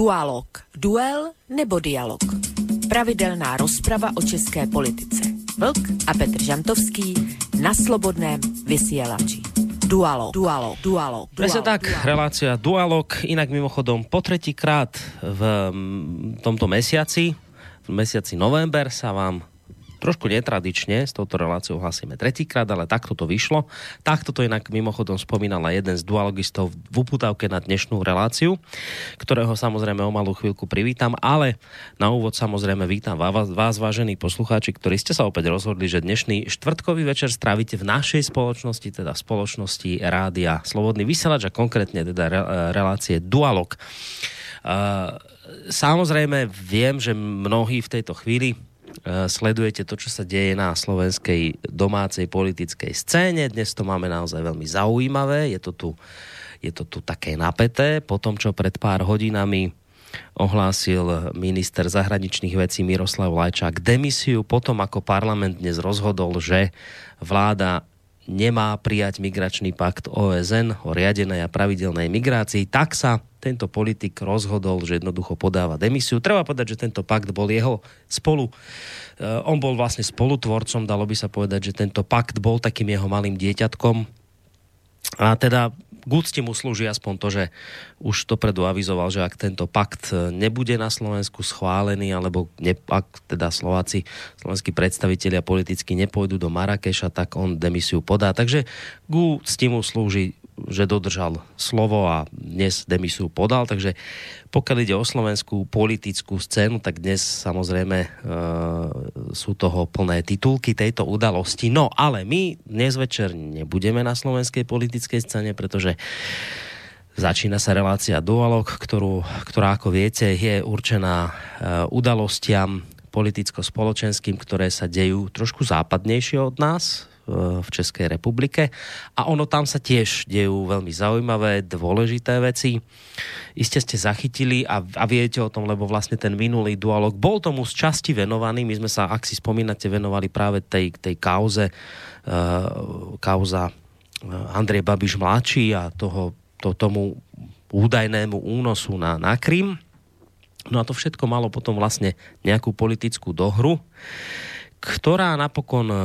Dualog. Duel nebo dialog. Pravidelná rozprava o české politice. Vlk a Petr Žantovský na slobodném vysielači. Dualog, dualog, dualog. Presne tak, dualog. relácia Dualog, inak mimochodom po tretíkrát v mm, tomto mesiaci, v mesiaci november sa vám trošku netradične s touto reláciou hlasíme tretíkrát, ale takto to vyšlo. Takto to inak mimochodom spomínala jeden z dualogistov v uputávke na dnešnú reláciu, ktorého samozrejme o malú chvíľku privítam, ale na úvod samozrejme vítam vás, vás vážení poslucháči, ktorí ste sa opäť rozhodli, že dnešný štvrtkový večer strávite v našej spoločnosti, teda v spoločnosti Rádia Slobodný vysielač a konkrétne teda relácie Dualog. Uh, samozrejme viem, že mnohí v tejto chvíli sledujete to, čo sa deje na slovenskej domácej politickej scéne. Dnes to máme naozaj veľmi zaujímavé. Je to tu, je to tu také napeté. Po tom, čo pred pár hodinami ohlásil minister zahraničných vecí Miroslav Lajčák demisiu, potom ako parlament dnes rozhodol, že vláda nemá prijať migračný pakt OSN o riadenej a pravidelnej migrácii, tak sa tento politik rozhodol, že jednoducho podáva demisiu. Treba povedať, že tento pakt bol jeho spolu, uh, on bol vlastne spolutvorcom, dalo by sa povedať, že tento pakt bol takým jeho malým dieťatkom. A teda k mu slúži aspoň to, že už dopredu avizoval, že ak tento pakt nebude na Slovensku schválený, alebo ne, ak teda Slováci, slovenskí predstavitelia politicky nepôjdu do Marrakeša, tak on demisiu podá. Takže k mu slúži že dodržal slovo a dnes demisu podal, takže pokiaľ ide o slovenskú politickú scénu, tak dnes samozrejme e, sú toho plné titulky tejto udalosti. No ale my dnes večer nebudeme na slovenskej politickej scéne, pretože začína sa relácia Dualog, ktorú, ktorá, ako viete, je určená e, udalostiam politicko-spoločenským, ktoré sa dejú trošku západnejšie od nás, v Českej republike. A ono tam sa tiež dejú veľmi zaujímavé, dôležité veci. Iste ste zachytili a, a viete o tom, lebo vlastne ten minulý dualog bol tomu z časti venovaný. My sme sa, ak si spomínate, venovali práve tej, tej kauze, uh, kauza uh, Andrej Babiš mladší a toho, to, tomu údajnému únosu na, na Krym. No a to všetko malo potom vlastne nejakú politickú dohru ktorá napokon e,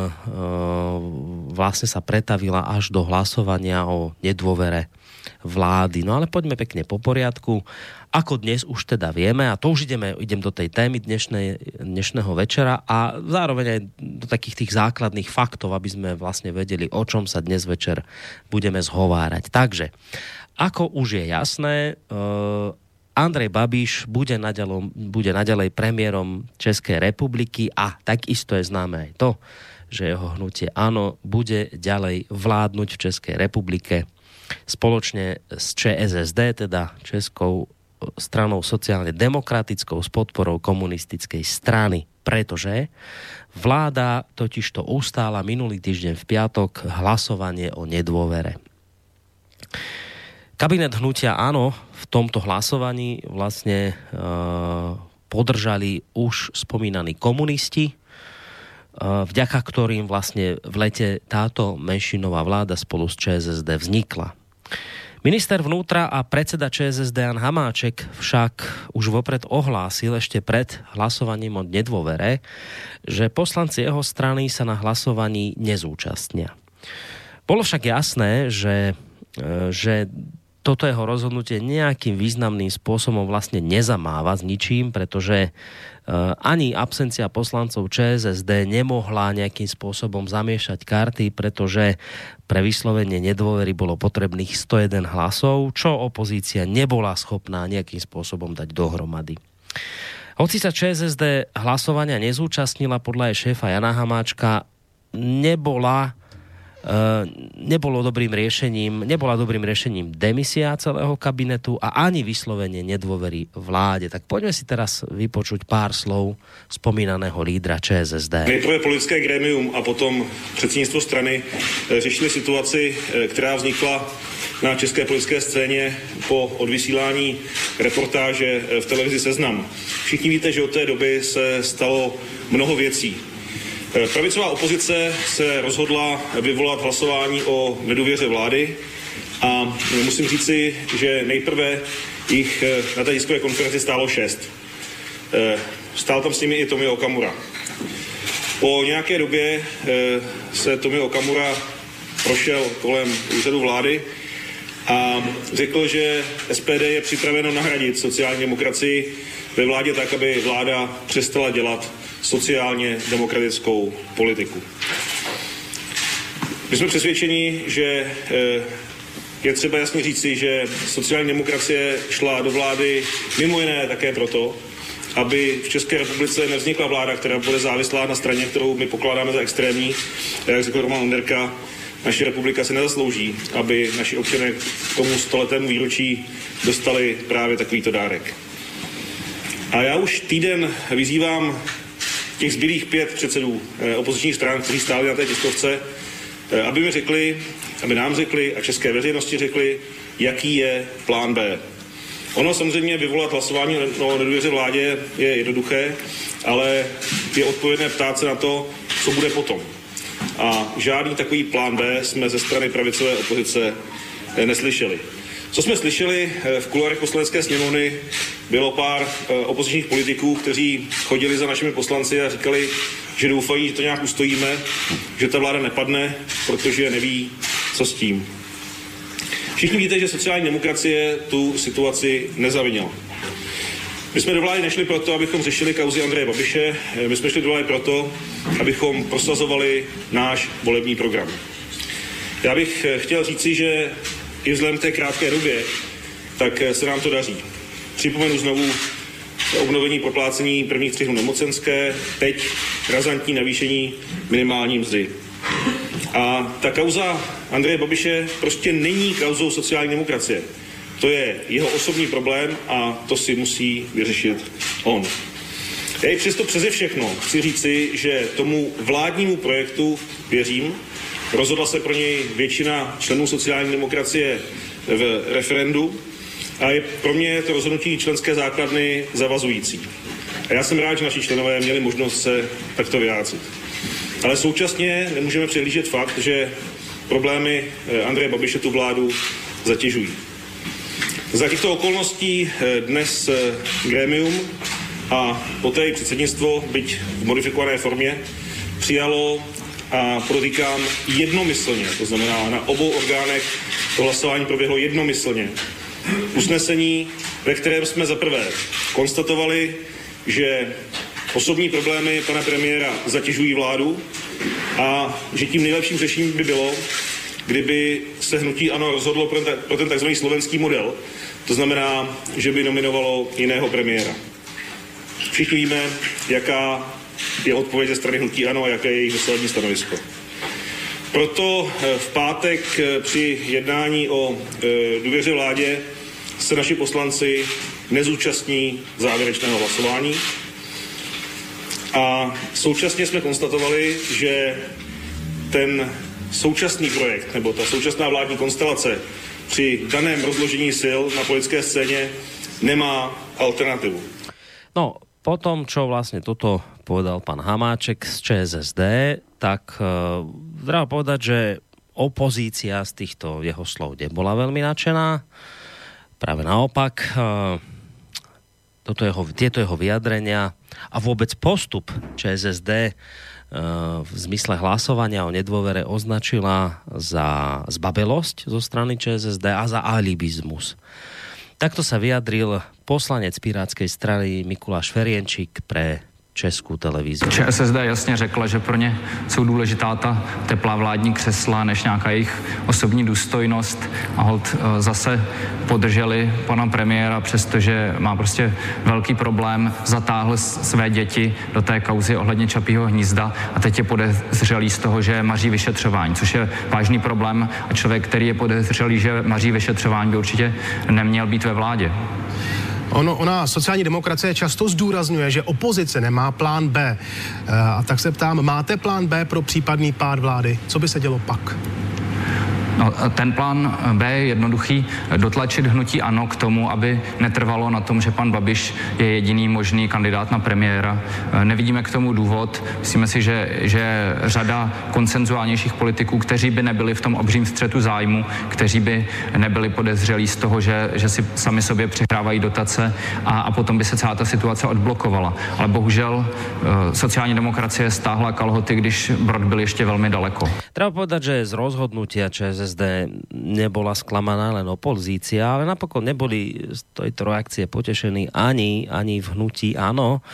vlastne sa pretavila až do hlasovania o nedôvere vlády. No ale poďme pekne po poriadku. Ako dnes už teda vieme, a to už ideme, idem do tej témy dnešnej, dnešného večera a zároveň aj do takých tých základných faktov, aby sme vlastne vedeli, o čom sa dnes večer budeme zhovárať. Takže, ako už je jasné, e, Andrej Babiš bude naďalej, bude naďalej premiérom Českej republiky a takisto je známe aj to, že jeho hnutie áno bude ďalej vládnuť v Českej republike spoločne s ČSSD, teda Českou stranou sociálne demokratickou s podporou komunistickej strany, pretože vláda totiž to ustála minulý týždeň v piatok hlasovanie o nedôvere. Kabinet hnutia áno v tomto hlasovaní vlastne e, podržali už spomínaní komunisti, e, vďaka ktorým vlastne v lete táto menšinová vláda spolu s ČSSD vznikla. Minister vnútra a predseda ČSSD Jan Hamáček však už vopred ohlásil ešte pred hlasovaním o nedôvere, že poslanci jeho strany sa na hlasovaní nezúčastnia. Bolo však jasné, že, e, že toto jeho rozhodnutie nejakým významným spôsobom vlastne nezamáva s ničím, pretože uh, ani absencia poslancov ČSSD nemohla nejakým spôsobom zamiešať karty, pretože pre vyslovenie nedôvery bolo potrebných 101 hlasov, čo opozícia nebola schopná nejakým spôsobom dať dohromady. Hoci sa ČSSD hlasovania nezúčastnila podľa jej šéfa Jana Hamáčka, nebola nebolo dobrým riešením, nebola dobrým riešením demisia celého kabinetu a ani vyslovenie nedôvery vláde. Tak poďme si teraz vypočuť pár slov spomínaného lídra ČSSD. Nejprve politické grémium a potom předsednictvo strany eh, řešili situaci, eh, která vznikla na české politické scéně po odvysílání reportáže v televizi Seznam. Všichni víte, že od té doby se stalo mnoho věcí. Eh, pravicová opozice se rozhodla vyvolat hlasování o nedůvěře vlády a musím říci, že nejprve jich na té tiskové konferenci stálo šest. Stál tam s nimi i Tomi Okamura. Po nějaké době se Tomi Okamura prošel kolem úřadu vlády a řekl, že SPD je připraveno nahradit sociální demokracii ve vládě tak, aby vláda přestala dělat sociálně demokratickou politiku. My jsme přesvědčeni, že eh, je třeba jasně říci, že sociální demokracie šla do vlády mimo jiné také proto, aby v České republice nevznikla vláda, která bude závislá na straně, kterou my pokládáme za extrémní. Jak řekl Roman Onderka, naše republika si nezaslouží, aby naši občané k tomu stoletému výročí dostali právě takovýto dárek. A já už týden vyzývám těch zbylých pět předsedů eh, opozičních stran, kteří stáli na té tiskovce, eh, aby mi řekli, aby nám řekli a české veřejnosti řekli, jaký je plán B. Ono samozřejmě vyvolat hlasování o nedůvěře vládě je jednoduché, ale je odpovědné ptát se na to, co bude potom. A žádný takový plán B jsme ze strany pravicové opozice eh, neslyšeli. Co jsme slyšeli eh, v kuloarech poslanecké sněmovny, bylo pár eh, opozičních politiků, kteří chodili za našimi poslanci a říkali, že doufají, že to nějak ustojíme, že ta vláda nepadne, protože neví, co s tím. Všichni víte, že sociální demokracie tu situaci nezavinila. My jsme do vlády nešli proto, abychom řešili kauzy Andreje Babiše, eh, my jsme šli do vlády proto, abychom prosazovali náš volební program. Já bych chtěl říci, že i vzhledem té krátké době, tak eh, se nám to daří. Připomenu znovu obnovení proplácení prvních tři nemocenské, teď razantní navýšení minimální mzdy. A ta kauza Andreje Babiše prostě není kauzou sociální demokracie. To je jeho osobní problém a to si musí vyřešit on. Já i přesto přeze všechno chci říci, že tomu vládnímu projektu věřím Rozhodla se pro něj většina členů sociální demokracie v referendu a je pro mě to rozhodnutí členské základny zavazující. A já jsem rád, že naši členové měli možnost se takto vyjádřit. Ale současně nemůžeme přehlížet fakt, že problémy eh, Andreje Babiše tu vládu zatěžují. Za těchto okolností eh, dnes eh, grémium a poté i předsednictvo, byť v modifikované formě, přijalo a podotýkám jednomyslně, to znamená na obou orgánech to hlasování proběhlo jednomyslně. Usnesení, ve kterém jsme zaprvé konstatovali, že osobní problémy pana premiéra zatěžují vládu a že tím nejlepším řešením by bylo, kdyby se hnutí ANO rozhodlo pro ten, pro ten takzvaný slovenský model, to znamená, že by nominovalo jiného premiéra. Všichni víme, jaká je odpověď ze strany hnutí ANO a jaké je jejich dosavadní stanovisko. Proto eh, v pátek eh, při jednání o eh, důvěře vládě se naši poslanci nezúčastní závěrečného hlasování. A současně jsme konstatovali, že ten současný projekt nebo ta současná vládní konstelace při daném rozložení sil na politické scéně nemá alternativu. No, potom, čo vlastně toto povedal pan Hamáček z ČSSD, tak uh, treba povedať, že opozícia z týchto jeho slov nebola veľmi nadšená. Práve naopak, uh, toto jeho, tieto jeho vyjadrenia a vôbec postup ČSSD uh, v zmysle hlasovania o nedôvere označila za zbabelosť zo strany ČSSD a za alibizmus. Takto sa vyjadril poslanec Pirátskej strany Mikuláš Ferienčík pre českou televizi. ČSSD jasně řekla, že pro ně jsou důležitá ta teplá vládní křesla než nějaká jejich osobní důstojnost a hold eh, zase podrželi pana premiéra, přestože má prostě velký problém, zatáhl své děti do té kauzy ohledně Čapího hnízda a teď je podezřelý z toho, že maří vyšetřování, což je vážný problém a člověk, který je podezřelý, že maří vyšetřování, by určitě neměl být ve vládě. Ono, ona sociální demokracie často zdůrazňuje, že opozice nemá plán B. Eh, a tak se ptám, máte plán B pro případný pád vlády? Co by se dělo pak? No, ten plán B je jednoduchý, dotlačit hnutí ANO k tomu, aby netrvalo na tom, že pan Babiš je jediný možný kandidát na premiéra. Nevidíme k tomu důvod. Myslíme si, že, že řada konsenzuálnějších politiků, kteří by nebyli v tom obřím střetu zájmu, kteří by nebyli podezřelí z toho, že, že si sami sobě přehrávají dotace a, a potom by se celá ta situace odblokovala. Ale bohužel eh, sociální demokracie stáhla kalhoty, když Brod byl ještě velmi daleko. Treba povedať, že z rozhodnutia ČSSD nebola sklamaná len opozícia, ale napokon neboli z tejto reakcie potešení ani, ani v hnutí áno.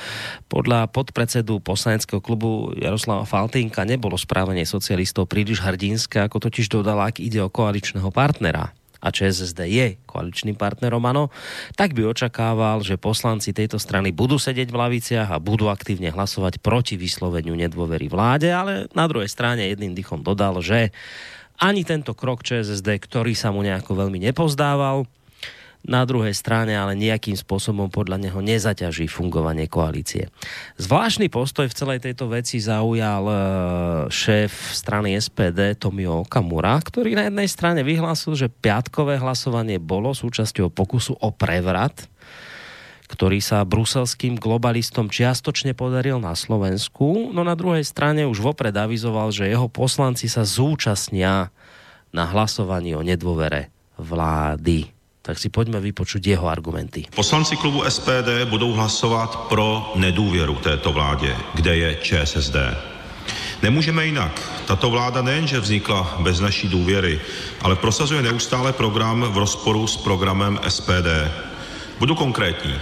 Podľa podpredsedu poslaneckého klubu Jaroslava Faltínka nebolo správanie socialistov príliš hrdinské, ako totiž dodala, ak ide o koaličného partnera a ČSSD je koaličným partnerom ANO, tak by očakával, že poslanci tejto strany budú sedieť v laviciach a budú aktívne hlasovať proti vysloveniu nedôvery vláde, ale na druhej strane jedným dychom dodal, že ani tento krok ČSSD, ktorý sa mu nejako veľmi nepozdával, na druhej strane ale nejakým spôsobom podľa neho nezaťaží fungovanie koalície. Zvláštny postoj v celej tejto veci zaujal e, šéf strany SPD Tomio Okamura, ktorý na jednej strane vyhlásil, že piatkové hlasovanie bolo súčasťou pokusu o prevrat, ktorý sa bruselským globalistom čiastočne podaril na Slovensku, no na druhej strane už vopred avizoval, že jeho poslanci sa zúčastnia na hlasovaní o nedôvere vlády tak si pojďme vypočuť jeho argumenty. Poslanci klubu SPD budou hlasovat pro nedůvěru této vládě, kde je ČSSD. Nemůžeme jinak. Tato vláda nejenže vznikla bez naší důvěry, ale prosazuje neustále program v rozporu s programem SPD. Budu konkrétní.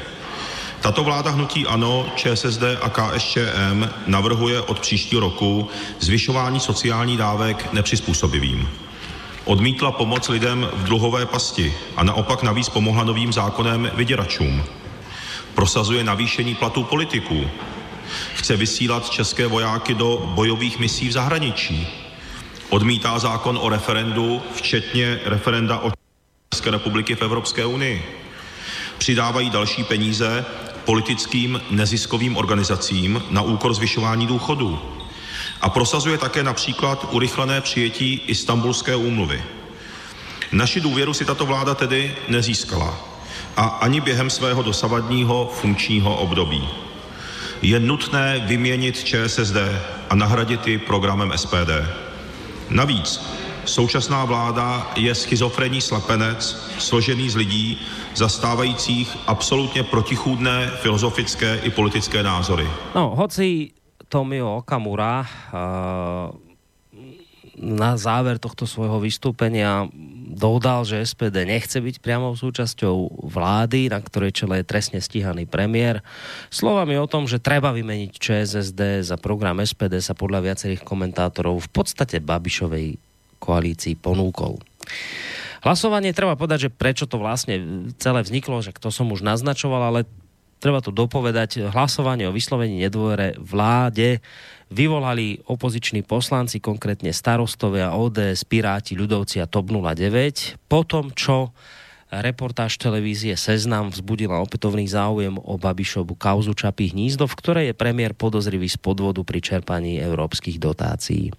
Tato vláda hnutí ANO, ČSSD a KSČM navrhuje od příštího roku zvyšování sociální dávek nepřizpůsobivým odmítla pomoc lidem v dluhové pasti a naopak navíc pomohla novým zákonem vyděračům. Prosazuje navýšení platů politiků. Chce vysílat české vojáky do bojových misí v zahraničí. Odmítá zákon o referendu, včetně referenda o České republiky v Evropské unii. Přidávají další peníze politickým neziskovým organizacím na úkor zvyšování důchodů a prosazuje také například urychlené přijetí Istanbulské úmluvy. Naši důvěru si tato vláda tedy nezískala a ani během svého dosavadního funkčního období. Je nutné vyměnit ČSSD a nahradit ji programem SPD. Navíc současná vláda je schizofrenní slepenec, složený z lidí, zastávajících absolutně protichůdné filozofické i politické názory. No, hoci Tomio Okamura na záver tohto svojho vystúpenia dodal, že SPD nechce byť priamo súčasťou vlády, na ktorej čele je trestne stíhaný premiér. Slovami o tom, že treba vymeniť ČSSD za program SPD sa podľa viacerých komentátorov v podstate Babišovej koalícii ponúkol. Hlasovanie treba povedať, že prečo to vlastne celé vzniklo, že to som už naznačoval, ale treba tu dopovedať, hlasovanie o vyslovení nedôvere vláde vyvolali opoziční poslanci, konkrétne starostovia ODS, Piráti, Ľudovci a TOP 09, po tom, čo Reportáž televízie Seznam vzbudila opätovný záujem o Babišovu kauzu Čapí hnízdo, v ktorej je premiér podozrivý z podvodu pri čerpaní európskych dotácií.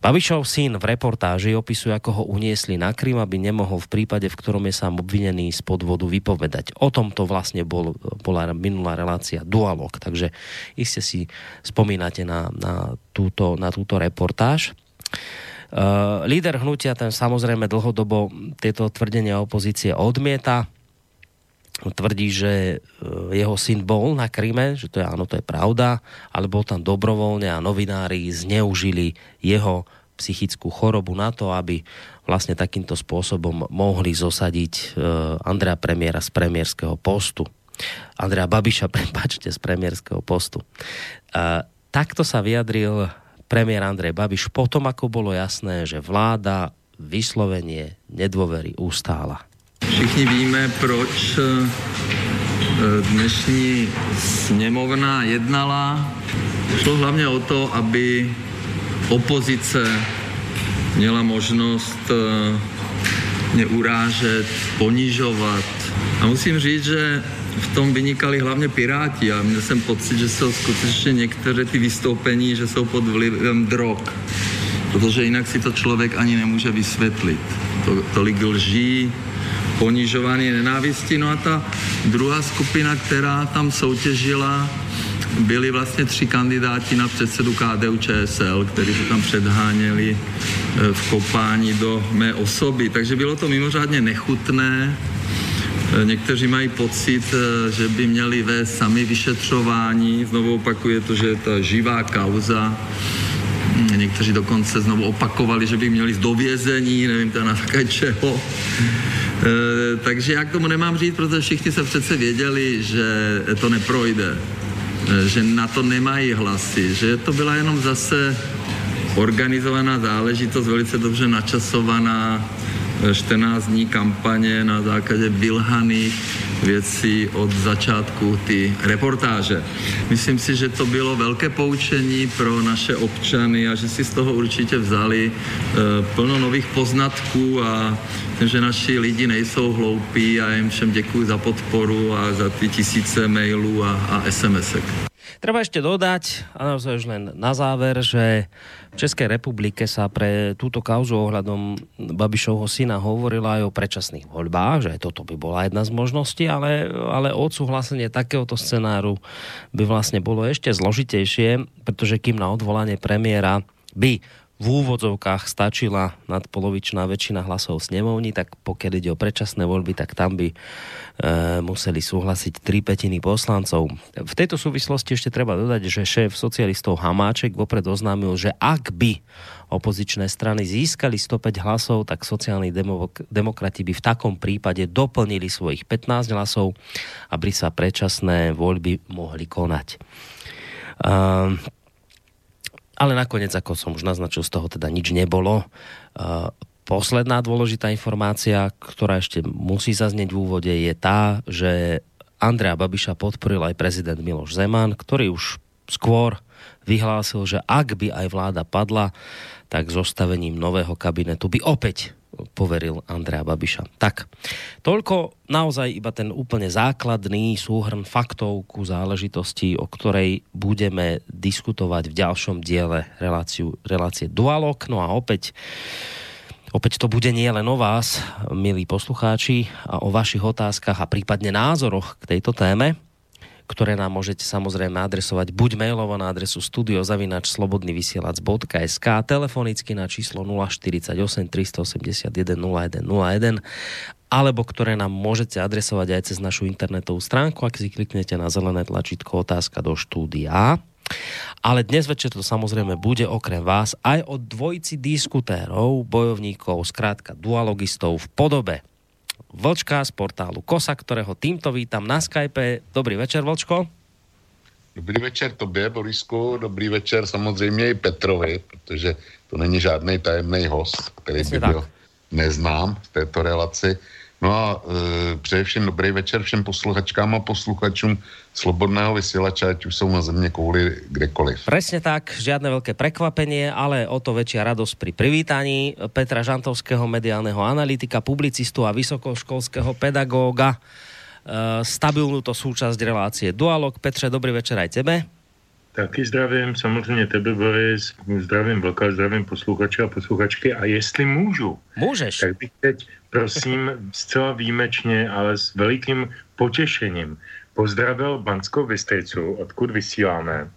Babišov syn v reportáži opisuje, ako ho uniesli na Krym, aby nemohol v prípade, v ktorom je sám obvinený z podvodu vypovedať. O tom to vlastne bol, bola minulá relácia Dualog, takže iste si spomínate na, na, túto, na túto reportáž. Uh, líder hnutia ten samozrejme dlhodobo tieto tvrdenia opozície odmieta. Tvrdí, že eh, jeho syn bol na Kryme, že to je áno, to je pravda, ale bol tam dobrovoľne a novinári zneužili jeho psychickú chorobu na to, aby vlastne takýmto spôsobom mohli zosadiť uh, Andrea premiéra z premiérskeho postu. Andrea Babiša, prepačte, z premiérskeho postu. Takto sa vyjadril premiér Andrej Babiš potom, ako bolo jasné, že vláda vyslovenie nedôvery ustála. Všichni víme, proč eh, dnešní sněmovna jednala. Šlo hlavně o to, aby opozice měla možnost eh, mě urážet, ponižovat. A musím říct, že v tom vynikali hlavně Piráti a měl jsem pocit, že jsou skutečně některé ty vystoupení, že jsou pod vlivem drog. protože jinak si to člověk ani nemůže vysvětlit. To, tolik lží, ponižování, nenávisti. No a ta druhá skupina, která tam soutěžila, byli vlastně tři kandidáti na předsedu KDU ČSL, kteří se tam předháněli eh, v kopání do mé osoby. Takže bylo to mimořádně nechutné. Eh, někteří mají pocit, eh, že by měli vést sami vyšetřování. Znovu opakuje to, že je to živá kauza. Hm, někteří dokonce znovu opakovali, že by měli do vězení, nevím to na také čeho. E, takže já k tomu nemám říct, protože všichni se přece věděli, že to neprojde. Že na to nemají hlasy, že to byla jenom zase organizovaná záležitost, velice dobře načasovaná, 14 eh, dní kampaně na základě vylhaných věcí od začátku ty reportáže. Myslím si, že to bylo velké poučení pro naše občany a že si z toho určitě vzali e, plno nových poznatků a že naši lidi nejsou hloupí a jim všem děkuji za podporu a za ty tisíce mailů a, a SMS-ek. Treba ešte dodať, a naozaj už len na záver, že v Českej republike sa pre túto kauzu ohľadom Babišovho syna hovorilo aj o predčasných voľbách, že toto by bola jedna z možností, ale, ale odsúhlasenie takéhoto scenáru by vlastne bolo ešte zložitejšie, pretože kým na odvolanie premiéra by v úvodzovkách stačila nadpolovičná väčšina hlasov snemovní, tak pokiaľ ide o predčasné voľby, tak tam by e, museli súhlasiť tri petiny poslancov. V tejto súvislosti ešte treba dodať, že šéf socialistov Hamáček vopred oznámil, že ak by opozičné strany získali 105 hlasov, tak sociálni demok- demokrati by v takom prípade doplnili svojich 15 hlasov, aby sa predčasné voľby mohli konať. Uh, ale nakoniec, ako som už naznačil, z toho teda nič nebolo. Posledná dôležitá informácia, ktorá ešte musí zaznieť v úvode, je tá, že Andrea Babiša podporil aj prezident Miloš Zeman, ktorý už skôr vyhlásil, že ak by aj vláda padla, tak zostavením nového kabinetu by opäť poveril Andrea Babiša. Tak, toľko naozaj iba ten úplne základný súhrn faktov ku záležitosti, o ktorej budeme diskutovať v ďalšom diele reláciu, relácie Dualog. No a opäť Opäť to bude nie len o vás, milí poslucháči, a o vašich otázkach a prípadne názoroch k tejto téme ktoré nám môžete samozrejme adresovať buď mailovo na adresu studiozavinačslobodnyvysielac.sk telefonicky na číslo 048 381 0101 alebo ktoré nám môžete adresovať aj cez našu internetovú stránku, ak si kliknete na zelené tlačítko otázka do štúdia. Ale dnes večer to samozrejme bude okrem vás aj o dvojici diskutérov, bojovníkov, zkrátka dualogistov v podobe Vlčka z portálu KOSA, kterého týmto vítám na Skype. Dobrý večer, Vlčko. Dobrý večer tobě, Borisku. Dobrý večer samozřejmě i Petrovi, protože to není žádný tajemný host, který by byl neznám v této relaci. No a e, především dobrý večer všem posluchačkám a posluchačům slobodného vysielača, ať už jsou na země kouli kdekoliv. Presne tak, žiadne veľké prekvapenie, ale o to väčšia radosť pri privítaní Petra Žantovského, mediálneho analytika, publicistu a vysokoškolského pedagóga. E, stabilnú to súčasť relácie Dualog. Petře, dobrý večer aj tebe. Taky zdravím samozřejmě tebe, Boris, zdravím Vlka, zdravím posluchače a posluchačky a jestli můžu, Můžeš. tak bych teď, prosím, zcela výjimečně, ale s velikým potěšením pozdravil Banskou Bystricu, odkud vysíláme,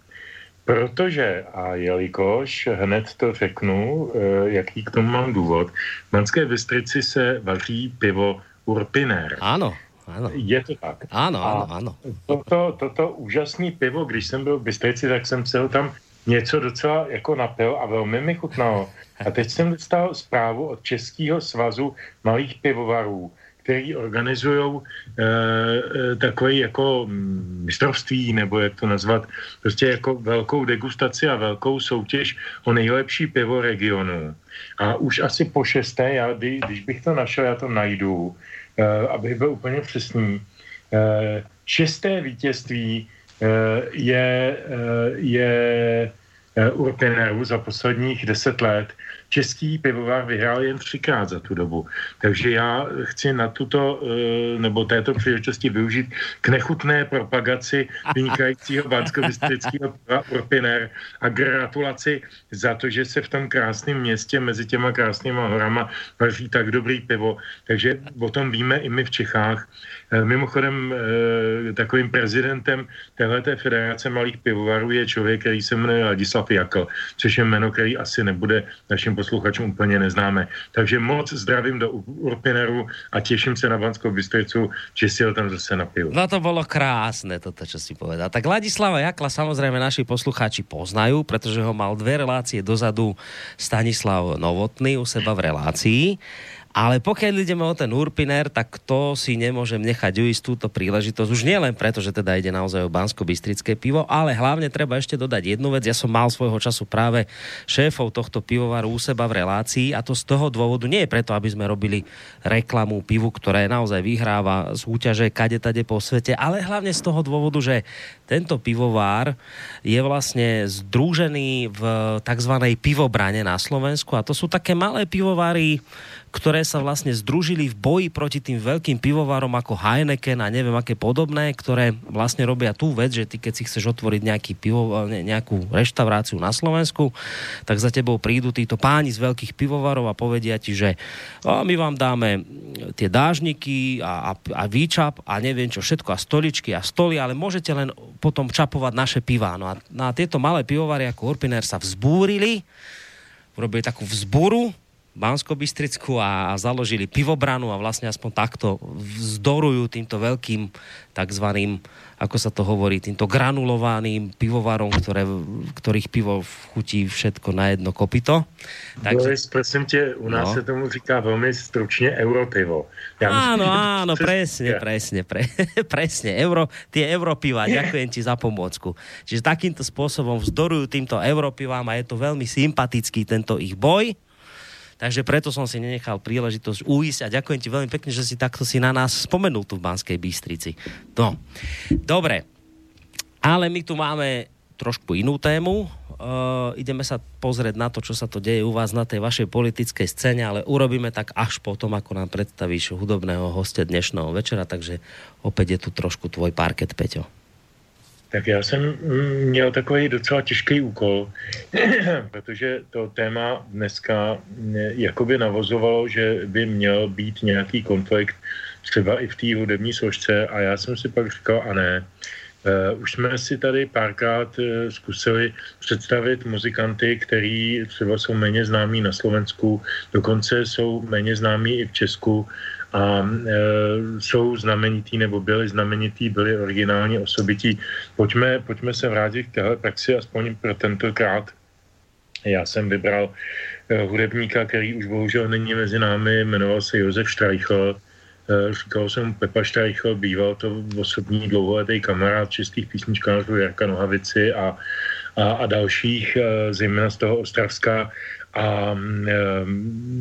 protože, a jelikož hned to řeknu, eh, jaký k tomu mám důvod, v Banské Bystrici se vaří pivo Urpiner. Ano. Ano. Je to tak. Ano, ano, ano. Toto, toto úžasné pivo, když jsem byl v Bystrici, tak jsem se ho tam něco docela jako napil a velmi mi chutnalo. A teď jsem dostal zprávu od Českého svazu malých pivovarů, který organizují e, e, takové jako mm, mistrovství, nebo jak to nazvat, prostě jako velkou degustaci a velkou soutěž o nejlepší pivo regionu. A už asi po šesté, já, když bych to našel, já to najdu, Eh, abych byl úplně přesný, eh, šesté vítězství eh, je, je Urpineru za posledních deset let český pivovar vyhrál jen třikrát za tu dobu. Takže já chci na tuto, eh, nebo této příležitosti využít k nechutné propagaci vynikajícího banskovistrického Urpiner a gratulaci za to, že se v tom krásném městě mezi těma krásnýma horama vaří tak dobrý pivo. Takže o tom víme i my v Čechách. Eh, mimochodem eh, takovým prezidentem téhleté federace malých pivovarů je člověk, který se jmenuje Ladislav Jakl, což je jméno, který asi nebude našim posluchačům úplně neznáme. Takže moc zdravím do Urpineru a těším se na Banskou Bystricu, že si ho tam zase napiju. No to bylo krásné, toto, čo si povedal. Tak Ladislava Jakla samozrejme naši poslucháči poznajú, pretože ho mal dve relácie dozadu Stanislav Novotný u seba v relácii. Ale pokiaľ ideme o ten Urpiner, tak to si nemôžem nechať uísť túto príležitosť. Už nie len preto, že teda ide naozaj o bansko-bystrické pivo, ale hlavne treba ešte dodať jednu vec. Ja som mal svojho času práve šéfov tohto pivovaru u seba v relácii a to z toho dôvodu nie je preto, aby sme robili reklamu pivu, ktoré naozaj vyhráva súťaže kade tade po svete, ale hlavne z toho dôvodu, že tento pivovár je vlastne združený v tzv. pivobrane na Slovensku a to sú také malé pivovary, ktoré sa vlastne združili v boji proti tým veľkým pivovarom ako Heineken a neviem aké podobné, ktoré vlastne robia tú vec, že ty keď si chceš otvoriť nejaký pivo, nejakú reštauráciu na Slovensku, tak za tebou prídu títo páni z veľkých pivovarov a povedia ti, že o, my vám dáme tie dážniky a, a, a výčap a neviem čo všetko a stoličky a stoly, ale môžete len potom čapovať naše piva. No a na tieto malé pivovary ako Urpiner sa vzbúrili, urobili takú vzburu bansko a, a založili pivobranu a vlastne aspoň takto vzdorujú týmto veľkým takzvaným, ako sa to hovorí, týmto granulovaným pivovarom, ktoré, ktorých pivo chutí všetko na jedno kopito. Takže... Boris, prosím tě, u nás no. se tomu říká velmi stručně europivo. Já áno, myslím, áno, presne, presne, pre, presne, euro, tie europiva, ďakujem ti za pomôcku. Čiže takýmto spôsobom vzdorujú týmto europivám a je to veľmi sympatický tento ich boj. Takže preto som si nenechal príležitosť uísť a ďakujem ti veľmi pekne, že si takto si na nás spomenul tu v Banskej Bystrici. No, dobre. Ale my tu máme trošku inú tému. Uh, ideme sa pozrieť na to, čo sa to deje u vás na tej vašej politickej scéne, ale urobíme tak až potom, ako nám predstavíš hudobného hostia dnešného večera, takže opäť je tu trošku tvoj parket, Peťo. Tak já jsem měl takový docela těžký úkol, protože to téma dneska jakoby navozovalo, že by měl být nějaký konflikt třeba i v té hudební složce a já jsem si pak říkal, a ne, Uh, už jsme si tady párkrát uh, zkusili představit muzikanty, který třeba jsou méně známí na Slovensku, dokonce jsou méně známí i v Česku a e, jsou znamenitý nebo byli znamenitý, byli originální osobití. Pojďme, pojďme se vrátit k téhle praxi, aspoň pro tentokrát. Já jsem vybral e, hudebníka, který už bohužel není mezi námi, jmenoval se Josef Štreichl. E, říkal jsem Pepa Štreichl, býval to osobní dlouholetý kamarád českých písničkářů Jarka Nohavici a, a, a dalších, e, zejména z toho Ostravska a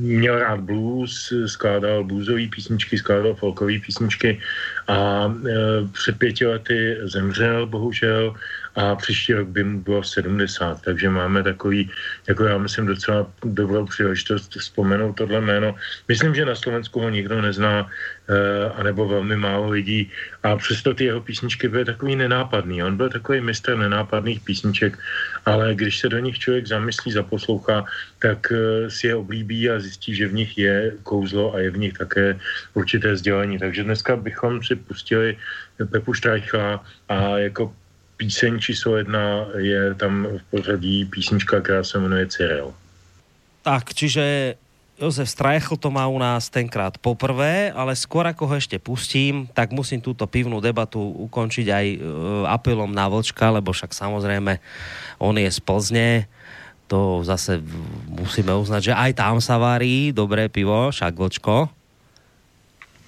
měl rád blues, skládal bluesové písničky, skládal folkové písničky a e, před pěti lety zemřel, bohužel, a příští rok by mu bylo 70, takže máme takový, jako já myslím, docela dobrou příležitost vzpomenout tohle jméno. Myslím, že na Slovensku ho nikdo nezná, uh, anebo velmi málo lidí a přesto ty jeho písničky byly takový nenápadný. On byl takový mistr nenápadných písniček, ale když se do nich člověk zamyslí, zaposlouchá, tak uh, si je oblíbí a zjistí, že v nich je kouzlo a je v nich také určité sdělení. Takže dneska bychom si pustili Pepu Štrajcha a jako píseň číslo jedna je tam v pořadí písnička, která se jmenuje Cyril. Tak, čiže Jozef Strajchl to má u nás tenkrát poprvé, ale skôr ako ho ešte pustím, tak musím túto pivnú debatu ukončiť aj uh, apelom na Vlčka, lebo však samozrejme on je z Plzne, to zase musíme uznať, že aj tam sa varí dobré pivo, však Vlčko.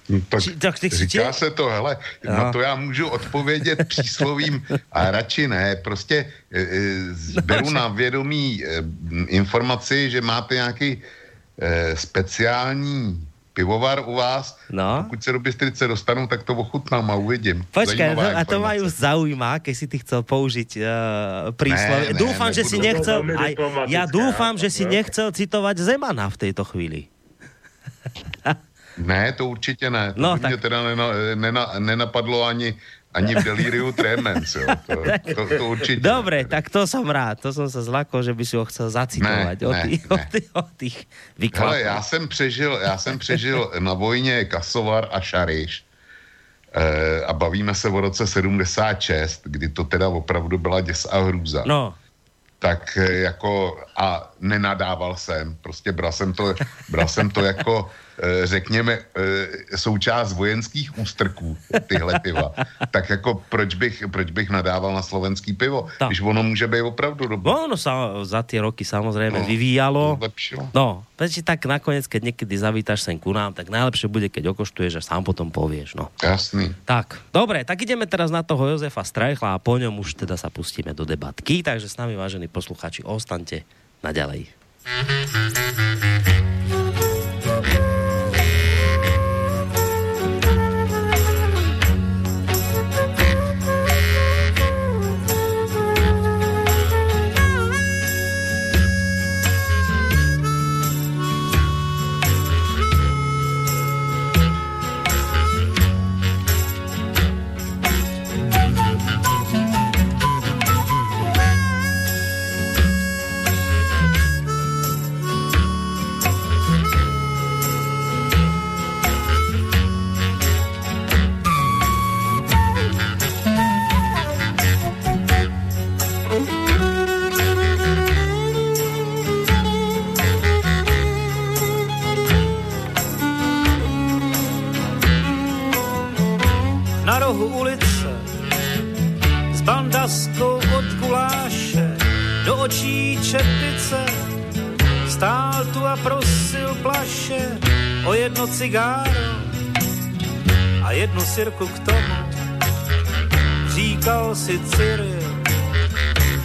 No, tak, tak ty říká se to, hele, no. na to já můžu odpovědět příslovím a radši ne. Prostě e, e, beru na vědomí e, informaci, že máte nějaký e, speciální pivovar u vás. No. Pokud se do Bystrice dostanu, tak to ochutnám a uvidím. Zajímavá to, a to informace. ma ju zaujíma, keď si ty chcel použiť uh. Ne, ne, dúfam, že si nechcel... Aj, ja dúfam, že si no. nechcel citovať Zemana v tejto chvíli. Ne, to určitě ne. To No, by tak- mě teda nena, nena, nenapadlo ani, ani v delíriu tremens, jo. To, to, to určitě. Dobre, tak to som rád. To som sa zlakol, že by si ho chcel zacitovať. Ne, o, ne, tých, ne. o, tých, o tých Hele, já jsem přežil, já jsem přežil na vojně Kasovar a Šariš. E, a bavíme se o roce 76, kdy to teda opravdu byla děs a hrůza. No, tak eh, jako a nenadával jsem, prostě bral jsem to, bral jsem to jako eh, řekněme eh, součást vojenských ústrků, tyhle piva. Tak jako proč bych, proč bych nadával na slovenský pivo, Tak. když ono může být opravdu dobré. no ono sa za tie roky samozrejme No, vyvíjalo. Zlepšilo. No, veď tak nakoniec, keď niekedy zavítaš sem ku nám, tak najlepšie bude, keď okoštuješ a sám potom povieš. No. Jasný. Tak, dobre, tak ideme teraz na toho Jozefa Strajchla a po ňom už teda sa pustíme do debatky, takže s nami, vážení posluchači, ostaňte naďalej. Sirku k tomu. Říkal si Cyril,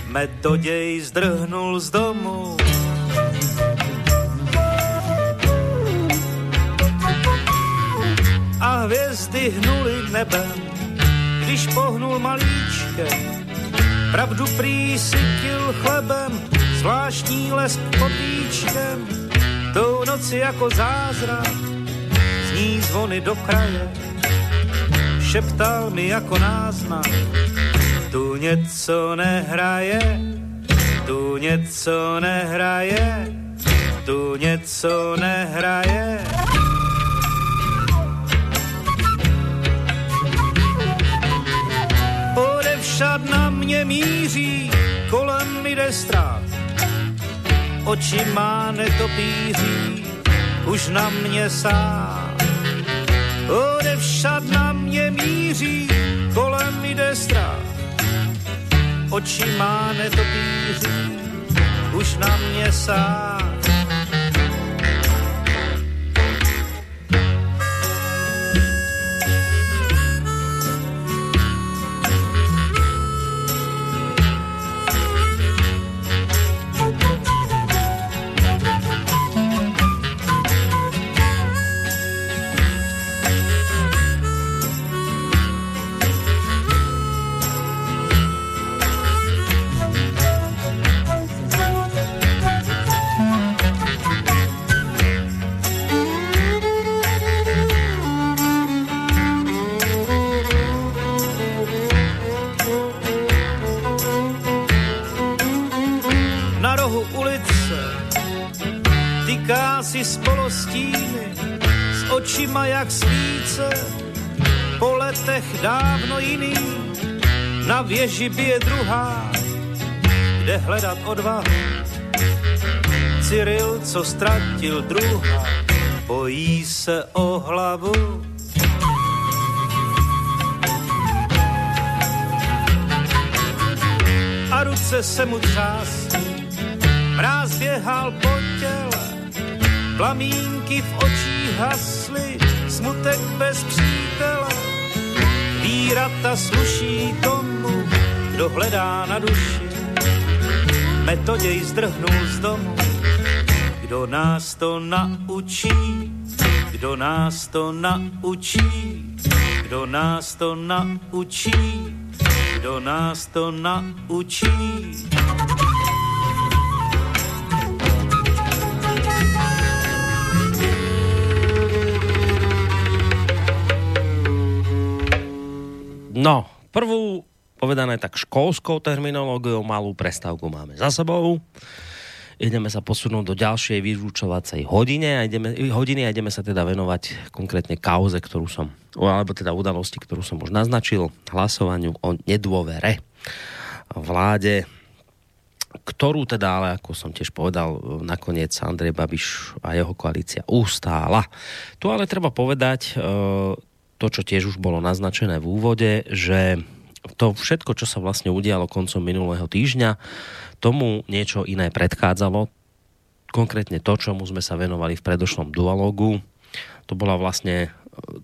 metoděj zdrhnul z domu. a hvězdy hnuly nebem, když pohnul malíčkem. Pravdu prý sytil chlebem, zvláštní lesk pod víčkem. Tou noci jako zázrak, zní zvony do kraje. Šeptal mi jako náznak, tu něco nehraje, tu něco nehraje, tu něco nehraje. Odevšad na mě míří, kolem jde strach. Oči má netopíří, už na mě sám. Odevšad na mě míří, kolem jde strach. Oči má netopíří, už na mě sám. Věži bije druhá kde hledat odvahu Cyril, co ztratil druha bojí se o hlavu a ruce se mu třásí. Mráz běhal po těle, plamínky v očích hasly, smutek bez přítele. Vírata sluší tomu, kdo hledá na duši. Metoděj zdrhnul z domu, kdo nás to naučí. kdo nás to naučí, kdo nás to naučí, kdo nás to naučí. No, prvú povedané tak školskou terminológiou, malú prestávku máme za sebou. Ideme sa posunúť do ďalšej vyučovacej hodine a ideme, hodiny a ideme sa teda venovať konkrétne kauze, ktorú som, alebo teda udalosti, ktorú som už naznačil, hlasovaniu o nedôvere vláde, ktorú teda, ale ako som tiež povedal, nakoniec Andrej Babiš a jeho koalícia ustála. Tu ale treba povedať, to, čo tiež už bolo naznačené v úvode, že to všetko, čo sa vlastne udialo koncom minulého týždňa, tomu niečo iné predchádzalo. Konkrétne to, čomu sme sa venovali v predošlom dualogu, to bola vlastne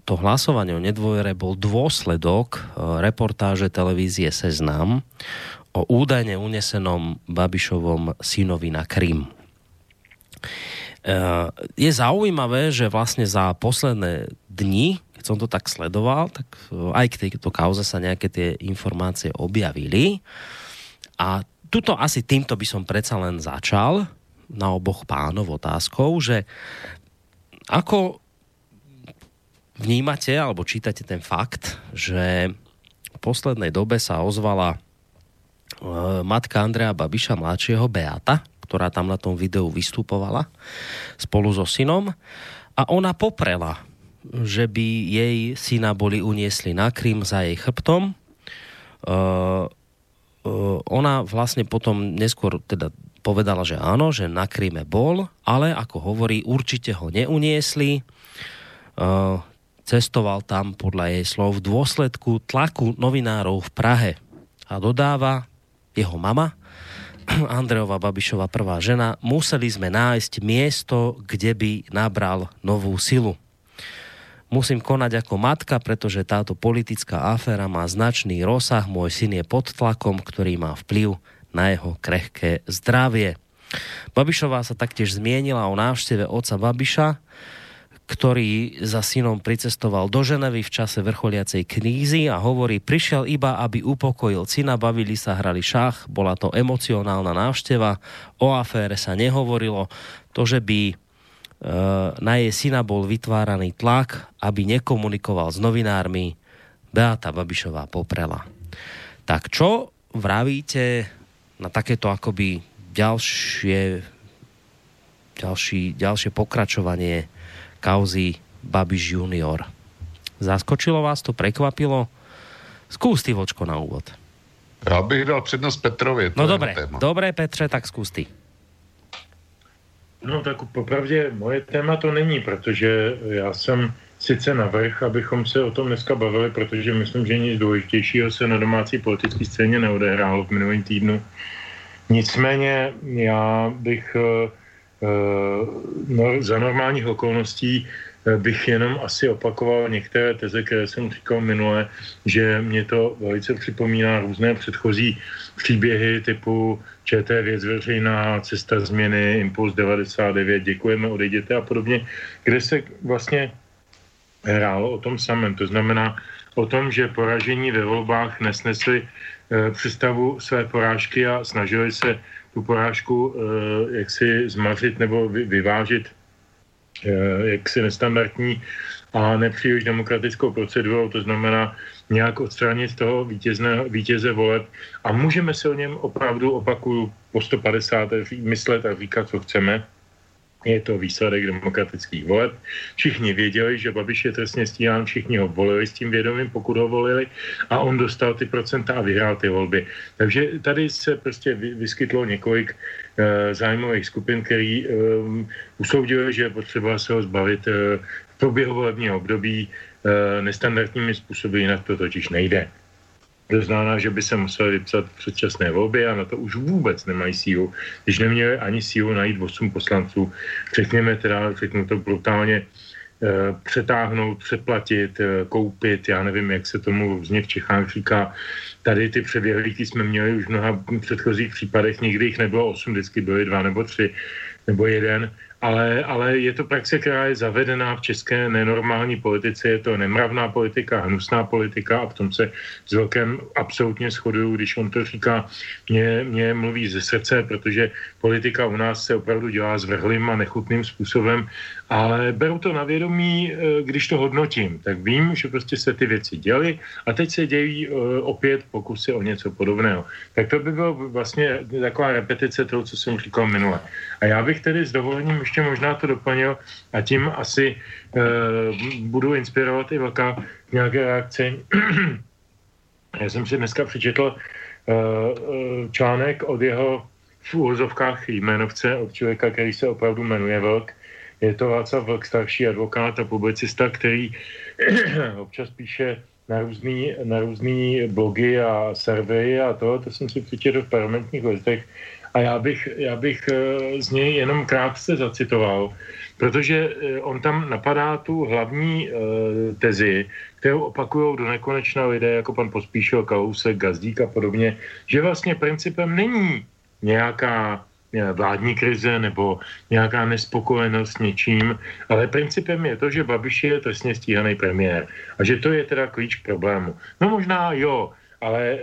to hlasovanie o nedôvere bol dôsledok e, reportáže televízie Seznam o údajne unesenom Babišovom synovi na Krym. E, je zaujímavé, že vlastne za posledné dni som to tak sledoval, tak e, aj k tejto kauze sa nejaké tie informácie objavili. A tuto asi týmto by som predsa len začal na oboch pánov otázkou, že ako vnímate alebo čítate ten fakt, že v poslednej dobe sa ozvala e, matka Andrea Babiša mladšieho Beata, ktorá tam na tom videu vystupovala spolu so synom a ona poprela že by jej syna boli uniesli na Krym za jej chrbtom. Uh, uh, ona vlastne potom neskôr teda povedala, že áno, že na Kryme bol, ale ako hovorí, určite ho neuniesli. Uh, cestoval tam podľa jej slov v dôsledku tlaku novinárov v Prahe. A dodáva jeho mama, Andreova Babišova prvá žena, museli sme nájsť miesto, kde by nabral novú silu. Musím konať ako matka, pretože táto politická aféra má značný rozsah. Môj syn je pod tlakom, ktorý má vplyv na jeho krehké zdravie. Babišová sa taktiež zmienila o návšteve oca Babiša, ktorý za synom pricestoval do Ženevy v čase vrcholiacej knízy a hovorí, prišiel iba, aby upokojil syna, bavili sa, hrali šach, bola to emocionálna návšteva, o afére sa nehovorilo, to, že by na jej syna bol vytváraný tlak, aby nekomunikoval s novinármi. Beata Babišová poprela. Tak čo vravíte na takéto akoby ďalšie, ďalší, ďalšie pokračovanie kauzy Babiš junior? Zaskočilo vás to, prekvapilo? Skús ty, Vočko, na úvod. Já bych dal přednost Petrovi. No dobré, dobré Petře, tak zkus ty. No tak popravdě moje téma to není, protože já jsem sice navrh, abychom se o tom dneska bavili, protože myslím, že nic důležitějšího se na domácí politické scéně neodehrálo v minulém týdnu. Nicméně já bych uh, no, za normálních okolností bych jenom asi opakoval některé teze, které jsem říkal minule, že mě to velice připomíná různé předchozí příběhy typu ČT věc veřejná, cesta změny, Impuls 99, děkujeme, odejděte a podobně, kde se vlastně hrálo o tom samém. To znamená o tom, že poražení ve volbách nesnesli e, představu své porážky a snažili se tu porážku e, jaksi zmařit nebo vy, vyvážit e, jaksi nestandardní a nepříliš demokratickou procedurou, to znamená nějak odstranit toho vítězné, vítěze voleb a můžeme se o něm opravdu, opakuju, po 150 myslet a říkat, co chceme. Je to výsledek demokratických voleb. Všichni věděli, že Babiš je trestně stíhán, všichni ho volili s tím vědomím, pokud ho volili a on dostal ty procenta a vyhrál ty volby. Takže tady se prostě vyskytlo několik uh, zájmových skupin, který um, usoudili, že je potřeba se ho zbavit uh, v průběhu volebního období nestandardními způsoby, jinak to totiž nejde. To znamená, že by se museli vypsat předčasné volby a na to už vůbec nemají sílu. Když neměli ani sílu najít 8 poslanců, řekněme teda, řeknu to brutálně, eh, přetáhnout, přeplatit, eh, koupit, já nevím, jak se tomu různě v Čechách říká. Tady ty přeběhlíky jsme měli už v mnoha předchozích případech, nikdy jich nebylo 8, vždycky byly dva nebo tři nebo jeden ale, ale je to praxe, která je zavedená v české nenormální politice, je to nemravná politika, hnusná politika a v tom se s velkém absolutně shoduju, když on to říká, mě, mě mluví ze srdce, protože politika u nás se opravdu dělá zvrhlým a nechutným způsobem ale beru to na vědomí, eh, když to hodnotím, tak vím, že prostě se ty věci děly a teď se dějí eh, opět pokusy o něco podobného. Tak to by bylo vlastně taková repetice toho, co jsem říkal minule. A já bych tedy s dovolením ještě možná to doplnil a tím asi uh, budu inspirovat i velká nějaké reakce. já jsem si dneska přečetl uh, článek od jeho v úvozovkách jmenovce, od člověka, který se opravdu jmenuje Vlk, je to Václav Vlk, starší advokát a publicista, který občas píše na různý, na různý blogy a servery a to, to jsem si přečetl v parlamentních listech a já bych, já bych eh, z něj jenom krátce zacitoval, protože eh, on tam napadá tu hlavní uh, tezi, kterou opakují do nekonečna lidé jako pan Pospíšil, Kalousek, Gazdík a podobně, že vlastně principem není nějaká vládní krize nebo nějaká nespokojenost s něčím, ale principem je to, že Babiš je trestně stíhaný premiér a že to je teda klíč k problému. No možná jo, ale e,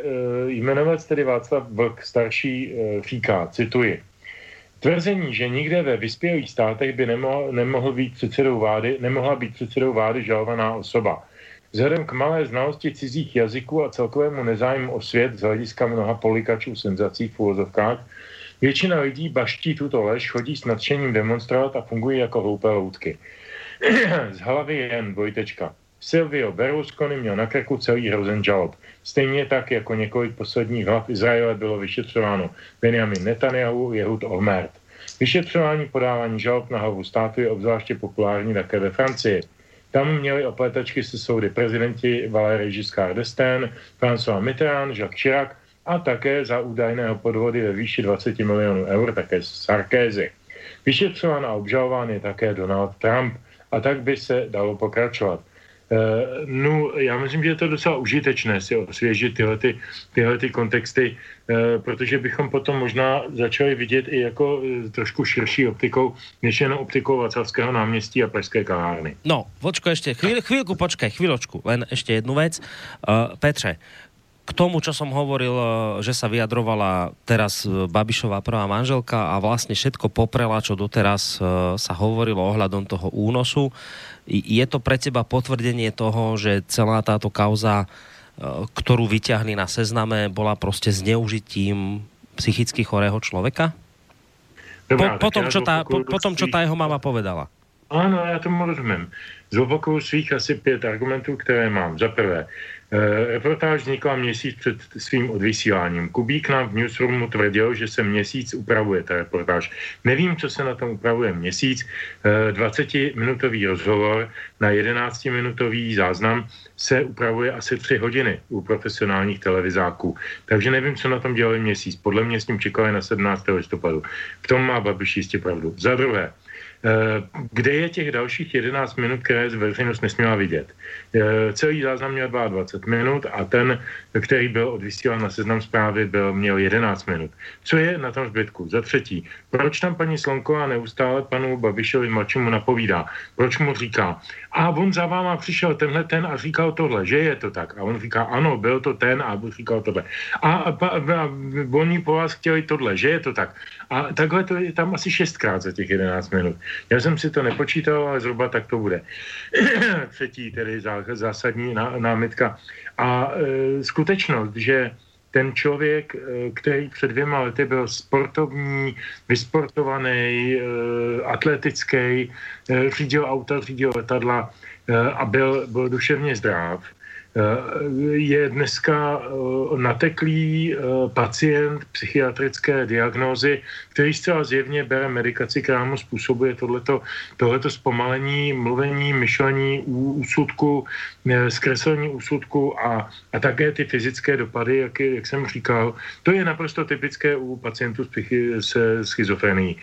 jmenovat tedy Václav Vlk starší e, říká, cituji, Tvrzení, že nikde ve vyspělých státech by nemohl, nemohl být předsedou vlády, nemohla být předsedou vlády žalovaná osoba. Vzhledem k malé znalosti cizích jazyků a celkovému nezájmu o svět z hlediska mnoha polikačů senzací v úvozovkách Většina lidí baští tuto lež, chodí s nadšením demonstrovat a fungují jako hloupé loutky. Z hlavy jen dvojtečka. Silvio Berlusconi měl na krku celý hrozen žalob. Stejně tak, jako několik posledních hlav Izraele bylo vyšetřováno Benjamin Netanyahu, Jehud Olmert. Vyšetřování podávání žalob na hlavu státu je obzvláště populární také ve Francii. Tam měli opletačky se soudy prezidenti Valéry Giscard d'Estaing, François Mitterrand, Jacques Chirac a také za údajného podvody ve výši 20 milionů eur, také Sarkézy. Vyšetřován a obžalován je také Donald Trump a tak by se dalo pokračovat. Uh, no, já myslím, že je to docela užitečné si osvěžit tyhle, ty, tyhle ty kontexty, uh, protože bychom potom možná začali vidět i jako uh, trošku širší optikou, než jenom optikou Vaclavského náměstí a Pražské kavárny. No, počko ještě, chvíli, chvíľku, počkej, chvíľočku, len ještě jednu věc. Uh, Petře, k tomu, čo som hovoril, eh, že sa vyjadrovala teraz eh, Babišová prvá manželka a vlastne všetko poprela, čo doteraz eh, sa hovorilo ohľadom toho únosu. Je to pre teba potvrdenie toho, že celá táto kauza, ktorú vyťahli na sezname, bola prostě zneužitím psychicky chorého člověka? Dobrá, po, potom, čo tá, po, potom, čo tá jeho mama povedala. Ano, já tomu rozumím. Zopakuju svých asi pět argumentů, které mám. Za prvé, reportáž vznikla měsíc před svým odvysíláním. Kubík nám v newsroomu tvrdil, že se měsíc upravuje ta reportáž. Nevím, co se na tom upravuje měsíc. 20-minutový eh, rozhovor na 11-minutový záznam se upravuje asi 3 hodiny u profesionálních televizáků. Takže nevím, co na tom dělali měsíc. Podle mě s tím čekali na 17. listopadu. V tom má Babiš jistě pravdu. Za druhé, Eh, kde je těch dalších 11 minut, které veřejnost nesměla vidět. Eh, celý záznam měl 22 minut a ten, který byl odvysílán na seznam zprávy, byl, měl 11 minut. Co je na tom zbytku? Za třetí, proč tam paní Slonková neustále panu Babišovi mladšímu napovídá? Proč mu říká, a on za váma přišel tenhle ten a říkal tohle, že je to tak. A on říká, ano, byl to ten a říkal tohle. A, a, a, a oni po vás chtěli tohle, že je to tak. A takhle to je tam asi šestkrát za těch 11 minut. Já jsem si to nepočítal, ale zhruba tak to bude. Třetí tedy zásadní námitka. A e, skutečnost, že ten člověk, e, který před dvěma lety byl sportovní, vysportovaný, e, atletický, e, řídil auta, řídil letadla a byl, byl duševně zdrav, je dneska eh, nateklý eh, pacient psychiatrické diagnózy, který zcela zjevně bere medikaci, která mu způsobuje tohleto, tohleto zpomalení mluvení, myšlení, úsudku, zkreslení úsudku a, a také ty fyzické dopady, jak, jak jsem říkal. To je naprosto typické u pacientů se schizofrenií.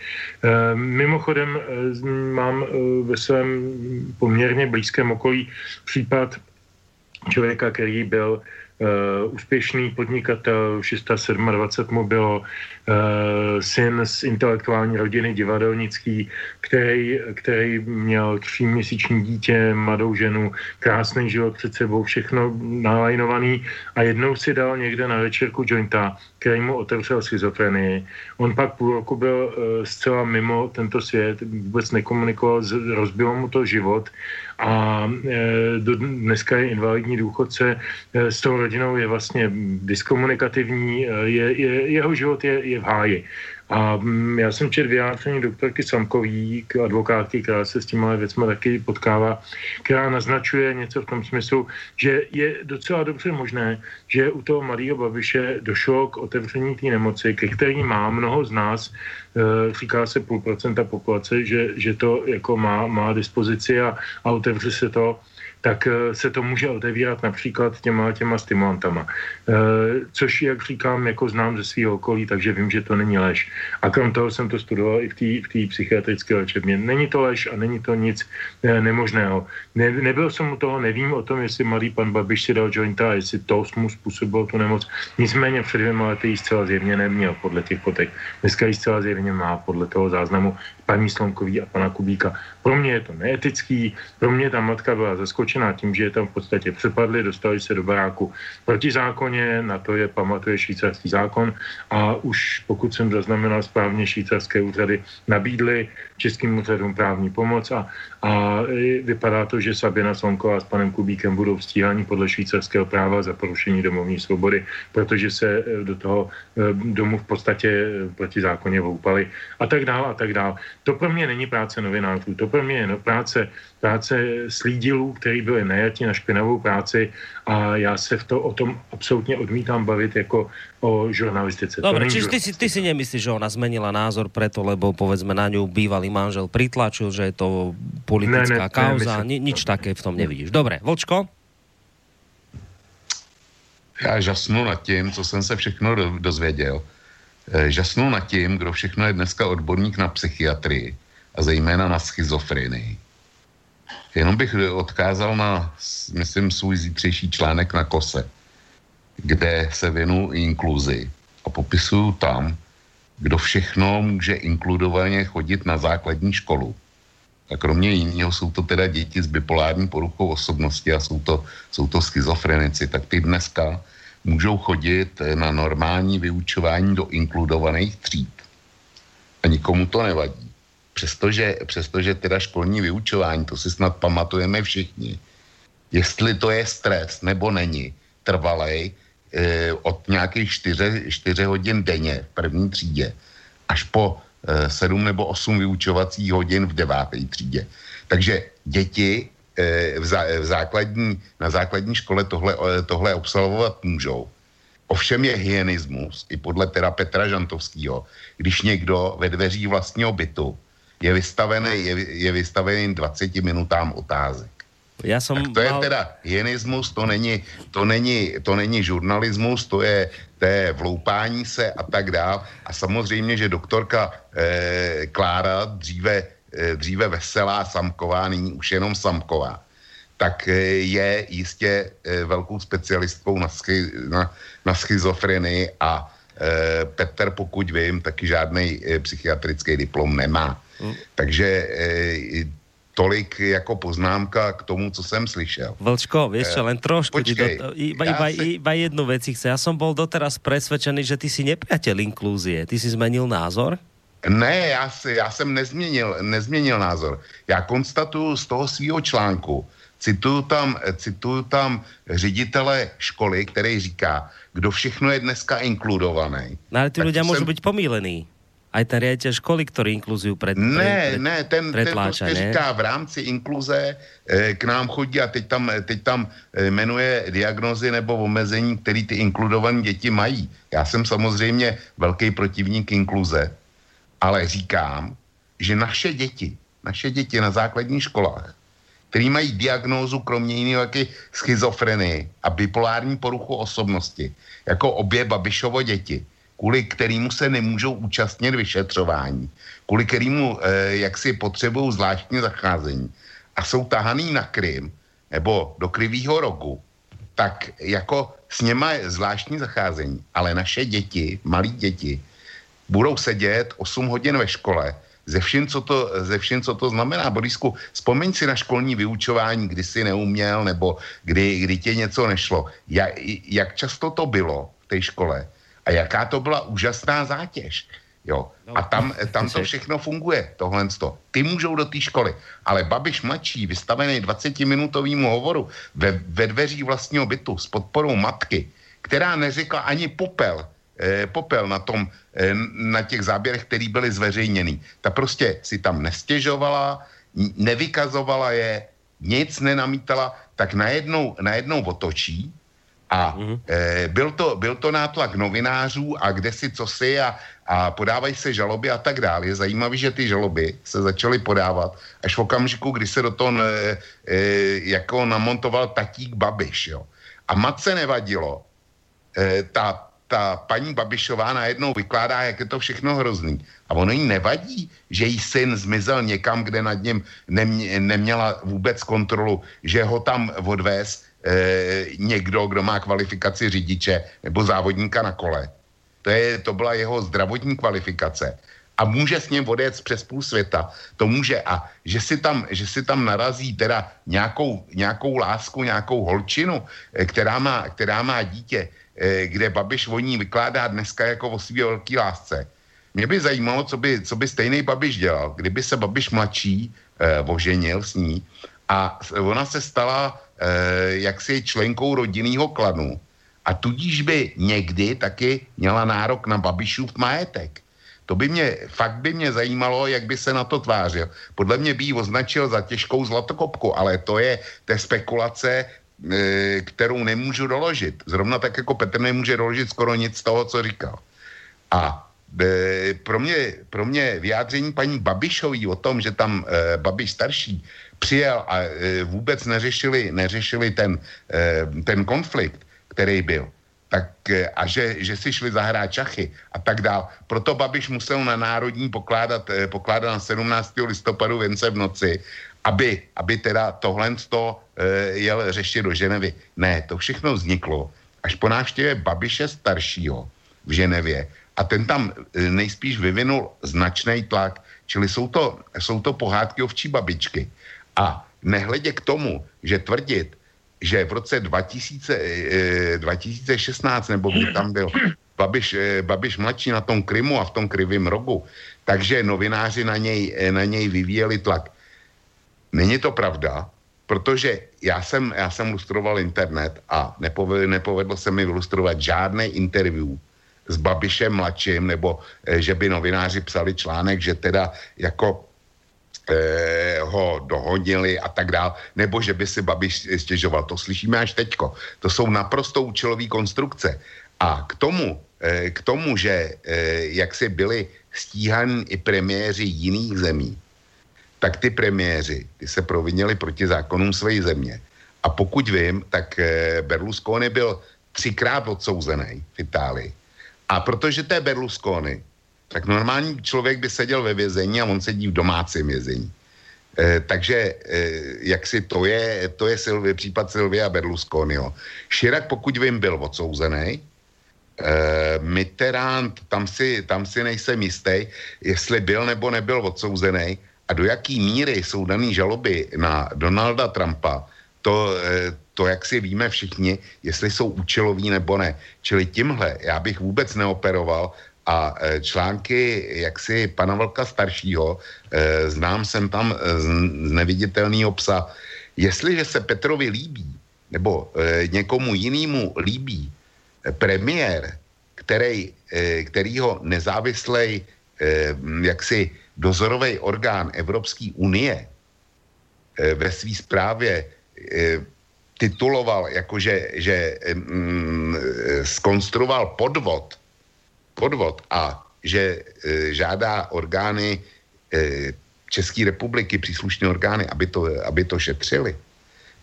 Mimochodem mám ve svém poměrně blízkém okolí případ člověka, který byl uh, úspěšný podnikatel, 627 mu bylo, uh, syn z intelektuální rodiny divadelnický, který, který měl tříměsíční dítě, mladou ženu, krásný život před sebou, všechno nalajnovaný a jednou si dal někde na večerku jointa, který mu otevřel schizofrenii. On pak půl roku byl uh, zcela mimo tento svět, vůbec nekomunikoval, rozbilo mu to život a e, do, dneska je invalidní důchodce, e, s tou rodinou je vlastně diskomunikativní, e, je, je, jeho život je, je v háji. A mm, já jsem četl vyjádření doktorky Samkový, advokátky, která se s těma věcmi taky potkává, která naznačuje něco v tom smyslu, že je docela dobře možné, že u toho malého Babiše došlo k otevření té nemoci, ke který má mnoho z nás, e, říká se půl procenta populace, že, že to jako má, má dispozici a, a otevře se to tak eh, se to může otevírat například těma, těma stimulantama. E, což, jak říkám, jako znám ze svého okolí, takže vím, že to není lež. A krom toho jsem to studoval i v té psychiatrické léčebně. Není to lež a není to nic e, nemožného. Ne, nebyl jsem u toho, nevím o tom, jestli malý pan Babiš si dal jointa, jestli to mu způsobil tu nemoc. Nicméně před dvěma lety ji zcela zjevně neměl podle těch fotek. Dneska ji zcela zjevně má podle toho záznamu paní Slonkový a pana Kubíka. Pro mě je to neetický, pro mě ta matka byla zaskočená tím, že je tam v podstatě přepadli, dostali se do baráku proti zákoně, na to je pamatuje švýcarský zákon a už pokud jsem zaznamenal správně, švýcarské úřady nabídly českým úřadům právní pomoc a, a vypadá to, že Sabina Slonková s panem Kubíkem budou stíháni podle švýcarského práva za porušení domovní svobody, protože se eh, do toho eh, domu v podstatě eh, proti zákoně voupali a tak dál a tak dál. To pro mě není práce novinářů, to pro mě je no, práce, práce slídilů, který byli najati na špinavou práci a já se v to, o tom absolutně odmítám bavit jako o žurnalistice. Dobre, čiže ty si, ty si nemyslíš, že ona zmenila názor preto, lebo povedzme na ňu bývalý manžel pritlačil, že je to politická ne, ne, kauza, ne, Ni, nič také v tom nevidíš. Dobre, Vlčko? Já žasnu nad tím, co jsem se všechno do, dozvěděl. E, žasnu nad tím, kdo všechno je dneska odborník na psychiatrii a zejména na schizofrenii. Jenom bych odkázal na, myslím, svůj zítřejší článek na kose kde se věnu inkluzi a popisuju tam, kdo všechno může inkludovaně chodit na základní školu. A kromě jiného jsou to teda děti s bipolární poruchou osobnosti a jsou to, jsou to schizofrenici, tak ty dneska můžou chodit na normální vyučování do inkludovaných tříd. A nikomu to nevadí. Přestože, přestože teda školní vyučování, to si snad pamatujeme všichni, jestli to je stres nebo není, trvalej, e, od nějakých 4, 4 hodin denně v první třídě až po e, 7 nebo 8 vyučovacích hodin v deváté třídě. Takže děti e, v, zá, v základní, na základní škole tohle, tohle absolvovat můžou. Ovšem je hyenismus, i podle teda Petra Žantovského, když někdo ve dveří vlastního bytu je vystavený, je, je vystavený 20 minutám otázek. Já jsem tak to je teda hyenismus, to není, to není, to není žurnalismus, to je, to je vloupání se a tak dál. A samozřejmě, že doktorka eh, Klára, dříve, eh, dříve veselá Samková, nyní už jenom Samková, tak eh, je jistě eh, velkou specialistkou na, schy, na, na schizofrenii a eh, Petr, pokud vím, taky žádný psychiatrický diplom nemá. Hmm. Takže eh, tolik jako poznámka k tomu, co jsem slyšel. Vlčko, vieš čo, len trošku. Počkej, do, iba, iba, si... iba jednu vec chce. Ja som bol doteraz presvedčený, že ty si nepriateľ inklúzie. Ty si zmenil názor? Ne, já, si, já jsem nezměnil, nezměnil názor. Já konstatuju z toho svého článku, cituju tam, cituju tam ředitele školy, který říká, kdo všechno je dneska inkludovaný. No ale ty jsem... môžu byť pomílení aj ten riaditeľ školy, ktorý inklúziu pred, Ne, pred, ne, ten, pretláča, ten prostě ne? říká, v rámci inkluze e, k nám chodí a teď tam, teď tam e, jmenuje diagnozy nebo omezení, které ty inkludované děti mají. Já jsem samozřejmě velký protivník inkluze, ale říkám, že naše děti, naše děti na základních školách, který mají diagnózu kromě jiného jaké schizofrenii a bipolární poruchu osobnosti, jako obě Babišovo děti, kvůli kterému se nemůžou účastnit vyšetřování, kvůli kterému eh, jak si potřebují zvláštní zacházení a jsou tahaný na Krym nebo do Krivýho rogu, tak jako s něma je zvláštní zacházení, ale naše děti, malí děti, budou sedět 8 hodin ve škole, ze vším, co to, ze vším, co to znamená. Borisku, vzpomeň si na školní vyučování, kdy jsi neuměl, nebo kdy, kdy tě něco nešlo. Jak, jak často to bylo v té škole a jaká to byla úžasná zátěž. Jo. No, a tam, tam to všechno funguje, tohle. Ty můžou do té školy, ale Babiš mladší, vystavený 20-minutovýmu hovoru ve, ve dveří vlastního bytu s podporou matky, která neřekla ani popel, eh, popel na tom, eh, na těch záběrech, které byly zveřejněny. Ta prostě si tam nestěžovala, nevykazovala je, nic nenamítala, tak najednou, najednou otočí a mm-hmm. e, byl, to, byl to nátlak novinářů a kde si co si a, a podávají se žaloby a tak dále. Je zajímavé, že ty žaloby se začaly podávat až v okamžiku, kdy se do toho e, e, jako namontoval tatík Babiš. Jo. A matce nevadilo, e, ta, ta paní Babišová najednou vykládá, jak je to všechno hrozný. A ono jí nevadí, že jí syn zmizel někam, kde nad ním nemě, neměla vůbec kontrolu, že ho tam odvez e, někdo, kdo má kvalifikaci řidiče nebo závodníka na kole. To, je, to byla jeho zdravotní kvalifikace. A může s ním odjet přes půl světa. To může. A že si tam, že si tam narazí teda nějakou, nějakou lásku, nějakou holčinu, eh, která má, která má dítě, eh, kde Babiš o ní vykládá dneska jako o svý velký lásce. Mě by zajímalo, co by, co by stejný Babiš dělal, kdyby se Babiš mladší eh, oženil s ní a ona se stala eh, jaksi členkou rodinného klanu a tudíž by někdy taky měla nárok na Babišův majetek. To by mě, fakt by mě zajímalo, jak by se na to tvářil. Podle mě by ji označil za těžkou zlatokopku, ale to je té spekulace, e, kterou nemůžu doložit. Zrovna tak jako Petr nemůže doložit skoro nic z toho, co říkal. A e, pro, mě, pro mě vyjádření paní Babišový o tom, že tam Babiš starší přijel a e, vůbec neřešili, neřešili ten, e, ten konflikt, který byl, tak e, a že, že si šli zahrát šachy a tak dál. Proto Babiš musel na národní pokládat, pokládat na 17. listopadu vence v noci, aby, aby teda tohle to jel řešit do Ženevy. Ne, to všechno vzniklo až po návštěvě Babiše staršího v Ženevě a ten tam nejspíš vyvinul značný tlak, čili jsou to, jsou to pohádky ovčí babičky. A nehledě k tomu, že tvrdit, že v roce 2000, 2016, eh, nebo kdy tam byl Babiš, eh, Babiš mladší na tom Krymu a v tom krivém rogu, takže novináři na něj, eh, na něj vyvíjeli tlak. Není to pravda, protože já jsem, já jsem lustroval internet a nepovedl, nepovedlo se mi ilustrovat žádné interview s Babišem mladším, nebo že by novináři psali článek, že teda jako ho dohodili a tak dál, nebo že by si Babiš stěžoval. To slyšíme až teďko. To jsou naprosto účelové konstrukce. A k tomu, eh, k tomu, že eh, jak si byli stíhaní i premiéři jiných zemí, tak ty premiéři, ty se provinili proti zákonům své země. A pokud vím, tak eh, Berlusconi byl třikrát odsouzený v Itálii. A protože to je Berlusconi, tak normální člověk by seděl ve vězení a on sedí v domácím vězení. E, takže e, jak si to je, to je Silvie, případ Silvia Berlusconiho. Širak, pokud vím, byl odsouzený. E, Mitterrand, tam si, tam si nejsem jistý, jestli byl nebo nebyl odsouzený a do jaký míry jsou dané žaloby na Donalda Trumpa, to, to, jak si víme všichni, jestli jsou účelový nebo ne. Čili tímhle já bych vůbec neoperoval a e, články jaksi pana Vlka staršího, e, znám jsem tam z neviditelného psa. Jestliže se Petrovi líbí, nebo e, někomu jinému líbí premiér, který, kterýho nezávislej jaksi dozorový orgán Evropské unie ve své zprávě tituloval, jakože že, mm, skonstruoval podvod podvod a že e, žádá orgány e, České republiky, příslušné orgány, aby to, aby to šetřili,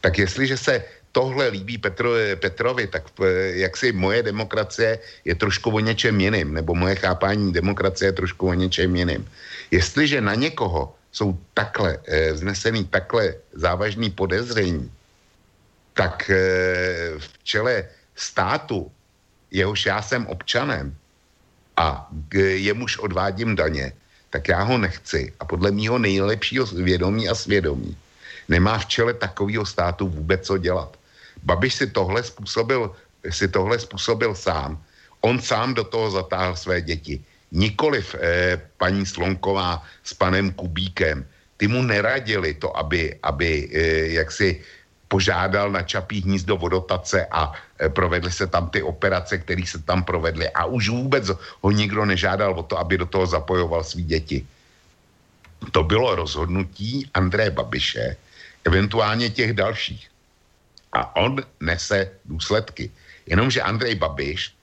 tak jestliže se tohle líbí Petro, Petrovi, tak e, jak si moje demokracie je trošku o něčem jiným, nebo moje chápání demokracie je trošku o něčem jiným. Jestliže na někoho jsou takhle e, vznesený takhle závažný podezření, tak e, v čele státu, jehož já jsem občanem a jemuž odvádím daně, tak já ho nechci. A podle mýho nejlepšího vědomí a svědomí nemá v čele takového státu vůbec co dělat. Babiš si tohle způsobil, si tohle způsobil sám. On sám do toho zatáhl své děti. Nikoliv eh, paní Slonková s panem Kubíkem. Ty mu neradili to, aby, aby eh, jaksi požádal na Čapí hnízdo vodotace a e, provedly se tam ty operace, které se tam provedly. A už vůbec ho nikdo nežádal o to, aby do toho zapojoval svý děti. To bylo rozhodnutí André Babiše, eventuálně těch dalších. A on nese důsledky. Jenomže Andrej Babiš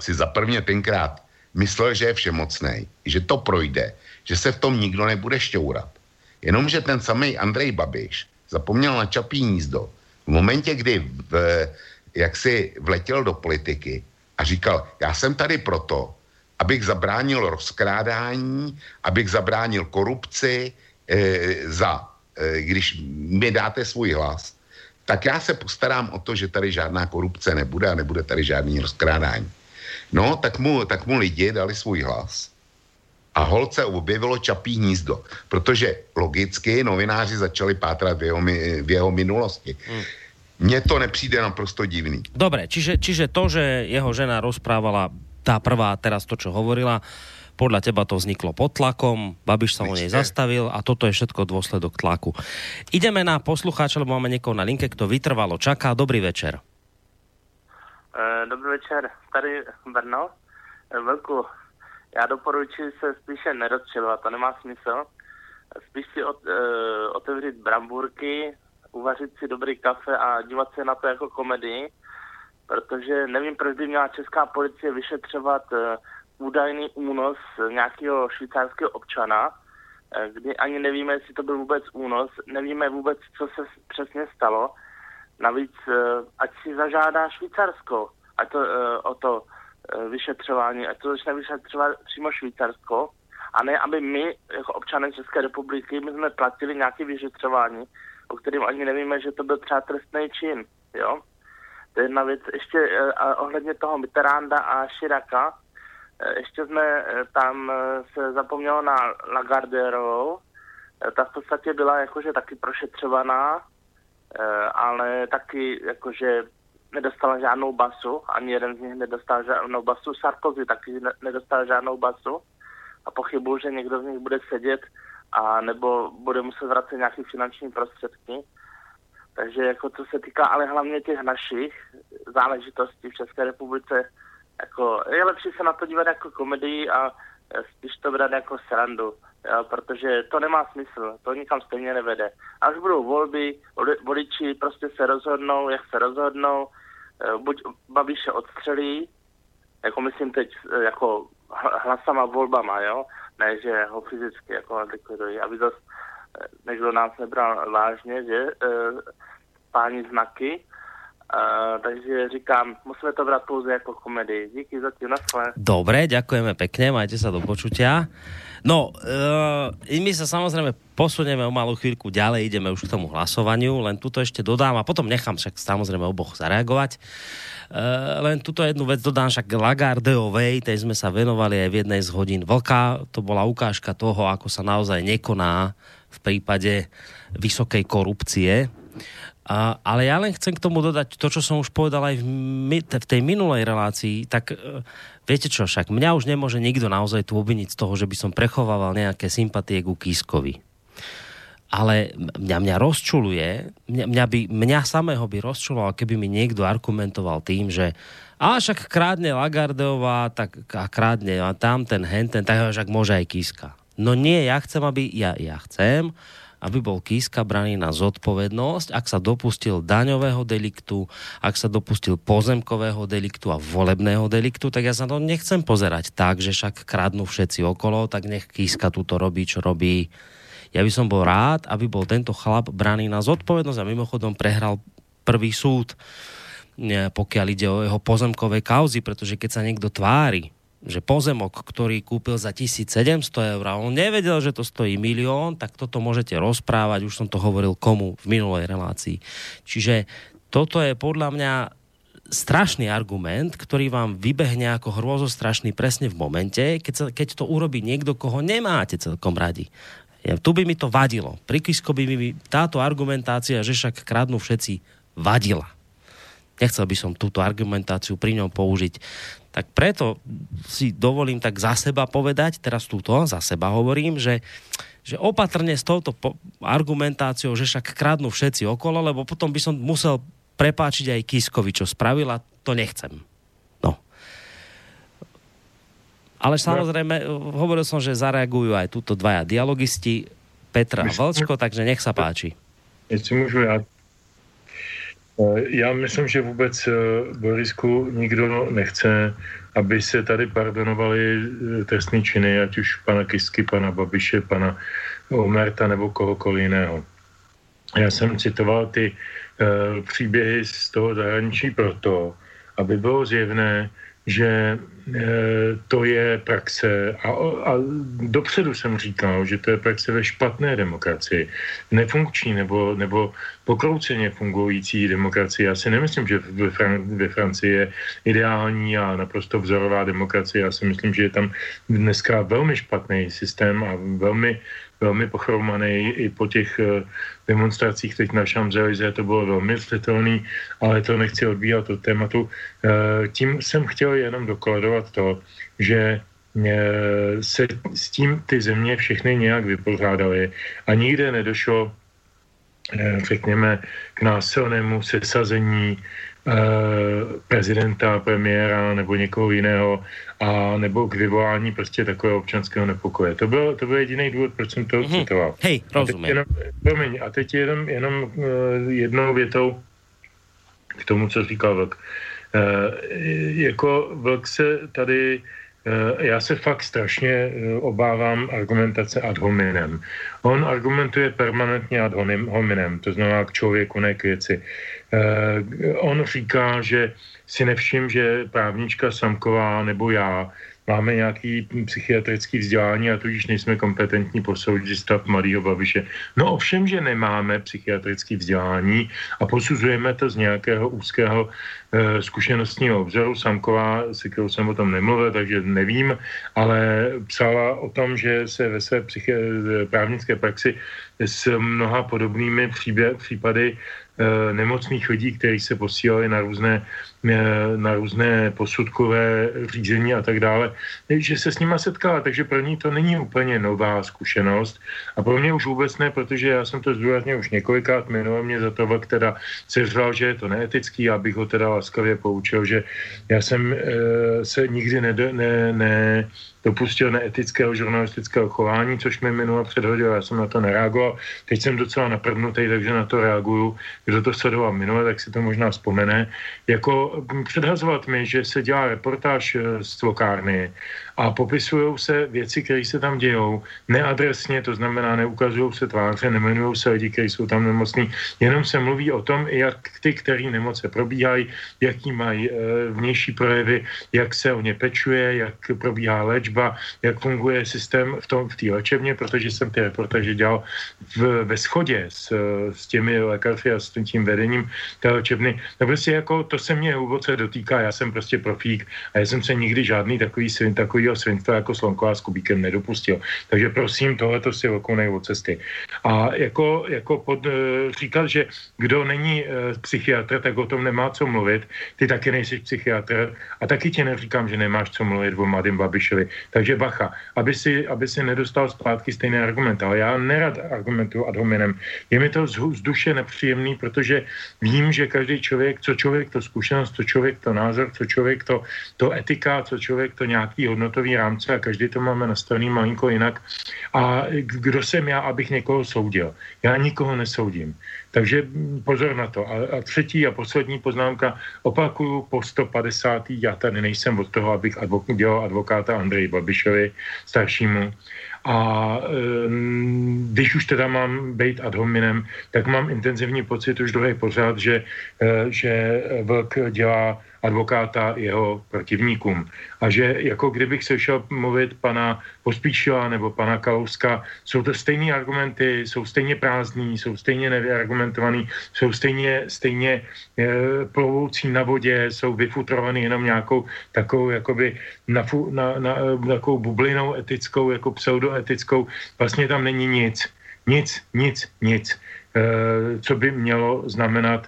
si za prvně tenkrát myslel, že je všemocný, že to projde, že se v tom nikdo nebude šťourat. Jenomže ten samý Andrej Babiš zapomněl na Čapí nízdo. V momentě, kdy v, jak si vletěl do politiky a říkal, já jsem tady proto, abych zabránil rozkrádání, abych zabránil korupci, e, za, e, když mi dáte svůj hlas, tak já se postarám o to, že tady žádná korupce nebude a nebude tady žádný rozkrádání. No, tak mu, tak mu lidi dali svůj hlas a holce objevilo čapí hnízdo, protože logicky novináři začali pátrat v jeho, v jeho minulosti. Hmm. Mně to nepřijde naprosto divný. Dobre, čiže, čiže to, že jeho žena rozprávala tá prvá, teraz to, čo hovorila, podľa teba to vzniklo pod tlakom, Babiš sa o nej zastavil a toto je všetko dôsledok tlaku. Ideme na poslucháča, lebo máme niekoho na linke, kto vytrvalo čaká. Dobrý večer. Uh, dobrý večer, tady Brno. Uh, velkou já doporučuji se spíše nerozčilovat, to nemá smysl. Spíš si od, uh, otevřít bramburky, uvařit si dobrý kafe a dívat se na to jako komedii, protože nevím, proč by měla česká policie vyšetřovat uh, údajný únos nějakého švýcarského občana, uh, kdy ani nevíme, jestli to byl vůbec únos, nevíme vůbec, co se přesně stalo. Navíc, uh, ať si zažádá Švýcarsko, ať to, uh, o to Eh, vyšetřování, ať to začne vyšetřovat přímo Švýcarsko, a ne, aby my, jako občané České republiky, my jsme platili nějaké vyšetřování, o kterým ani nevíme, že to byl třeba trestný čin, jo. To je jedna věc. Ještě uh, ohledně toho Mitterranda a Širaka, uh, ještě jsme uh, tam uh, se zapomnělo na Lagarderovou, uh, ta v podstatě byla jakože taky prošetřovaná, uh, ale taky jakože nedostala žádnou basu, ani jeden z nich nedostal žádnou basu. Sarkozy taky nedostal žádnou basu a pochybuju, že někdo z nich bude sedět a nebo bude muset vracet nějaké finanční prostředky. Takže jako co se týká ale hlavně těch našich záležitostí v České republice, jako je lepší se na to dívat jako komedii a spíš to brát jako srandu, protože to nemá smysl, to nikam stejně nevede. Až budou volby, voliči prostě se rozhodnou, jak se rozhodnou, Eh, buď Babiše odstřelí, jako myslím teď eh, jako hlasama volbama, jo, ne, že ho fyzicky jako likvidují, aby zase eh, někdo nás nebral vážně, že páni znaky, Takže říkám, musíme to brát pouze jako komedii. Díky za tím, naschle. Dobre, ďakujeme pekne, majte sa do počutia. No, uh, my sa samozrejme posunieme o malú chvíľku ďalej, ideme už k tomu hlasovaniu, len tuto ešte dodám a potom nechám však samozrejme oboch zareagovať. Uh, len tuto jednu vec dodám však Lagardeovej, tej sme sa venovali aj v jednej z hodín vlka. To bola ukážka toho, ako sa naozaj nekoná v prípade vysokej korupcie. Ale ja len chcem k tomu dodať to, čo som už povedal aj v, v tej minulej relácii, tak uh, viete čo, však mňa už nemôže nikto naozaj tu obviniť z toho, že by som prechovával nejaké sympatie ku Kiskovi ale mňa, mňa rozčuluje, mňa, mňa, by, mňa samého by rozčuloval, keby mi niekto argumentoval tým, že a však krádne Lagardeová, tak a krádne a tam ten henten, tak však môže aj Kiska. No nie, ja chcem, aby, ja, ja chcem, aby bol Kiska braný na zodpovednosť, ak sa dopustil daňového deliktu, ak sa dopustil pozemkového deliktu a volebného deliktu, tak ja sa to nechcem pozerať tak, že však kradnú všetci okolo, tak nech Kiska túto robí, čo robí. Ja by som bol rád, aby bol tento chlap braný na zodpovednosť a mimochodom prehral prvý súd, pokiaľ ide o jeho pozemkové kauzy, pretože keď sa niekto tvári, že pozemok, ktorý kúpil za 1700 eur a on nevedel, že to stojí milión, tak toto môžete rozprávať, už som to hovoril komu v minulej relácii. Čiže toto je podľa mňa strašný argument, ktorý vám vybehne ako hrôzostrašný presne v momente, keď, sa, keď to urobí niekto, koho nemáte celkom radi. Ja, tu by mi to vadilo. Pri Kisko by mi táto argumentácia, že však kradnú všetci, vadila. Nechcel by som túto argumentáciu pri ňom použiť. Tak preto si dovolím tak za seba povedať, teraz túto za seba hovorím, že, že opatrne s touto argumentáciou, že však kradnú všetci okolo, lebo potom by som musel prepáčiť aj Kiskovi, čo spravila, to nechcem. No. Ale samozrejme, hovoril som, že zareagujú aj túto dvaja dialogisti, Petra a Vlčko, takže nech sa páči. Jestli můžu já. Já myslím, že vůbec Borisku nikdo nechce, aby se tady pardonovali trestné činy, ať už pana Kisky, pana Babiše, pana Omerta nebo kohokoliv jiného. Já jsem citoval ty Eh, příběhy z toho zahraničí proto, aby bylo zjevné, že eh, to je praxe, a, a dopředu jsem říkal, že to je praxe ve špatné demokracii, nefunkční nebo, nebo pokrouceně fungující demokracii. Já si nemyslím, že ve, Fran- ve Francii je ideální a naprosto vzorová demokracie. Já si myslím, že je tam dneska velmi špatný systém a velmi velmi pochromaný i po těch eh, demonstracích teď na Champs-Élysées to bylo velmi zřetelný, ale to nechci odbíhat od tématu. Eh, tím jsem chtěl jenom dokladovat to, že eh, se s tím ty země všechny nějak vypořádaly a nikde nedošlo, řekněme, k násilnému sesazení prezidenta, premiéra nebo někoho jiného a nebo k vyvolání prostě takového občanského nepokoje. To byl, to byl jediný důvod, proč jsem to mm-hmm. citoval. Hej, rozumím. A teď jenom, promiň, a teď jenom, jenom uh, jednou větou k tomu, co říkal Vlk. Uh, jako Vlk se tady já se fakt strašně obávám argumentace ad hominem. On argumentuje permanentně ad hominem, to znamená k člověku, ne k věci. On říká, že si nevšim, že právnička Samková nebo já máme nějaký psychiatrický vzdělání a tudíž nejsme kompetentní posoudit stav mladého Babiše. No ovšem, že nemáme psychiatrické vzdělání a posuzujeme to z nějakého úzkého e, zkušenostního obzoru. Samková, se kterou jsem o tom nemluvil, takže nevím, ale psala o tom, že se ve své psychi- právnické praxi s mnoha podobnými příbě- případy nemocných lidí, kteří se posílali na různé Eh, na různé posudkové řízení a tak dále, že se s nima setkala, takže pro ní to není úplně nová zkušenost a pro mě už vůbec ne, protože já jsem to zdůraznil už několikrát, minule mě za to teda seřval, že je to neetický, abych ho teda laskavě poučil, že já jsem e, se nikdy ne, ne, ne dopustil neetického žurnalistického chování, což mi minule předhodil, já jsem na to nereagoval. Teď jsem docela naprvnutý, takže na to reaguju. Kdo to sledoval minule, tak si to možná vzpomene. Jako předhazovat mi, že se dělá reportáž eh, z tvokárny a popisují se věci, které se tam dějou, neadresně, to znamená, neukazují se tváře, nemenují se lidi, kteří jsou tam nemocní, jenom se mluví o tom, jak ty, které nemoce probíhají, jaký mají e, vnější projevy, jak se o ně pečuje, jak probíhá léčba, jak funguje systém v tom v té léčebně, protože jsem ty reportaže dělal v, ve schodě s, s těmi lékaři a s tím vedením té léčebny. No prostě jako to se mě hluboce dotýká, já jsem prostě profík a já jsem se nikdy žádný takový takový takového svinstva jako Slonková s Kubíkem nedopustil. Takže prosím, tohleto si okounej od cesty. A jako, jako pod, e, říkat, že kdo není e, psychiatr, tak o tom nemá co mluvit. Ty taky nejsi psychiatr a taky ti neříkám, že nemáš co mluvit o Madym Babišovi. Takže bacha, aby si, aby si nedostal zpátky stejné argumenty. Ale já nerad argumentuju ad hominem. Je mi to z, z duše nepříjemný, protože vím, že každý člověk, co člověk to zkušenost, co člověk to názor, co člověk to, to etika, co člověk to nějaký hodnotu hodnotový rámce a každý to máme nastavený malinko jinak. A kdo jsem já, abych někoho soudil? Já nikoho nesoudím. Takže pozor na to. A, a třetí a poslední poznámka. Opakuju po 150. Já tady nejsem od toho, abych advok, dělal advokáta Andreji Babišovi staršímu, A um, když už teda mám být ad hominem, tak mám intenzivní pocit už druhý pořád, že, uh, že Vlk dělá advokáta jeho protivníkům. A že jako kdybych se šel mluvit pana Pospíšila nebo pana Kalouska, jsou to stejné argumenty, jsou stejně prázdný, jsou stejně nevyargumentovaný, jsou stejně, stejně e, plovoucí na vodě, jsou vyfutrovaný jenom nějakou takovou jakoby na, na, na, na takovou bublinou etickou, jako pseudoetickou. Vlastně tam není nic. Nic, nic, nic co by mělo znamenat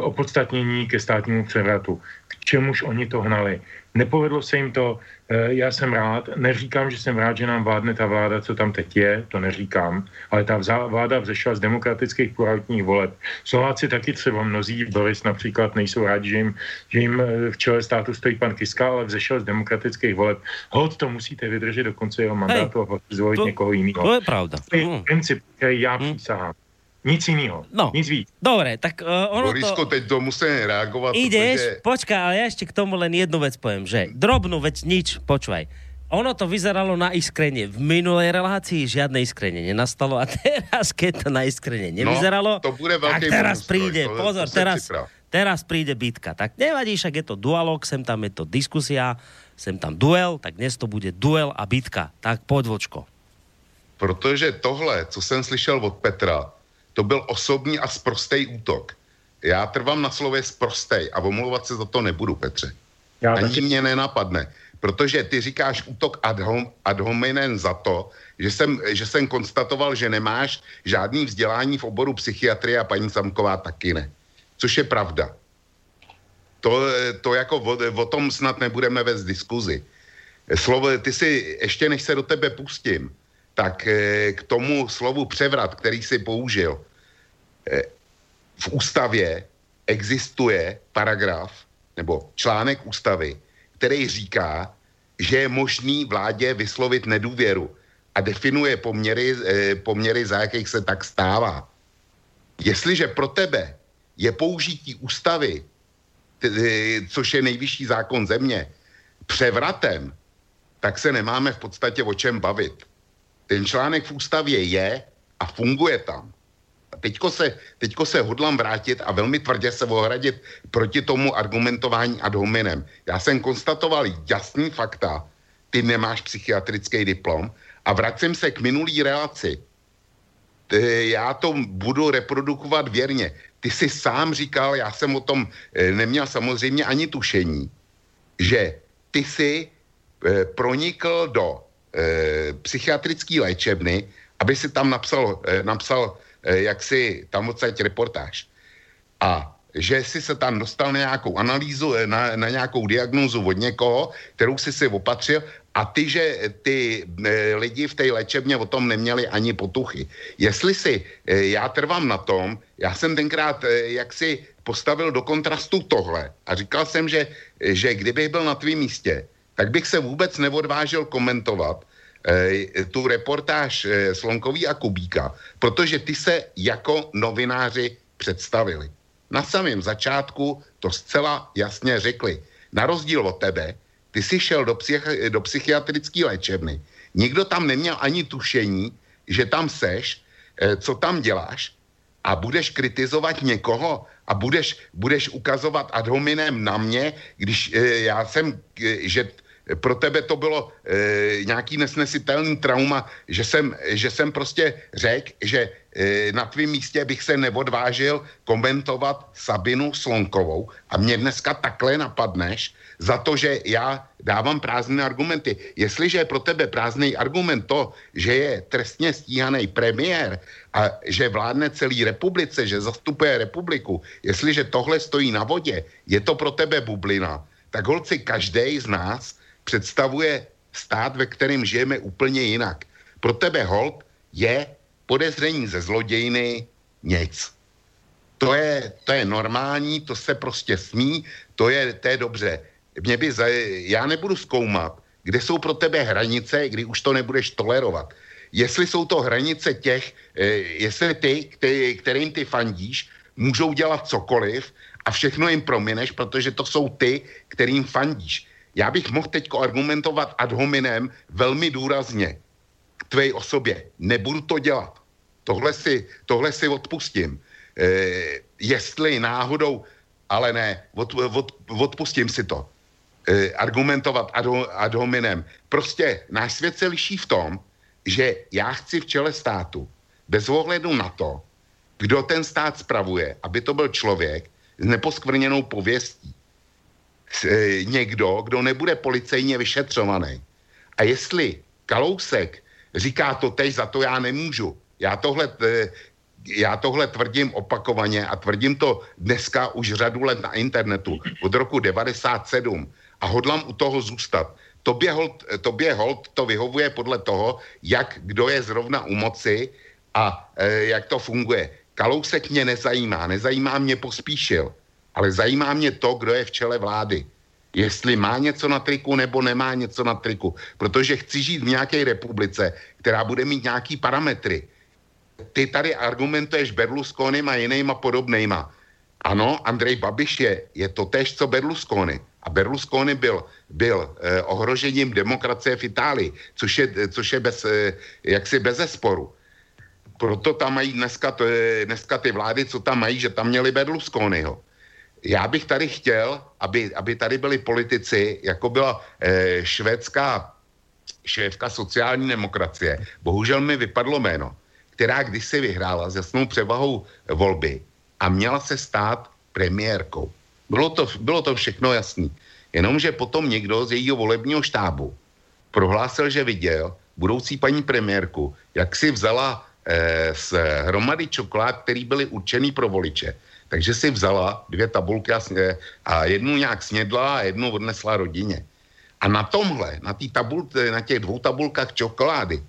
opodstatnění ke státnímu převratu čemuž oni to hnali. Nepovedlo se jim to, eh, já jsem rád, neříkám, že jsem rád, že nám vládne ta vláda, co tam teď je, to neříkám, ale ta vláda vzešla z demokratických pluralitních voleb. Slováci taky třeba mnozí, Boris například, nejsou rádi, že jim, že jim eh, v čele státu stojí pan Kiska, ale vzešel z demokratických voleb. Hod to musíte vydržet do konce jeho mandátu Hej, a zvolit to, někoho jiného. To je pravda. To je hm. princip, který já hm. přísahám. Nic jiného. No, nic víc. Dobre, tak uh, ono Borisko, to... teď to musím reagovat, Ideš, protože... počkaj, ale ja ešte k tomu len jednu vec poviem, že drobnú vec, nič, počúvaj. Ono to vyzeralo na iskrenie. V minulej relácii žiadne iskrenie nenastalo a teraz, keď to na iskrenie no, nevyzeralo, no, to bude tak teraz príde, to, pozor, to teraz, teraz príde bitka. Tak nevadí, však je to dualog, sem tam je to diskusia, sem tam duel, tak dnes to bude duel a bitka. Tak poď, Vočko. Protože tohle, co jsem slyšel od Petra, to byl osobní a sprostej útok. Já trvám na slově sprostej a omlouvat se za to nebudu, Petře. Já Ani taky... mě nenapadne. Protože ty říkáš útok ad, hom, ad hominem za to, že jsem, že jsem konstatoval, že nemáš žádný vzdělání v oboru psychiatrie a paní Samková taky ne. Což je pravda. To, to jako o, o tom snad nebudeme vést diskuzi. Slovo, ty si, ještě než se do tebe pustím, tak eh, k tomu slovu převrat, který si použil, eh, v ústavě existuje paragraf nebo článek ústavy, který říká, že je možný vládě vyslovit nedůvěru a definuje poměry, eh, poměry za jakých se tak stává. Jestliže pro tebe je použití ústavy, což je nejvyšší zákon země, převratem, tak se nemáme v podstatě o čem bavit. Ten článek v ústavě je a funguje tam. A teďko se, teďko se hodlám vrátit a velmi tvrdě se ohradit proti tomu argumentování ad hominem. Já jsem konstatoval jasný fakta, ty nemáš psychiatrický diplom a vracím se k minulý relaci. Ty, já to budu reprodukovat věrně. Ty jsi sám říkal, já jsem o tom e, neměl samozřejmě ani tušení, že ty jsi e, pronikl do psychiatrické léčebny, aby si tam napsal, e, napsal e, jak si tam odsaď reportáž. A že si se tam dostal na nějakou analýzu, na, na nějakou diagnózu od někoho, kterou si si opatřil a ty, že ty lidi v té léčebně o tom neměli ani potuchy. Jestli si, já trvám na tom, já jsem tenkrát jak si postavil do kontrastu tohle a říkal jsem, že, že kdybych byl na tvém místě, tak bych se vůbec neodvážil komentovat e, tu reportáž e, Slonkový a Kubíka, protože ty se jako novináři představili. Na samém začátku to zcela jasně řekli. Na rozdíl od tebe, ty jsi šel do, psych- do psychiatrické léčebny. Nikdo tam neměl ani tušení, že tam seš, e, co tam děláš a budeš kritizovat někoho a budeš, budeš ukazovat ad hominem na mě, když e, já jsem, e, že pro tebe to bylo e, nějaký nesnesitelný trauma, že jsem, že jsem prostě řekl, že e, na tvém místě bych se neodvážil komentovat Sabinu Slonkovou a mě dneska takhle napadneš za to, že já dávám prázdné argumenty. Jestliže je pro tebe prázdný argument to, že je trestně stíhaný premiér a že vládne celý republice, že zastupuje republiku, jestliže tohle stojí na vodě, je to pro tebe bublina, tak holci každý z nás představuje stát, ve kterém žijeme úplně jinak. Pro tebe hold je podezření ze zlodějiny nic. To je, to je normální, to se prostě smí, to je, to je dobře. Mě by za, já nebudu zkoumat, kde jsou pro tebe hranice, kdy už to nebudeš tolerovat. Jestli jsou to hranice těch, eh, jestli ty, který, kterým ty fandíš, můžou dělat cokoliv a všechno jim promineš, protože to jsou ty, kterým fandíš. Já bych mohl teď argumentovat ad hominem velmi důrazně k tvé osobě. Nebudu to dělat. Tohle si, tohle si odpustím. E, jestli náhodou, ale ne, od, od, odpustím si to. E, argumentovat ad, ad hominem. Prostě náš svět se liší v tom, že já chci v čele státu, bez ohledu na to, kdo ten stát spravuje, aby to byl člověk s neposkvrněnou pověstí. E, někdo, kdo nebude policejně vyšetřovaný. A jestli Kalousek říká to teď, za to já nemůžu. Já tohle, e, já tohle tvrdím opakovaně a tvrdím to dneska už řadu let na internetu od roku 97 a hodlám u toho zůstat. Tobě hold, tobě hold to vyhovuje podle toho, jak kdo je zrovna u moci a e, jak to funguje. Kalousek mě nezajímá, nezajímá mě pospíšil, ale zajímá mě to, kdo je v čele vlády. Jestli má něco na triku nebo nemá něco na triku. Protože chci žít v nějaké republice, která bude mít nějaký parametry. Ty tady argumentuješ Berlusconim a jinýma podobnejma. Ano, Andrej Babiš je, je to tež, co Berlusconi. A Berlusconi byl, byl eh, ohrožením demokracie v Itálii, což je, což je bez, eh, jaksi bez zesporu proto tam mají dneska, to je, dneska ty vlády, co tam mají, že tam měli Berlusconiho. Já bych tady chtěl, aby, aby tady byli politici, jako byla eh, švédská šéfka sociální demokracie, bohužel mi vypadlo jméno, která kdysi vyhrála s jasnou převahou volby a měla se stát premiérkou. Bylo to, bylo to všechno jasný. Jenomže potom někdo z jejího volebního štábu prohlásil, že viděl budoucí paní premiérku, jak si vzala Eh, z hromady čokolád, které byly určený pro voliče. Takže si vzala dvě tabulky a, sně, a jednu nějak snědla a jednu odnesla rodině. A na tomhle, na, tý tabul, na těch dvou tabulkách čokolády,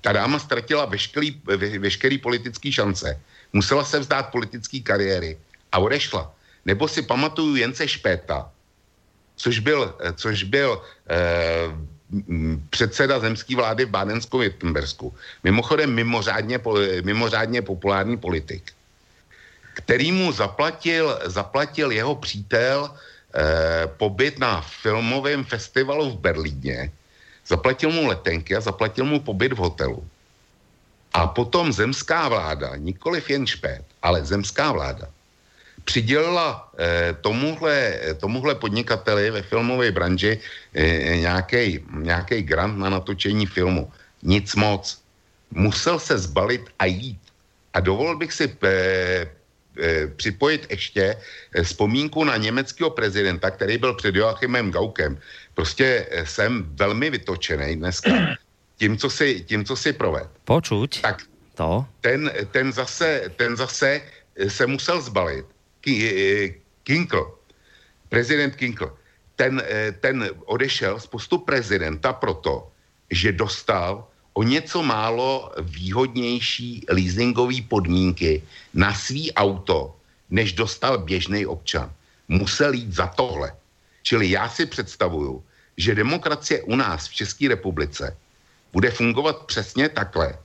ta dáma ztratila veškerý, ve, veškerý politický šance. Musela se vzdát politické kariéry a odešla. Nebo si pamatuju Jence Špéta, což byl, což byl eh, předseda zemské vlády v bádensku Wittenbersku. Mimochodem mimořádně, mimořádně populární politik, který mu zaplatil, zaplatil jeho přítel eh, pobyt na filmovém festivalu v Berlíně, zaplatil mu letenky a zaplatil mu pobyt v hotelu. A potom zemská vláda, nikoliv jen špét, ale zemská vláda, přidělila eh, tomuhle, tomuhle podnikateli ve filmové branži eh, nějaký grant na natočení filmu. Nic moc. Musel se zbalit a jít. A dovolil bych si eh, připojit ještě eh, vzpomínku na německého prezidenta, který byl před Joachimem Gaukem. Prostě eh, jsem velmi vytočený dneska tím, co si, tím, co si proved. Počuť. Tak to. Ten, ten, zase, ten zase eh, se musel zbalit Kinkl, prezident Kinkl, ten, eh, ten odešel z postu prezidenta proto, že dostal o něco málo výhodnější leasingové podmínky na svý auto, než dostal běžný občan. Musel jít za tohle. Čili já si představuju, že demokracie u nás v České republice bude fungovat přesně takhle,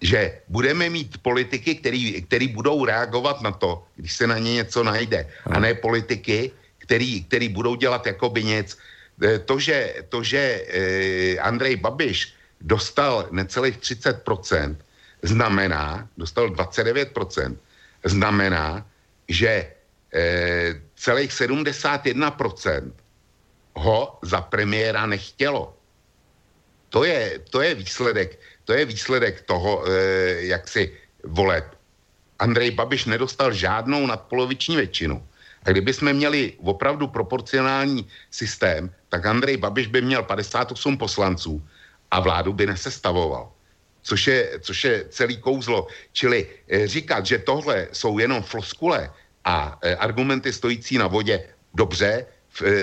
že budeme mít politiky, který, který budou reagovat na to, když se na ně něco najde. A ne politiky, který, který budou dělat jakoby nic. E, to, že, to, že eh, Andrej Babiš dostal necelých 30%, znamená, dostal 29%, znamená, že eh, celých 71% ho za premiéra nechtělo. To je, to je výsledek to je výsledek toho, eh, jak si voleb. Andrej Babiš nedostal žádnou nadpoloviční většinu. A kdyby jsme měli opravdu proporcionální systém, tak Andrej Babiš by měl 58 poslanců a vládu by nesestavoval. Což je, což je celý kouzlo. Čili eh, říkat, že tohle jsou jenom floskule a eh, argumenty stojící na vodě, dobře,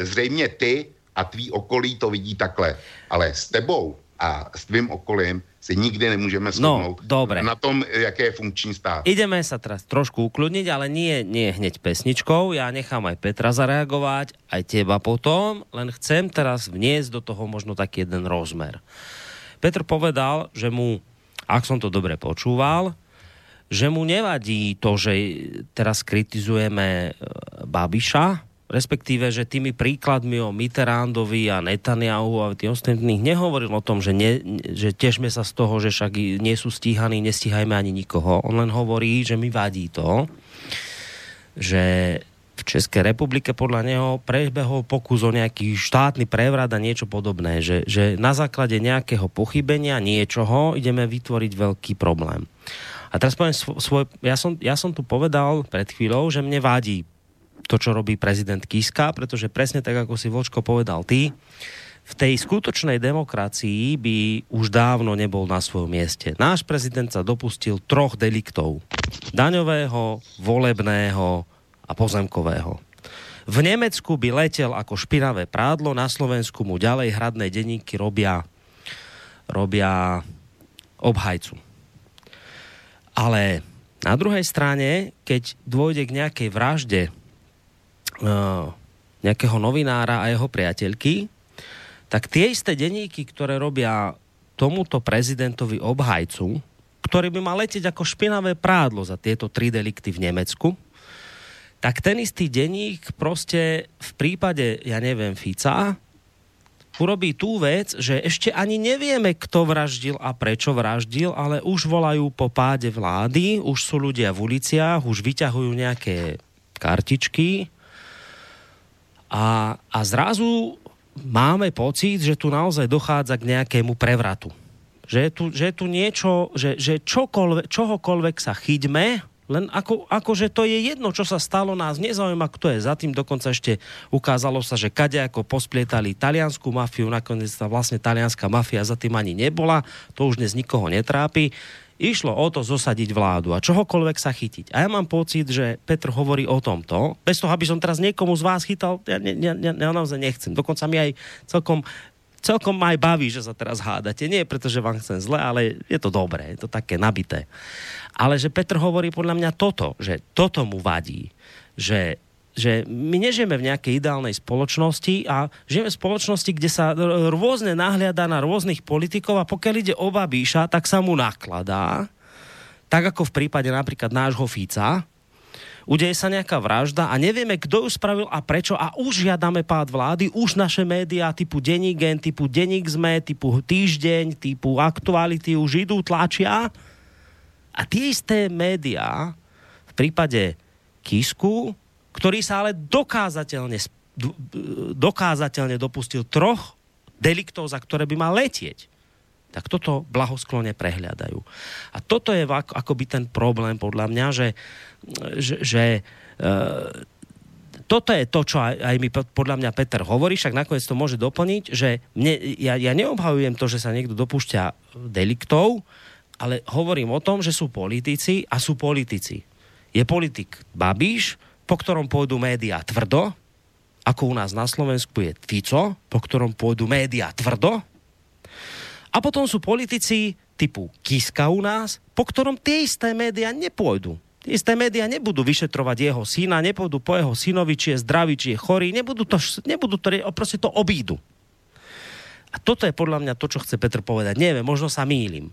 zřejmě ty a tvý okolí to vidí takhle. Ale s tebou a s tvým okolím si nikdy nemůžeme shodnout no, dobre. na tom, jaké je funkční stát. Ideme sa teraz trošku ukludniť, ale nie, nie hneď pesničkou. Ja nechám aj Petra zareagovať, aj teba potom, len chcem teraz vniesť do toho možno taký jeden rozmer. Petr povedal, že mu, ak som to dobre počúval, že mu nevadí to, že teraz kritizujeme e, Babiša, respektíve, že tými príkladmi o Mitterrandovi a Netanyahu a tých ostatných nehovoril o tom, že, ne, že težme sa z toho, že však nie sú stíhaní, nestíhajme ani nikoho. On len hovorí, že mi vadí to, že v Českej republike podľa neho prebehol pokus o nejaký štátny prevrat a niečo podobné, že, že na základe nejakého pochybenia niečoho ideme vytvoriť veľký problém. A teraz poviem svoj, ja som, ja som tu povedal pred chvíľou, že mne vadí to, čo robí prezident Kiska, pretože presne tak, ako si Vočko povedal ty, v tej skutočnej demokracii by už dávno nebol na svojom mieste. Náš prezident sa dopustil troch deliktov. Daňového, volebného a pozemkového. V Nemecku by letel ako špinavé prádlo, na Slovensku mu ďalej hradné denníky robia, robia obhajcu. Ale na druhej strane, keď dôjde k nejakej vražde Eh, nejakého novinára a jeho priateľky, tak tie isté denníky, ktoré robia tomuto prezidentovi obhajcu, ktorý by mal letieť ako špinavé prádlo za tieto tri delikty v Nemecku, tak ten istý denník prostě v prípade, ja neviem, Fica, urobí tú vec, že ešte ani nevieme, kto vraždil a prečo vraždil, ale už volajú po páde vlády, už sú ľudia v uliciach, už vyťahujú nejaké kartičky, a, a zrazu máme pocit, že tu naozaj dochádza k nejakému prevratu. Že je tu, že je tu niečo, že, že čohokoľvek sa chyťme, len ako, ako, že to je jedno, čo sa stalo, nás nezaujíma, kto je za tým. Dokonca ešte ukázalo sa, že kade ako posplietali taliansku mafiu, nakoniec tá vlastne talianská mafia za tým ani nebola, to už dnes nikoho netrápi. Išlo o to zosadiť vládu a čohokoľvek sa chytiť. A ja mám pocit, že Petr hovorí o tomto, bez toho, aby som teraz niekomu z vás chytal, ja, ne, ne, ja naozaj nechcem. Dokonca mi aj celkom celkom ma aj baví, že sa teraz hádate. Nie preto, že vám chcem zle, ale je to dobré, je to také nabité. Ale že Petr hovorí podľa mňa toto, že toto mu vadí, že že my nežijeme v nejakej ideálnej spoločnosti a žijeme v spoločnosti, kde sa rôzne nahliada na rôznych politikov a pokiaľ ide o Babíša, tak sa mu nakladá, tak ako v prípade napríklad nášho Fica, udeje sa nejaká vražda a nevieme, kto ju spravil a prečo a už žiadame pád vlády, už naše médiá typu Denigen, typu Denik ZME, typu Týždeň, typu Aktuality už idú, tlačia a tie isté médiá v prípade Kisku ktorý sa ale dokázateľne, dokázateľne dopustil troch deliktov, za ktoré by mal letieť tak toto blahosklone prehľadajú. A toto je ako, akoby ten problém podľa mňa, že, že, že e, toto je to, čo aj mi podľa mňa Peter hovorí, však nakoniec to môže doplniť, že mne, ja, ja neobhajujem to, že sa niekto dopúšťa deliktov, ale hovorím o tom, že sú politici a sú politici. Je politik Babiš, po ktorom pôjdu média tvrdo, ako u nás na Slovensku je Fico, po ktorom pôjdu média tvrdo. A potom sú politici typu Kiska u nás, po ktorom tie isté média nepôjdu. Isté média nebudú vyšetrovať jeho syna, nebudú po jeho synovi, či je zdravý, či je chorý, nebudú to, nebudú to proste to obídu. A toto je podľa mňa to, čo chce Petr povedať. Neviem, možno sa mýlim.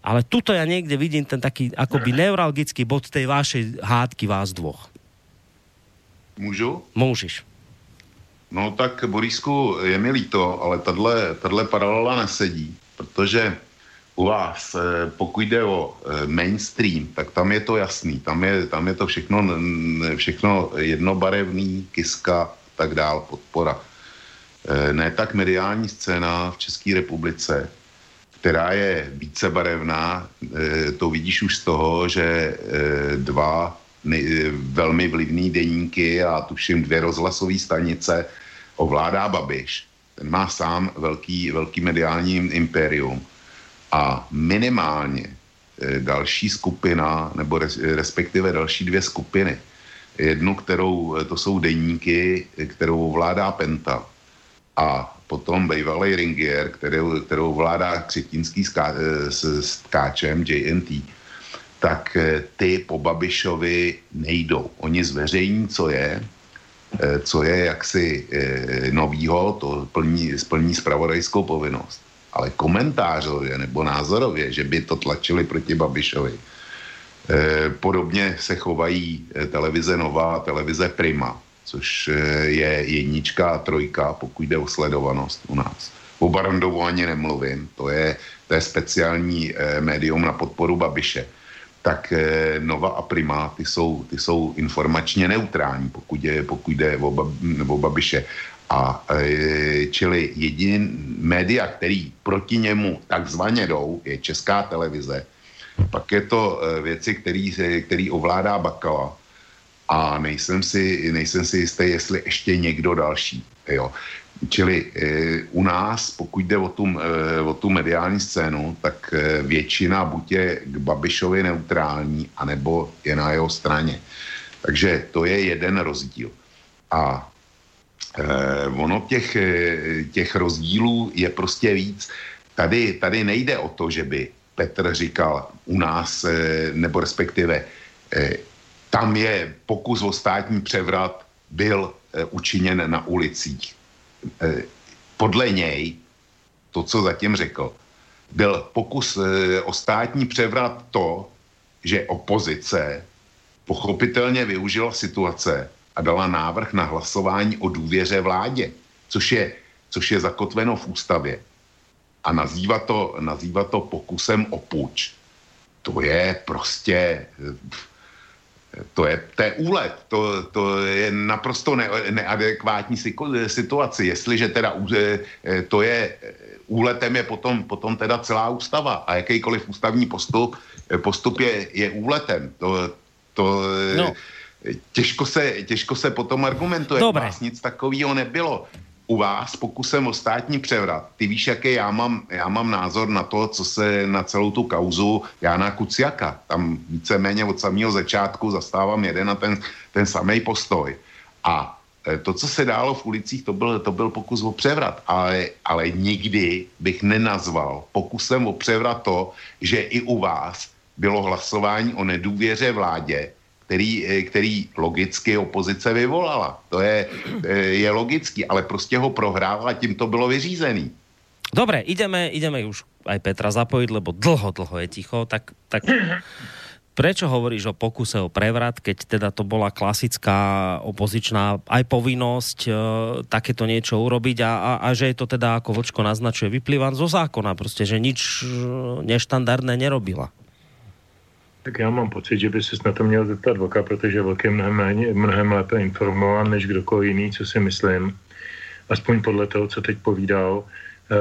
Ale tuto ja niekde vidím ten taký akoby neuralgický bod tej vašej hádky vás dvoch. Můžu? Můžeš. No tak, Borisku, je mi líto, ale tahle paralela nesedí, protože u vás, eh, pokud jde o eh, mainstream, tak tam je to jasný, tam je, tam je to všechno, všechno jednobarevný, kiska, tak dál, podpora. Eh, ne tak mediální scéna v České republice, která je více barevná, to vidíš už z toho, že dva velmi vlivný deníky a tuším dvě rozhlasové stanice ovládá Babiš. Ten má sám velký, velký mediální impérium. A minimálně e, další skupina, nebo res, respektive další dvě skupiny. Jednu, kterou, e, to jsou deníky, kterou ovládá Penta. A potom bývalý Ringier, kterou, kterou vládá Křetínský s, s, s tkáčem JNT tak eh, ty po Babišovi nejdou. Oni zveřejní, co je, eh, co je jaksi eh, novýho, to plní, splní spravodajskou povinnost. Ale komentářově nebo názorově, že by to tlačili proti Babišovi. Podobně se chovají televize Nová, televize Prima. což eh, je jednička a trojka, pokud jde o sledovanost u nás. O Barandovu ani nemluvím, to je, to je speciální eh, médium na podporu Babiše. Tak eh, Nova a Prima, ty jsou, ty jsou informačně neutrální, pokud, je, pokud jde o, o Babiše. A e, čili jediný média, který proti němu takzvaně jdou, je Česká televize. Pak je to e, věci, který, který ovládá Bakala. A nejsem si, nejsem si jistý, jestli ještě někdo další. Jo. Čili e, u nás, pokud jde o tu, e, o tu mediální scénu, tak e, většina buď je k Babišovi neutrální, anebo je na jeho straně. Takže to je jeden rozdíl. A Eh, ono těch, eh, těch rozdílů je prostě víc. Tady, tady nejde o to, že by Petr říkal u nás, eh, nebo respektive eh, tam je pokus o státní převrat, byl eh, učiněn na ulicích. Eh, podle něj, to, co zatím řekl, byl pokus eh, o státní převrat to, že opozice pochopitelně využila situace, a dala návrh na hlasování o důvěře vládě, což je, což je zakotveno v ústavě. A nazývá to, nazývá to pokusem o puč. To je prostě to je, to je úlet, to, to je naprosto ne, neadekvátní situace. Jestliže teda e, to je, úletem je potom, potom teda celá ústava a jakýkoliv ústavní postup, postup je, je úletem. To, to, no těžko se, těžko se potom argumentuje. Dobre. Vás nic takového nebylo. U vás pokusem o státní převrat. Ty víš, jaký já mám, já mám názor na to, co se na celou tu kauzu Jana Kuciaka. Tam víceméně od samého začátku zastávám jeden a ten, ten samý postoj. A e, to, co se dálo v ulicích, to byl, to byl pokus o převrat. Ale, ale nikdy bych nenazval pokusem o převrat to, že i u vás bylo hlasování o nedůvěře vládě, který, eh, který logicky opozice vyvolala. To je, eh, je logický, ale prostě ho prohrál a tím to bylo vyřízený. Dobre, ideme, ideme už aj Petra zapojiť, lebo dlho, dlho je ticho, tak, tak prečo hovoríš o pokuse o prevrat, keď teda to bola klasická opozičná aj povinnosť e, takéto niečo urobiť a, a, a že je to teda, ako Vočko naznačuje, vyplýva zo zákona, prostě, že nič neštandardné nerobila. Tak já mám pocit, že by se na to měl zeptat Voka, protože Vok je mnohem, méně, mnohem lépe informován než kdokoliv jiný, co si myslím. Aspoň podle toho, co teď povídal. E,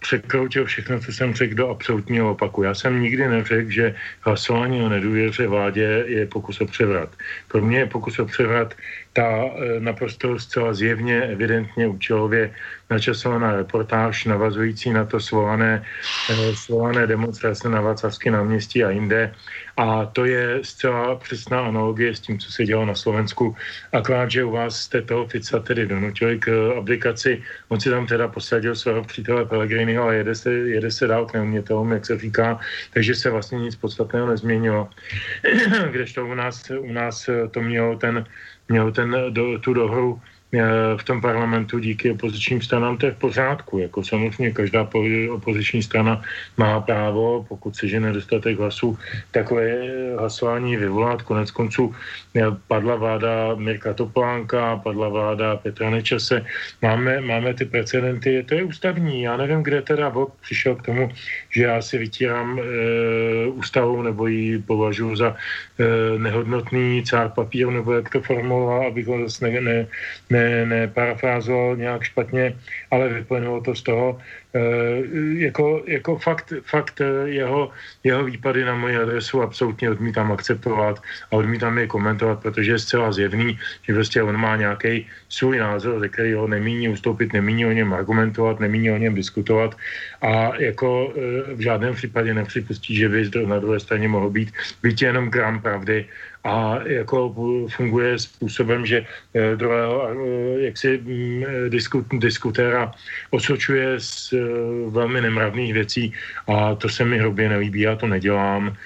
překroutil všechno, co jsem řekl do absolutního opaku. Já jsem nikdy neřekl, že hlasování o nedůvěře vládě je pokus o převrat. Pro mě je pokus o převrat ta e, naprosto zcela zjevně, evidentně účelově načasovaná reportáž navazující na to svolané, e, svolané demonstrace na Vacavské náměstí a jinde, a to je zcela přesná analogie s tím, co se dělo na Slovensku. Akorát, že u vás jste toho Fica tedy donutili k eh, aplikaci. On si tam teda posadil svého přítele Pellegriniho, ale jede se, jede se dál k neumětelům, jak se říká, takže se vlastně nic podstatného nezměnilo. Kdežto u nás, u nás to mělo ten, mělo ten do, tu dohru Eh, v tom parlamentu díky opozičním stranám, to je v pořádku. Jako samozřejmě každá opoziční strana má právo, pokud se žene dostatek hlasů, takové hlasování vyvolat. Konec konců eh, padla vláda Mirka Topolánka, padla vláda Petra Nečase. Máme, máme ty precedenty, to je ústavní. Já nevím, kde teda Vok přišel k tomu, že já si vytírám e, ústavu nebo ji považuji za e, nehodnotný cár papíru, nebo jak to formuloval, abych ho zase ne, ne, ne ne, neparafrázoval nějak špatně, ale vyplynulo to z toho, Eh, jako, jako fakt, fakt eh, jeho, jeho výpady na moji adresu absolutně odmítám akceptovat a odmítám je komentovat, protože je zcela zjevný, že prostě on má nějaký svůj názor, ze kterého nemíní ustoupit, nemíní o něm argumentovat, nemíní o něm diskutovat a jako eh, v žádném případě nepřipustí, že by na druhé straně mohl být byť jenom gram pravdy a jako funguje způsobem, že druhého jaksi mm, diskutéra osočuje Eh, velmi nemravných věcí a to se mi hrubě nelíbí, já to nedělám. eh,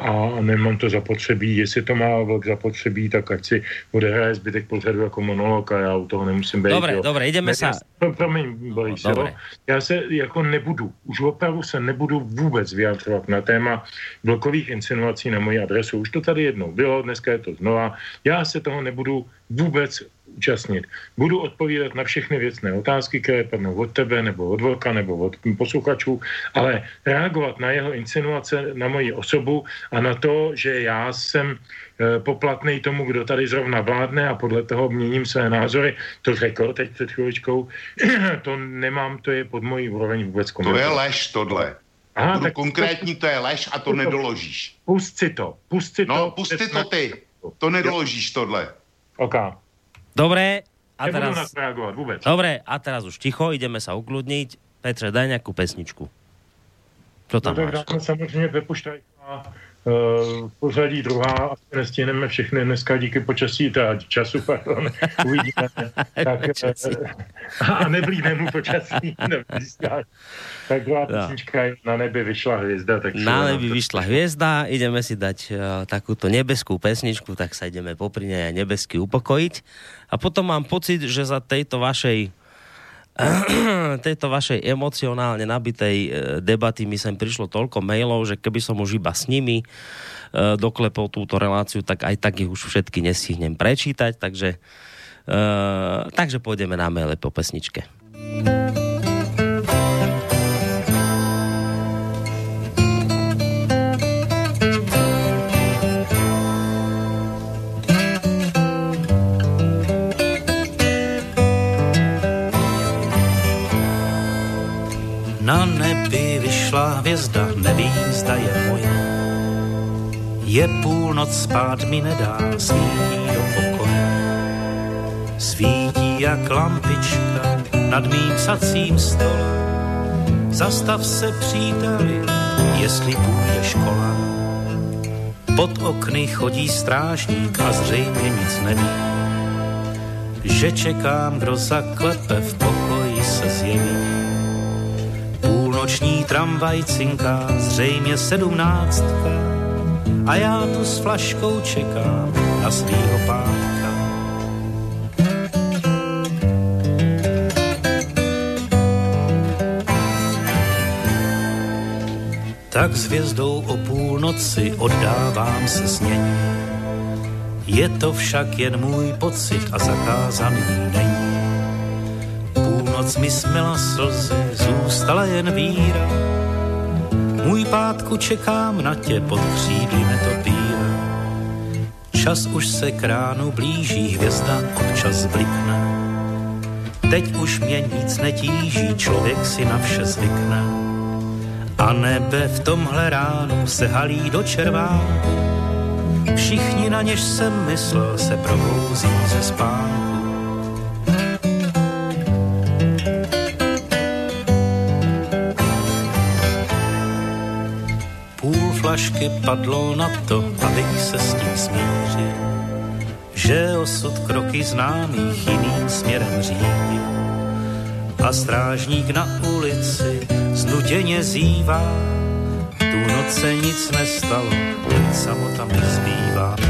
a nemám to zapotřebí. Jestli to má velk zapotřebí, tak ať si odehraje zbytek pořadu jako monolog a já u toho nemusím být. Dobre, jo. dobre, ideme sa... Pro, promiň, Boris, no, Já se jako nebudu, už opravdu se nebudu vůbec vyjadřovat na téma blokových insinuací na moji adresu. Už to tady jednou jednou bylo, dneska je to znova. Já se toho nebudu vůbec účastnit. Budu odpovídat na všechny věcné otázky, které padnou od tebe, nebo od Volka, nebo od posluchačů, ale reagovat na jeho insinuace, na moji osobu a na to, že já jsem e, poplatný tomu, kdo tady zrovna vládne a podle toho měním své názory, to řekl teď před chvíličkou, to nemám, to je pod mojí úroveň vůbec komentovat. To je lež tohle. Aha, Budu tak konkrétní, to je lež a to, to nedoložíš. Pust si to, pust si no, to. pust si to ty, to nedoložíš tohle. OK. Dobre, a Nebudu teraz... reagovať vôbec. Dobre, a teraz už ticho, ideme sa ukludniť. Petře, daj nejakú pesničku. Čo tam no, máš? Tak samozřejmě Pepu Štajka, Uh, pořadí druhá, asi nestihneme všechny dneska díky počasí, teda času, pardon, uvidíme. tak, uh, a neblídnému počasí, tak druhá no. písnička je Na nebi vyšla hvězda. Tak na nebi vyšla hvězda, ideme si dať uh, takúto nebeskú pesničku, tak sa ideme popri nej nebesky upokojiť. A potom mám pocit, že za tejto vašej tejto vašej emocionálne nabitej e, debaty mi sem prišlo toľko mailov, že keby som už iba s nimi e, doklepol túto reláciu, tak aj tak ich už všetky nestihnem prečítať, takže, uh, takže pôjdeme na maile po pesničke. Vyšla hvězda, nevím, zda je moje. Je půlnoc, spát mi nedá, svítí do pokoje. Svítí jak lampička nad mým psacím stolem. Zastav se, příteli, jestli půjde škola. Pod okny chodí strážník a zřejmě nic neví. Že čekám, kdo zaklepe v pokoji se zjeví Půlnoční tramvaj cinká, zřejmě sedmnáctka a já tu s flaškou čekám na svýho pátka. Tak s hvězdou o půlnoci oddávám se snění. Je to však jen můj pocit a zakázaný není mi smila slzy, zůstala jen víra. Můj pátku čekám na tě pod křídly netopíra. Čas už se kránu blíží, hvězda občas blikne. Teď už mě nic netíží, člověk si na vše zvykne. A nebe v tomhle ránu se halí do červánku. Všichni na něž jsem myslel se probouzí ze spánku. Flašky padlo na to, abych se s tím smířil, že osud kroky známých jiným směrem řídil. A strážník na ulici znuděně zývá, tu noce nic nestalo, jen samota mi zbývá.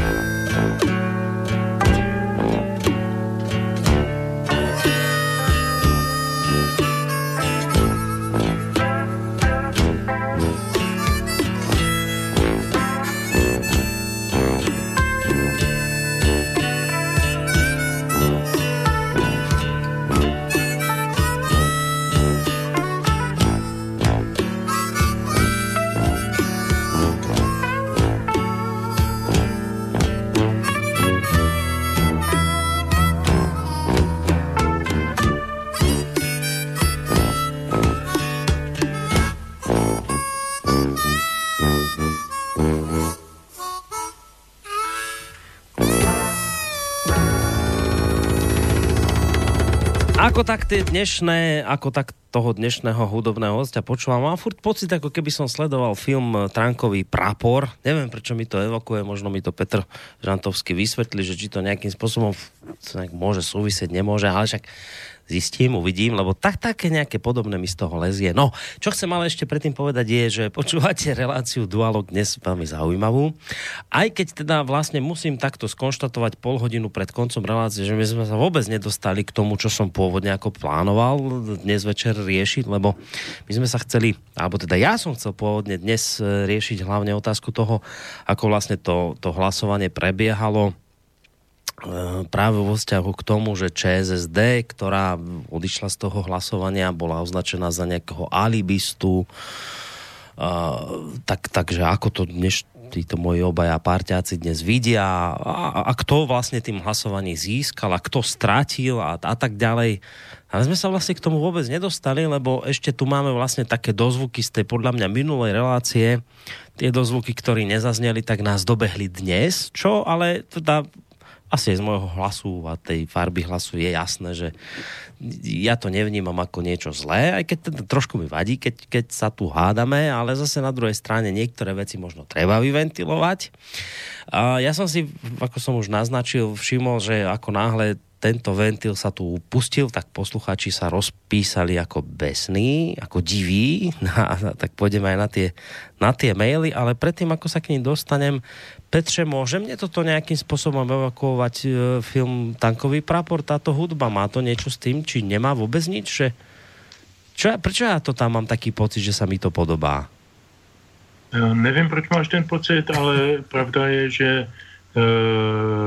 Ako tak tie dnešné, ako tak toho dnešného hudobného hostia počúvam, mám furt pocit, ako keby som sledoval film Tránkový prápor. Neviem, prečo mi to evokuje, možno mi to Petr Žantovský vysvetlí, že či to nejakým spôsobom môže súvisieť, nemôže, ale však zistím, uvidím, lebo tak, také nejaké podobné mi z toho lezie. No, čo chcem ale ešte predtým povedať je, že počúvate reláciu Dualog dnes veľmi zaujímavú. Aj keď teda vlastne musím takto skonštatovať pol hodinu pred koncom relácie, že my sme sa vôbec nedostali k tomu, čo som pôvodne ako plánoval dnes večer riešiť, lebo my sme sa chceli, alebo teda ja som chcel pôvodne dnes e, riešiť hlavne otázku toho, ako vlastne to, to hlasovanie prebiehalo práve vo vzťahu k tomu, že ČSSD, ktorá odišla z toho hlasovania, bola označená za nejakého alibistu, Uh, tak, takže ako to dneš, títo moji obaja parťáci dnes vidia a, a kto vlastne tým hlasovaním získal a kto strátil a, a tak ďalej. Ale sme sa vlastne k tomu vôbec nedostali, lebo ešte tu máme vlastne také dozvuky z tej podľa mňa minulej relácie. Tie dozvuky, ktorí nezazneli, tak nás dobehli dnes, čo ale teda asi z môjho hlasu a tej farby hlasu je jasné, že ja to nevnímam ako niečo zlé, aj keď teda trošku mi vadí, keď, keď sa tu hádame, ale zase na druhej strane niektoré veci možno treba vyventilovať. A ja som si, ako som už naznačil, všimol, že ako náhle tento ventil sa tu pustil, tak posluchači sa rozpísali ako besní, ako diví, a, tak pôjdeme aj na tie, na tie maily, ale predtým, ako sa k ním dostanem, Petře, môže mne toto nejakým spôsobom evakuovať e, film Tankový prapor, táto hudba? Má to niečo s tým, či nemá vôbec nič? Že... Čo, prečo ja to tam mám taký pocit, že sa mi to podobá? Já nevím, proč máš ten pocit, ale pravda je, že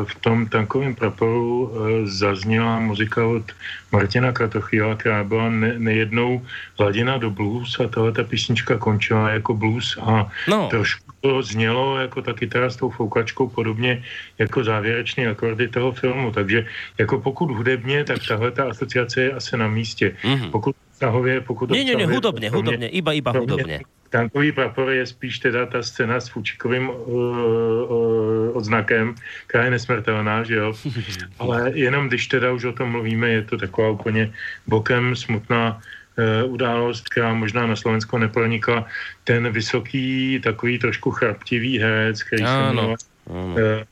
v tom tankovém praporu eh, zazněla muzika od Martina Kratochýla, která byla ne, nejednou hladina do blues a tahle ta písnička končila jako blues a no. trošku to znělo jako ta kytara s tou foukačkou podobně jako závěrečný akordy toho filmu, takže jako pokud hudebně, tak tahle ta asociace je asi na místě. Mm-hmm. Pokud obsahově, pokud ne, ne, ne, hudobně, hudobně, iba, iba hudobně tankový prapor je spíš teda ta scéna s Fučikovým uh, uh, odznakem, která je nesmrtelná, že jo. Ale jenom když teda už o tom mluvíme, je to taková úplně bokem smutná uh, událost, která možná na Slovensko nepronikla. Ten vysoký, takový trošku chraptivý herec, který se jmenoval uh,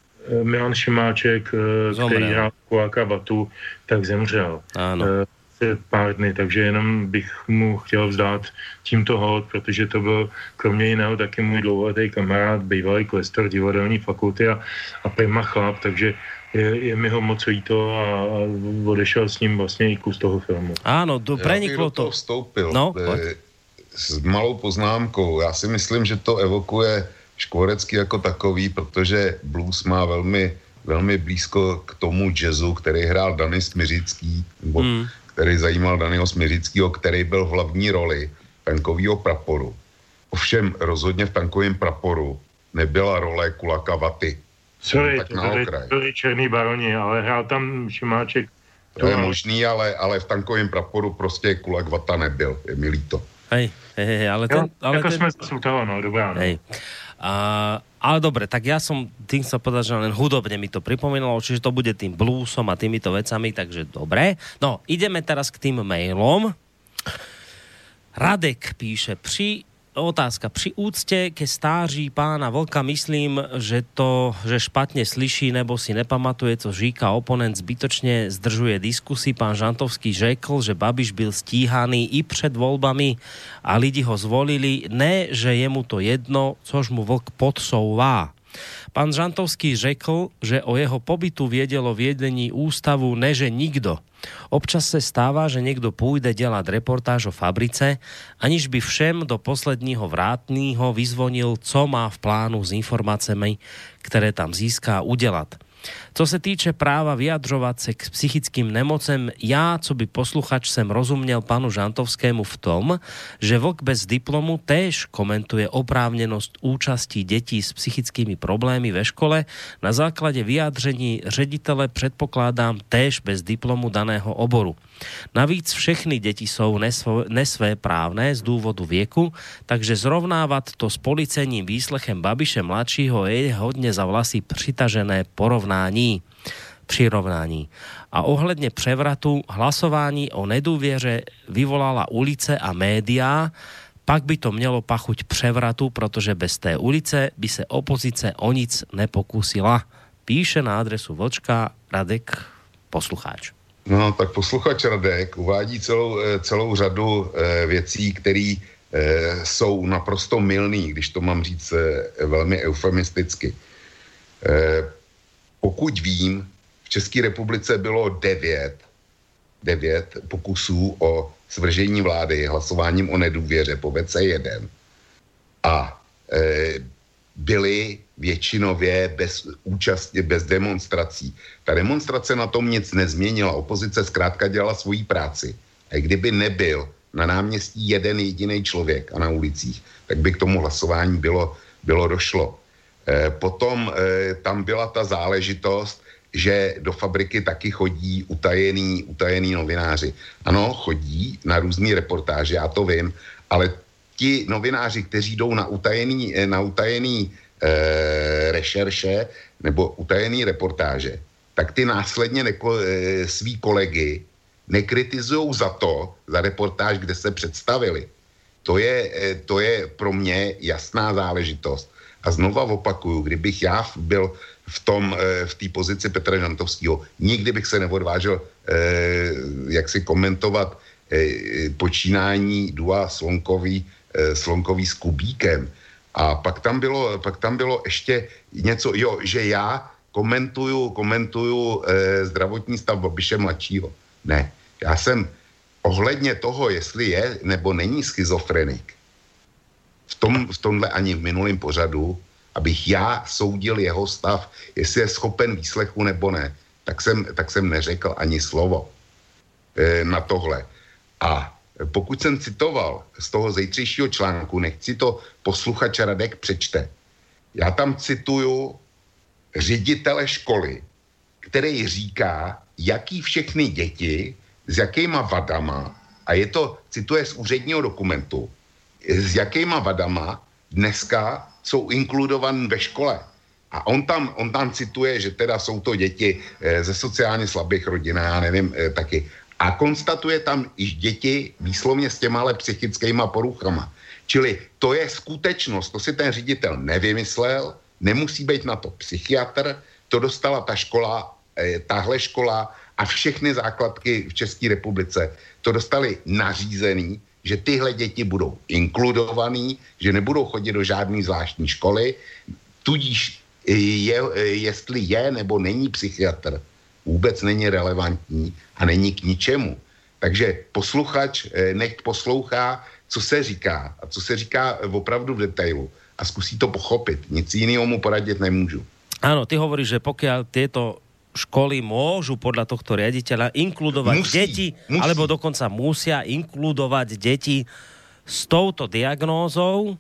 Milan Šimáček, uh, který hrál Kuláka Vatu, tak zemřel. Ano. Uh, pár dny, takže jenom bych mu chtěl vzdát tímto hod, protože to byl kromě jiného taky můj dlouholetý kamarád, bývalý kvestor divadelní fakulty a, a prima chlap, takže je, je mi ho moc líto a, a odešel s ním vlastně i kus toho filmu. Ano, to preniklo to. vstoupil no, e, s malou poznámkou. Já si myslím, že to evokuje Škvorecký jako takový, protože blues má velmi velmi blízko k tomu jazzu, který hrál Danis Smiřický, nebo hmm který zajímal Daniel Smiřického, který byl v hlavní roli tankového praporu. Ovšem rozhodně v tankovém praporu nebyla role Kulaka Vaty. Sorry, tak to byli, byli černý baroni, ale hrál tam Šimáček. To je možný, ale, ale v tankovém praporu prostě Kulak Vata nebyl, je mi líto. Hej, hej, hej, ale ten... Jo, ale jako ten... jsme z toho, no, dobrá, no. Hej. A, ale dobre, tak ja som tým chcel povedať, že len hudobne mi to pripomínalo, čiže to bude tým bluesom a týmito vecami, takže dobre. No, ideme teraz k tým mailom. Radek píše, pri otázka. Při úctě ke stáří pána Vlka myslím, že to, že špatně slyší nebo si nepamatuje, co říká oponent, zbytočně zdržuje diskusi. Pán Žantovský řekl, že Babiš byl stíhaný i před volbami a lidi ho zvolili. Ne, že je mu to jedno, což mu Vlk podsouvá. Pán Žantovský řekl, že o jeho pobytu vědělo vědení ústavu neže nikdo. Občas se stává, že někdo půjde dělat reportáž o fabrice, aniž by všem do posledního vrátního vyzvonil, co má v plánu s informacemi, které tam získá udělat. Co se týče práva vyjadřovat se k psychickým nemocem, já, co by posluchač, jsem rozuměl panu Žantovskému v tom, že Vlk bez diplomu též komentuje oprávněnost účastí dětí s psychickými problémy ve škole. Na základě vyjádření ředitele předpokládám též bez diplomu daného oboru. Navíc všechny děti jsou nesvé právné z důvodu věku, takže zrovnávat to s policejním výslechem Babiše mladšího je hodně za vlasy přitažené porovnání přirovnání. A ohledně převratu hlasování o nedůvěře vyvolala ulice a média, pak by to mělo pachuť převratu, protože bez té ulice by se opozice o nic nepokusila. Píše na adresu Vlčka Radek poslucháč. No, tak posluchač Radek uvádí celou, eh, celou řadu e, věcí, které e, jsou naprosto milný, když to mám říct velmi eufemisticky. Pokud vím, v České republice bylo devět devět pokusů o svržení vlády hlasováním o nedůvěře po VC1 a e, byly většinově bez účastě, bez demonstrací. Ta demonstrace na tom nic nezměnila. Opozice zkrátka dělala svoji práci. A kdyby nebyl na náměstí jeden jediný člověk a na ulicích, tak by k tomu hlasování bylo, bylo došlo. E, potom e, tam byla ta záležitost, že do fabriky taky chodí utajený, utajený novináři. Ano, chodí na různé reportáže, já to vím, ale ti novináři, kteří jdou na utajený, na utajený e, rešerše nebo utajený reportáže, tak ty následně neko, e, svý kolegy nekritizují za to, za reportáž, kde se představili. To je, e, to je pro mě jasná záležitost. A znova opakuju, kdybych já byl v tom, e, v té pozici Petra Žantovského, nikdy bych se neodvážil e, jak si komentovat e, počínání Dua Slonkový, Slonkový s Kubíkem. A pak tam bylo, pak tam bylo ještě něco, jo, že já komentuju, komentuju zdravotní stav Babiše mladšího. Ne, já jsem ohledně toho, jestli je nebo není schizofrenik, v, tom, v tomhle ani v minulém pořadu, abych já soudil jeho stav, jestli je schopen výslechu nebo ne, tak jsem, tak jsem neřekl ani slovo e, na tohle. A pokud jsem citoval z toho zejtřejšího článku, nechci to posluchač Radek přečte. Já tam cituju ředitele školy, který říká, jaký všechny děti, s jakýma vadama, a je to, cituje z úředního dokumentu, s jakýma vadama dneska jsou inkludovaný ve škole. A on tam, on tam cituje, že teda jsou to děti e, ze sociálně slabých rodin, já nevím, e, taky a konstatuje tam i děti výslovně s těma psychickýma poruchama. Čili to je skutečnost, to si ten ředitel nevymyslel, nemusí být na to psychiatr, to dostala ta škola, eh, tahle škola a všechny základky v České republice to dostali nařízený, že tyhle děti budou inkludovaný, že nebudou chodit do žádné zvláštní školy, tudíž je, jestli je nebo není psychiatr, vůbec není relevantní a není k ničemu. Takže posluchač eh, nech poslouchá, co se říká a co se říká opravdu v detailu a zkusí to pochopit. Nic jiného mu poradit nemůžu. Ano, ty hovoríš, že pokud tyto školy môžu podľa tohto riaditeľa inkludovať musí, deti, musí. alebo dokonca musia inkludovať deti s touto diagnózou,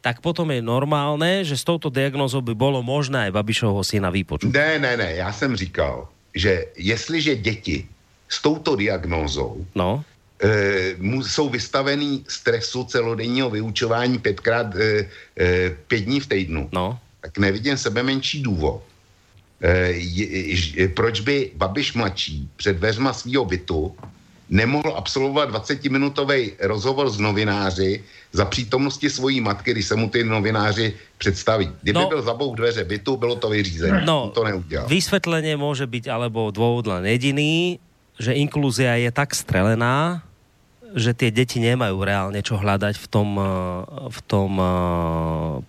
tak potom je normálne, že s touto diagnózou by bolo možné aj Babišovho syna vypočuť. Ne, ne, ne, já jsem říkal, že jestliže děti s touto diagnózou no. e, jsou vystavený stresu celodenního vyučování pětkrát e, e, pět dní v týdnu, no. tak nevidím sebe menší důvod. E, je, je, proč by Babiš mladší před dveřma svého bytu nemohl absolvovat 20-minutový rozhovor s novináři za přítomnosti svojí matky, když se mu ty novináři představí. Kdyby no, byl zabouch dveře bytu, bylo to vyřízené. No, to neudělal. Vysvětlení může být alebo dôvod len jediný, že inkluzia je tak strelená, že tie deti nemajú reálne čo hľadať v tom, eh, v tom eh,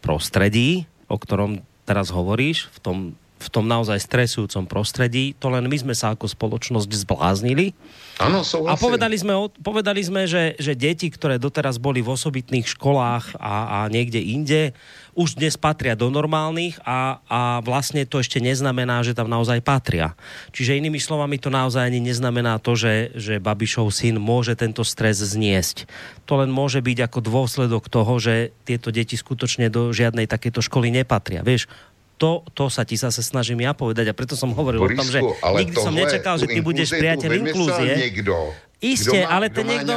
prostredí, o ktorom teraz hovoríš, v tom v tom naozaj stresujúcom prostredí. To len my sme sa ako spoločnosť zbláznili. Súhlasím. A povedali sme, povedali sme že, že deti, ktoré doteraz boli v osobitných školách a, a niekde inde, už dnes patria do normálnych a, a vlastne to ešte neznamená, že tam naozaj patria. Čiže inými slovami to naozaj ani neznamená to, že, že Babišov syn môže tento stres zniesť. To len môže byť ako dôsledok toho, že tieto deti skutočne do žiadnej takéto školy nepatria. Vieš, to, to sa ti zase snažím ja povedať a preto som hovoril Borisku, o tom, že nikdy som nečakal, že ty budeš priateľ inklúzie. Niekto, Isté, má, ale ten niekto,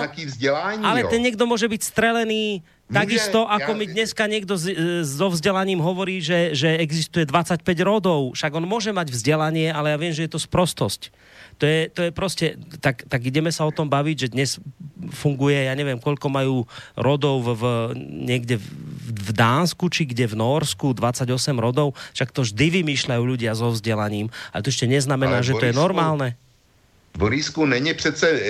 ale ten niekto môže byť strelený Takisto, ako mi dneska niekto z, so vzdelaním hovorí, že, že existuje 25 rodov, však on môže mať vzdelanie, ale ja viem, že je to sprostosť. To je, to je proste, tak, tak ideme sa o tom baviť, že dnes funguje, ja neviem, koľko majú rodov v, v, niekde v, v Dánsku, či kde v Norsku, 28 rodov, však to vždy vymýšľajú ľudia so vzdelaním, ale to ešte neznamená, ale že Borisku, to je normálne. Borisku, není přece e,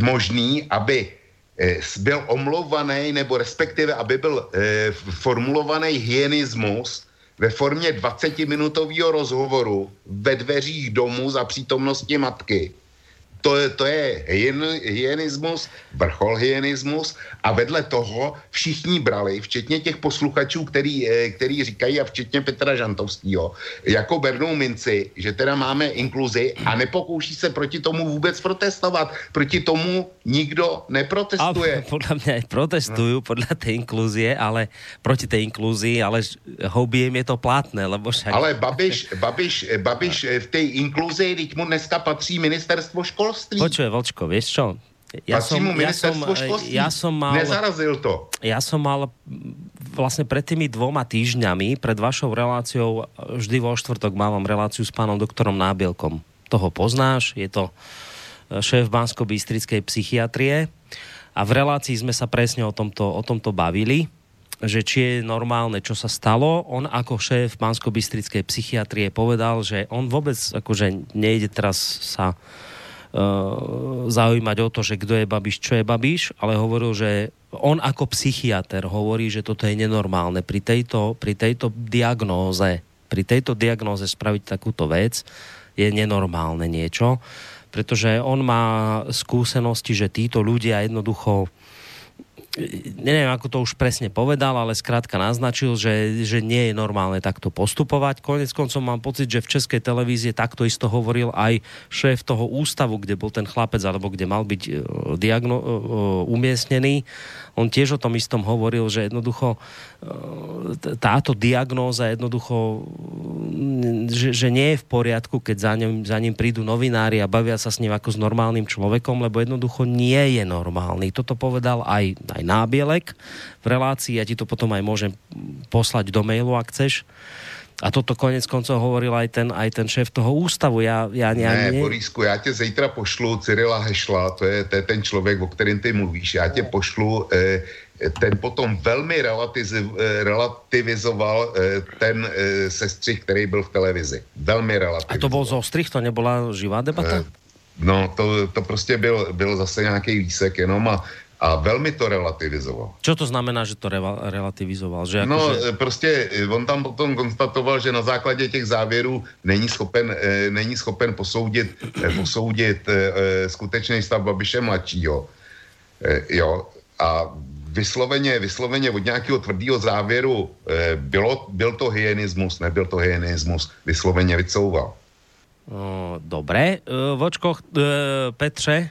možný, aby Eh, byl omlouvaný, nebo respektive, aby byl eh, formulovaný hyenismus ve formě 20-minutového rozhovoru ve dveřích domu za přítomnosti matky. To, je, to je hyen, hyenismus, vrchol hyenismus a vedle toho všichni brali, včetně těch posluchačů, který, eh, který říkají a včetně Petra Žantovského, jako bernou minci, že teda máme inkluzi a nepokouší se proti tomu vůbec protestovat. Proti tomu nikdo neprotestuje. A podle mě protestují podle té inkluzie, ale proti té inkluzii, ale hobiem je to platné, lebo však... Ale Babiš, Babiš, Babiš v té inkluzi, teď mu dneska patří ministerstvo školství. Počuje, Vlčko, vieš čo? Ja som, ja, som, ja som mal... Nezarazil to. Ja som mal vlastne pred tými dvoma týždňami, pred vašou reláciou, vždy vo štvrtok mávam reláciu s pánom doktorom Nábielkom. Toho poznáš, je to e, šéf Bansko-Bystrickej psychiatrie a v relácii sme sa presne o tomto, o tomto bavili že či je normálne, čo sa stalo. On ako šéf Bansko-Bystrickej psychiatrie povedal, že on vôbec akože nejde teraz sa zaujímať o to, že kdo je Babiš, čo je Babiš, ale hovoril, že on ako psychiatr hovorí, že toto je nenormálne. Pri tejto, pri tejto diagnóze, pri tejto diagnóze spraviť takúto vec je nenormálne niečo, pretože on má skúsenosti, že títo ľudia jednoducho neviem, ako to už presne povedal, ale skrátka naznačil, že, že nie je normálne takto postupovať. Konec koncom mám pocit, že v Českej televízie takto isto hovoril aj šéf toho ústavu, kde bol ten chlapec, alebo kde mal byť uh, diagno, uh, umiestnený. On tiež o tom istom hovoril, že jednoducho uh, táto diagnóza jednoducho, že, že nie je v poriadku, keď za ním, za ním prídu novinári a bavia sa s ním ako s normálnym človekom, lebo jednoducho nie je normálny. Toto povedal aj, aj nábielek v relácii, ja ti to potom aj môžem poslať do mailu, ak chceš. A toto konec koncov hovoril aj ten, aj ten šéf toho ústavu. Já, já, ne, ne, Borisku, já tě zítra pošlu Cyrila Hešla, to je, to je ten člověk, o kterém ty mluvíš. Já tě pošlu, eh, ten potom velmi eh, relativizoval eh, ten sestřih, který byl v televizi. Velmi relativizoval. A to byl zostřih, to nebyla živá debata? No, to, to prostě byl, byl zase nějaký výsek jenom a a velmi to relativizoval. Co to znamená, že to re- relativizoval? Že jako, no, že... prostě eh, on tam potom konstatoval, že na základě těch závěrů není schopen, eh, není schopen posoudit, eh, posoudit eh, eh, skutečný stav Babiše mladšího. Eh, jo, a vysloveně, vysloveně od nějakého tvrdého závěru eh, bylo, byl to hyenismus, nebyl to hyenismus, vysloveně vycouval. No, dobré. Uh, Vočko, uh, Petře,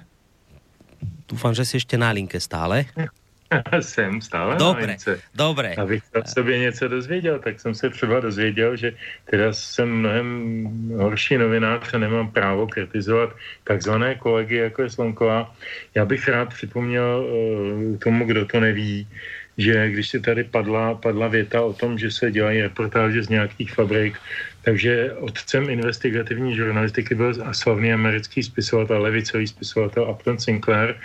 Dúfam, že si ještě na linke stále. jsem stále Dobre, na lince. dobre. Abych o sobě něco dozvěděl, tak jsem se třeba dozvěděl, že teda jsem mnohem horší novinář a nemám právo kritizovat takzvané kolegy, jako je Slonková. Já bych rád připomněl uh, tomu, kdo to neví, že když se tady padla, padla věta o tom, že se dělají reportáže z nějakých fabrik, takže otcem investigativní žurnalistiky byl slavný americký spisovatel, levicový spisovatel Upton Sinclair,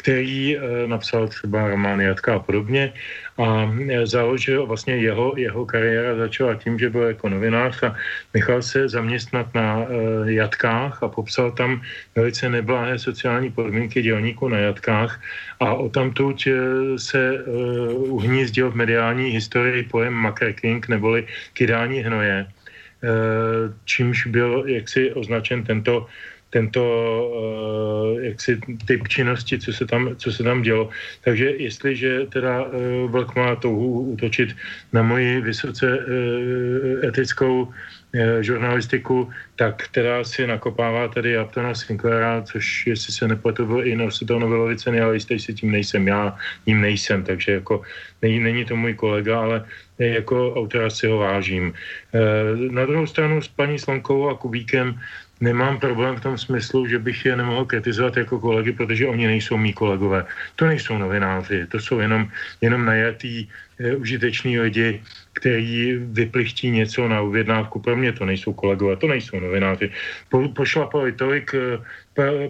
který e, napsal třeba romány Jatka a podobně. A e, založil vlastně jeho, jeho kariéra začala tím, že byl jako novinář a nechal se zaměstnat na e, jatkách a popsal tam velice neblahé sociální podmínky dělníků na jatkách. A o tamtud se uhnízdil v mediální historii pojem makrking neboli kydání hnoje Eh, čímž byl jaksi označen tento tento uh, jaksi typ činnosti, co se, tam, co se tam dělo. Takže jestliže teda uh, Vlk má touhu útočit na moji vysoce uh, etickou žurnalistiku, tak teda si nakopává tady Aptona Sinclaira, což jestli se nepletu, byl i nositel Nobelovy ceny, ale jistý si tím nejsem, já ním nejsem, takže jako není, není to můj kolega, ale jako autora si ho vážím. Na druhou stranu s paní Slonkovou a Kubíkem nemám problém v tom smyslu, že bych je nemohl kritizovat jako kolegy, protože oni nejsou mý kolegové. To nejsou novináři, to jsou jenom, jenom najatý e, užiteční lidi, který vyplichtí něco na uvědnávku. Pro mě to nejsou kolegové, to nejsou novináři. Po, pošlapali tolik e,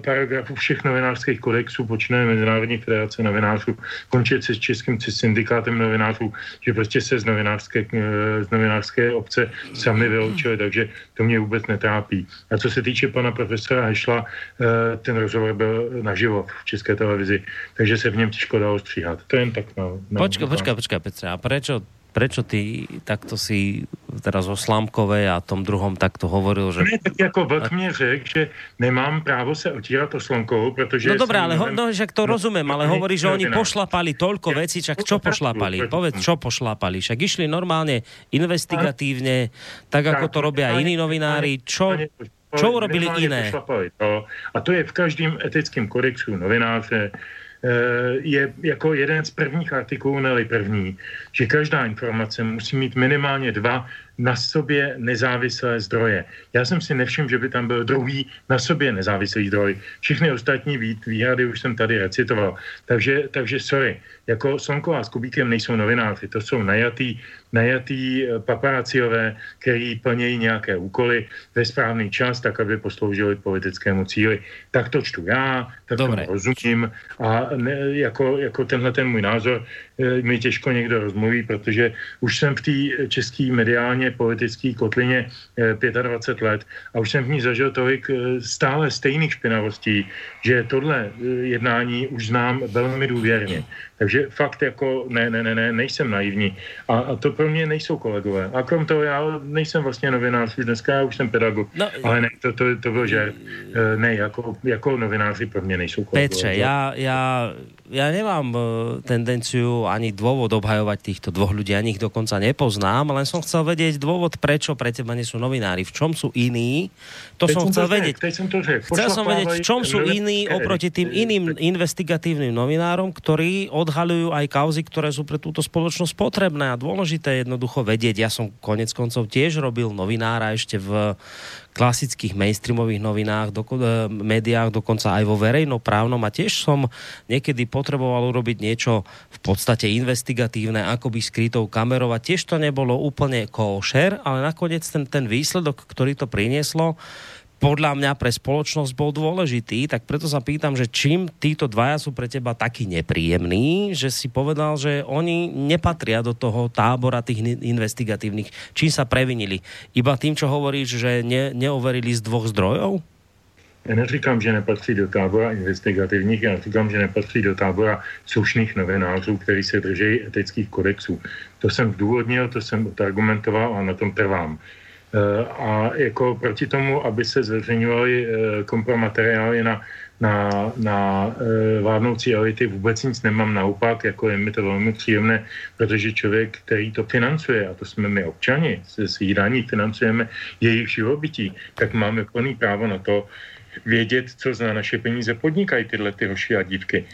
paragrafů všech novinářských kodexů, počínaje Mezinárodní federace novinářů, končí se s Českým syndikátem novinářů, že prostě se z novinářské, eh, z novinářské obce sami vyloučili, takže to mě vůbec netrápí. A co se týče pana profesora Hešla, eh, ten rozhovor byl naživo v České televizi, takže se v něm těžko dalo stříhat. To jen tak. No, no počkej, počkej, počkej, Petře, a prečo prečo ty takto si teraz o Slámkové a tom druhom takto hovoril, že... Ne, tak jako Vlk mě řekl, že nemám právo se otírat o Slonkovou, protože... No dobré, ale ho, no, však to no, rozumiem, ale hovorí, že oni pošlapali toľko vecí, čak čo pošlapali? Povedz, čo pošlapali? Však išli normálne investigatívne, tak ako to robia iní novinári. Čo, čo urobili iné? A to je v každém etickém kodexu novináře, je jako jeden z prvních artikulů, ne první, že každá informace musí mít minimálně dva na sobě nezávislé zdroje. Já jsem si nevšiml, že by tam byl druhý na sobě nezávislý zdroj. Všechny ostatní výhrady už jsem tady recitoval. Takže, takže sorry, jako Slonková s Kubíkem nejsou novináři, to jsou najatý, najatý eh, paparáciové, který plnějí nějaké úkoly ve správný čas, tak aby posloužili politickému cíli. Tak to čtu já, tak Dobre. to rozumím a ne, jako, jako tenhle ten můj názor e, mi těžko někdo rozmluví, protože už jsem v té české mediálně politické kotlině e, 25 let a už jsem v ní zažil tolik e, stále stejných špinavostí, že tohle jednání už znám velmi důvěrně. Takže fakt jako ne, ne, ne, ne nejsem naivní. A, a to pro mě nejsou kolegové. A krom toho já nejsem vlastně novinář už dneska, já už jsem pedagog. No, ale ne, to, to, to byl že ne, jako, jako novináři pro mě nejsou kolegové. Petře, já, já ja nemám uh, tendenciu ani dôvod obhajovať týchto dvoch ľudí, ani ich dokonca nepoznám, len som chcel vedieť dôvod, prečo pre teba nie sú novinári, v čom sú iní. To teď som chcel to vedieť. Som to chcel som vedieť, v čom sú iní oproti tým iným investigatívnym novinárom, ktorí odhalujú aj kauzy, ktoré sú pre túto spoločnosť potrebné a dôležité jednoducho vedieť. Ja som konec koncov tiež robil novinára ešte v klasických mainstreamových novinách, do, e, médiách, dokonca aj vo verejnoprávnom a tiež som niekedy potreboval urobiť niečo v podstate investigatívne, akoby skrytou kamerou a tiež to nebolo úplne košer, ale nakoniec ten, ten výsledok, ktorý to prinieslo, podľa mňa pre spoločnosť bol dôležitý, tak preto sa pýtam, že čím títo dvaja sú pre teba takí nepríjemní, že si povedal, že oni nepatria do toho tábora tých investigatívnych. Čím sa previnili? Iba tým, čo hovoríš, že ne, neoverili z dvoch zdrojov? Já neříkám, že nepatří do tábora investigativních, já říkám, že nepatří do tábora slušných novinářů, kteří se drží etických kodexů. To jsem zdůvodnil, to jsem odargumentoval a na tom trvám. Eh, a jako proti tomu, aby se zveřejňovaly eh, kompromateriály na, na, na eh, vládnoucí elity, vůbec nic nemám naopak, jako je mi to velmi příjemné, protože člověk, který to financuje, a to jsme my občani, se svých daní financujeme jejich živobytí, tak máme plný právo na to vědět, co za naše peníze podnikají tyhle ty hoši a dívky.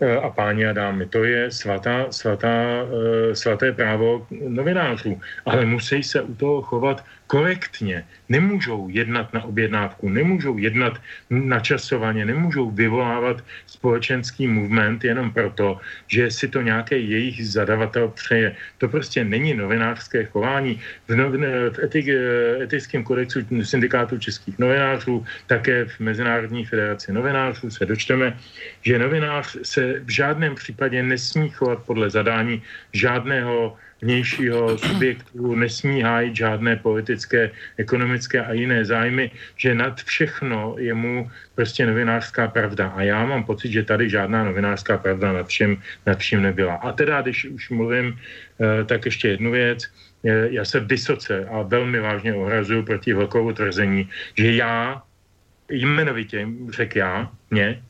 Eh, a páni a dámy. To je svatá, svatá, eh, svaté právo novinářů. Ale musí se u toho chovat korektně. Nemůžou jednat na objednávku, nemůžou jednat načasovaně, nemůžou vyvolávat společenský movement jenom proto, že si to nějaký jejich zadavatel přeje. To prostě není novinářské chování. V, novin, v etik, eh, etickém kodexu syndikátu českých novinářů, také v Mezinárodní federaci novinářů se dočteme, že novinář se v žádném případě nesmí chovat podle zadání žádného vnějšího subjektu, nesmí hájit žádné politické, ekonomické a jiné zájmy, že nad všechno je mu prostě novinářská pravda. A já mám pocit, že tady žádná novinářská pravda nad všem, nad všem nebyla. A teda, když už mluvím, eh, tak ještě jednu věc. Eh, já se vysoce a velmi vážně ohrazuju proti velkou tvrzení, že já jmenovitě, řekl já, mě,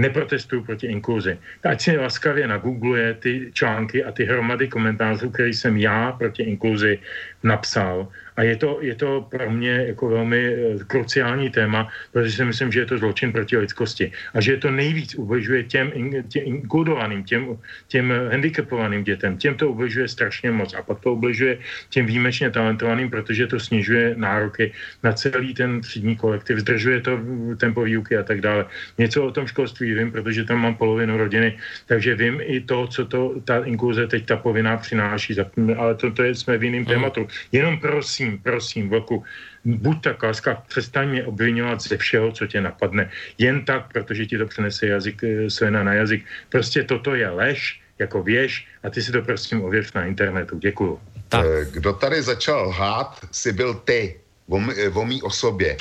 neprotestuju proti inkluzi. Ať si laskavě nagoogluje ty články a ty hromady komentářů, které jsem já proti inkluzi napsal a je to, je to pro mě jako velmi eh, kruciální téma, protože si myslím, že je to zločin proti lidskosti. A že to nejvíc ubližuje těm, těm inkludovaným, těm, těm handicapovaným dětem. Těm to ubližuje strašně moc. A pak to ubližuje těm výjimečně talentovaným, protože to snižuje nároky na celý ten třídní kolektiv, zdržuje to tempo výuky a tak dále. Něco o tom školství vím, protože tam mám polovinu rodiny, takže vím i to, co to ta inkluze teď ta povinná přináší. Ale to, to je, jsme v jiném tématu. Jenom prosím, prosím, Vlku, buď tak láska, přestaň mě obvinovat ze všeho, co tě napadne. Jen tak, protože ti to přenese jazyk, eh, Svena na jazyk. Prostě toto je lež, jako věž a ty si to prosím ověř na internetu. Děkuju. Tak. Eh, kdo tady začal lhát, si byl ty, o, eh, o mý osobě.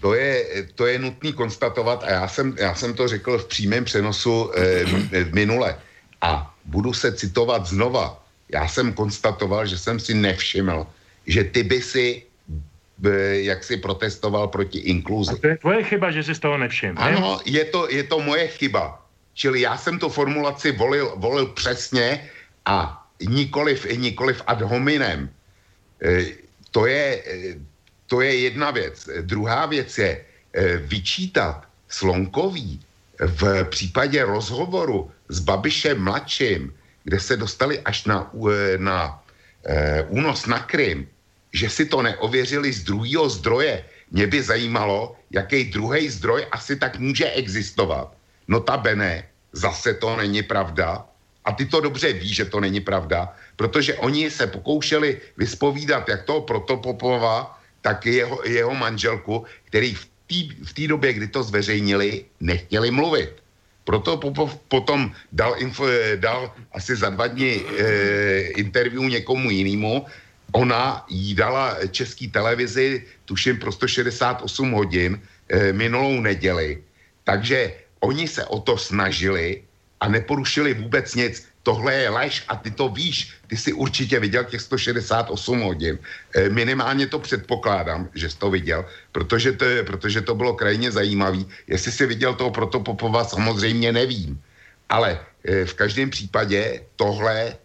To je, to je nutný konstatovat a já jsem, já jsem to řekl v přímém přenosu eh, minule. A budu se citovat znova Já jsem konstatoval, že jsem si nevšiml, že ty by si jak si protestoval proti inkluzi. A to je tvoje chyba, že jsi z toho nevšiml. Ano, je to, je to moje chyba. Čili já jsem tu formulaci volil, volil přesně a nikoliv, nikoliv ad hominem. E, to je, e, to je jedna věc. Druhá věc je vyčítat Slonkový v případě rozhovoru s Babišem mladším, kde se dostali až na, na únos na Krym, že si to neověřili z druhého zdroje. Mě by zajímalo, jaký druhý zdroj asi tak může existovat. Notabene, zase to není pravda. A ty to dobře ví, že to není pravda, protože oni se pokoušeli vyspovídat jak toho Protopopova, tak jeho, jeho manželku, který v té době, kdy to zveřejnili, nechtěli mluvit. Proto Popov potom dal, info, dal asi za dva dny e, interview někomu jinému ona jí dala český televizi, tuším pro 168 hodin, e, minulou neděli. Takže oni se o to snažili a neporušili vůbec nic. Tohle je lež a ty to víš. Ty si určitě viděl těch 168 hodin. E, minimálně to předpokládám, že jsi to viděl, protože to, protože to bylo krajně zajímavý. Jestli jsi viděl toho Protopopova, samozřejmě nevím. Ale e, v každém případě tohle,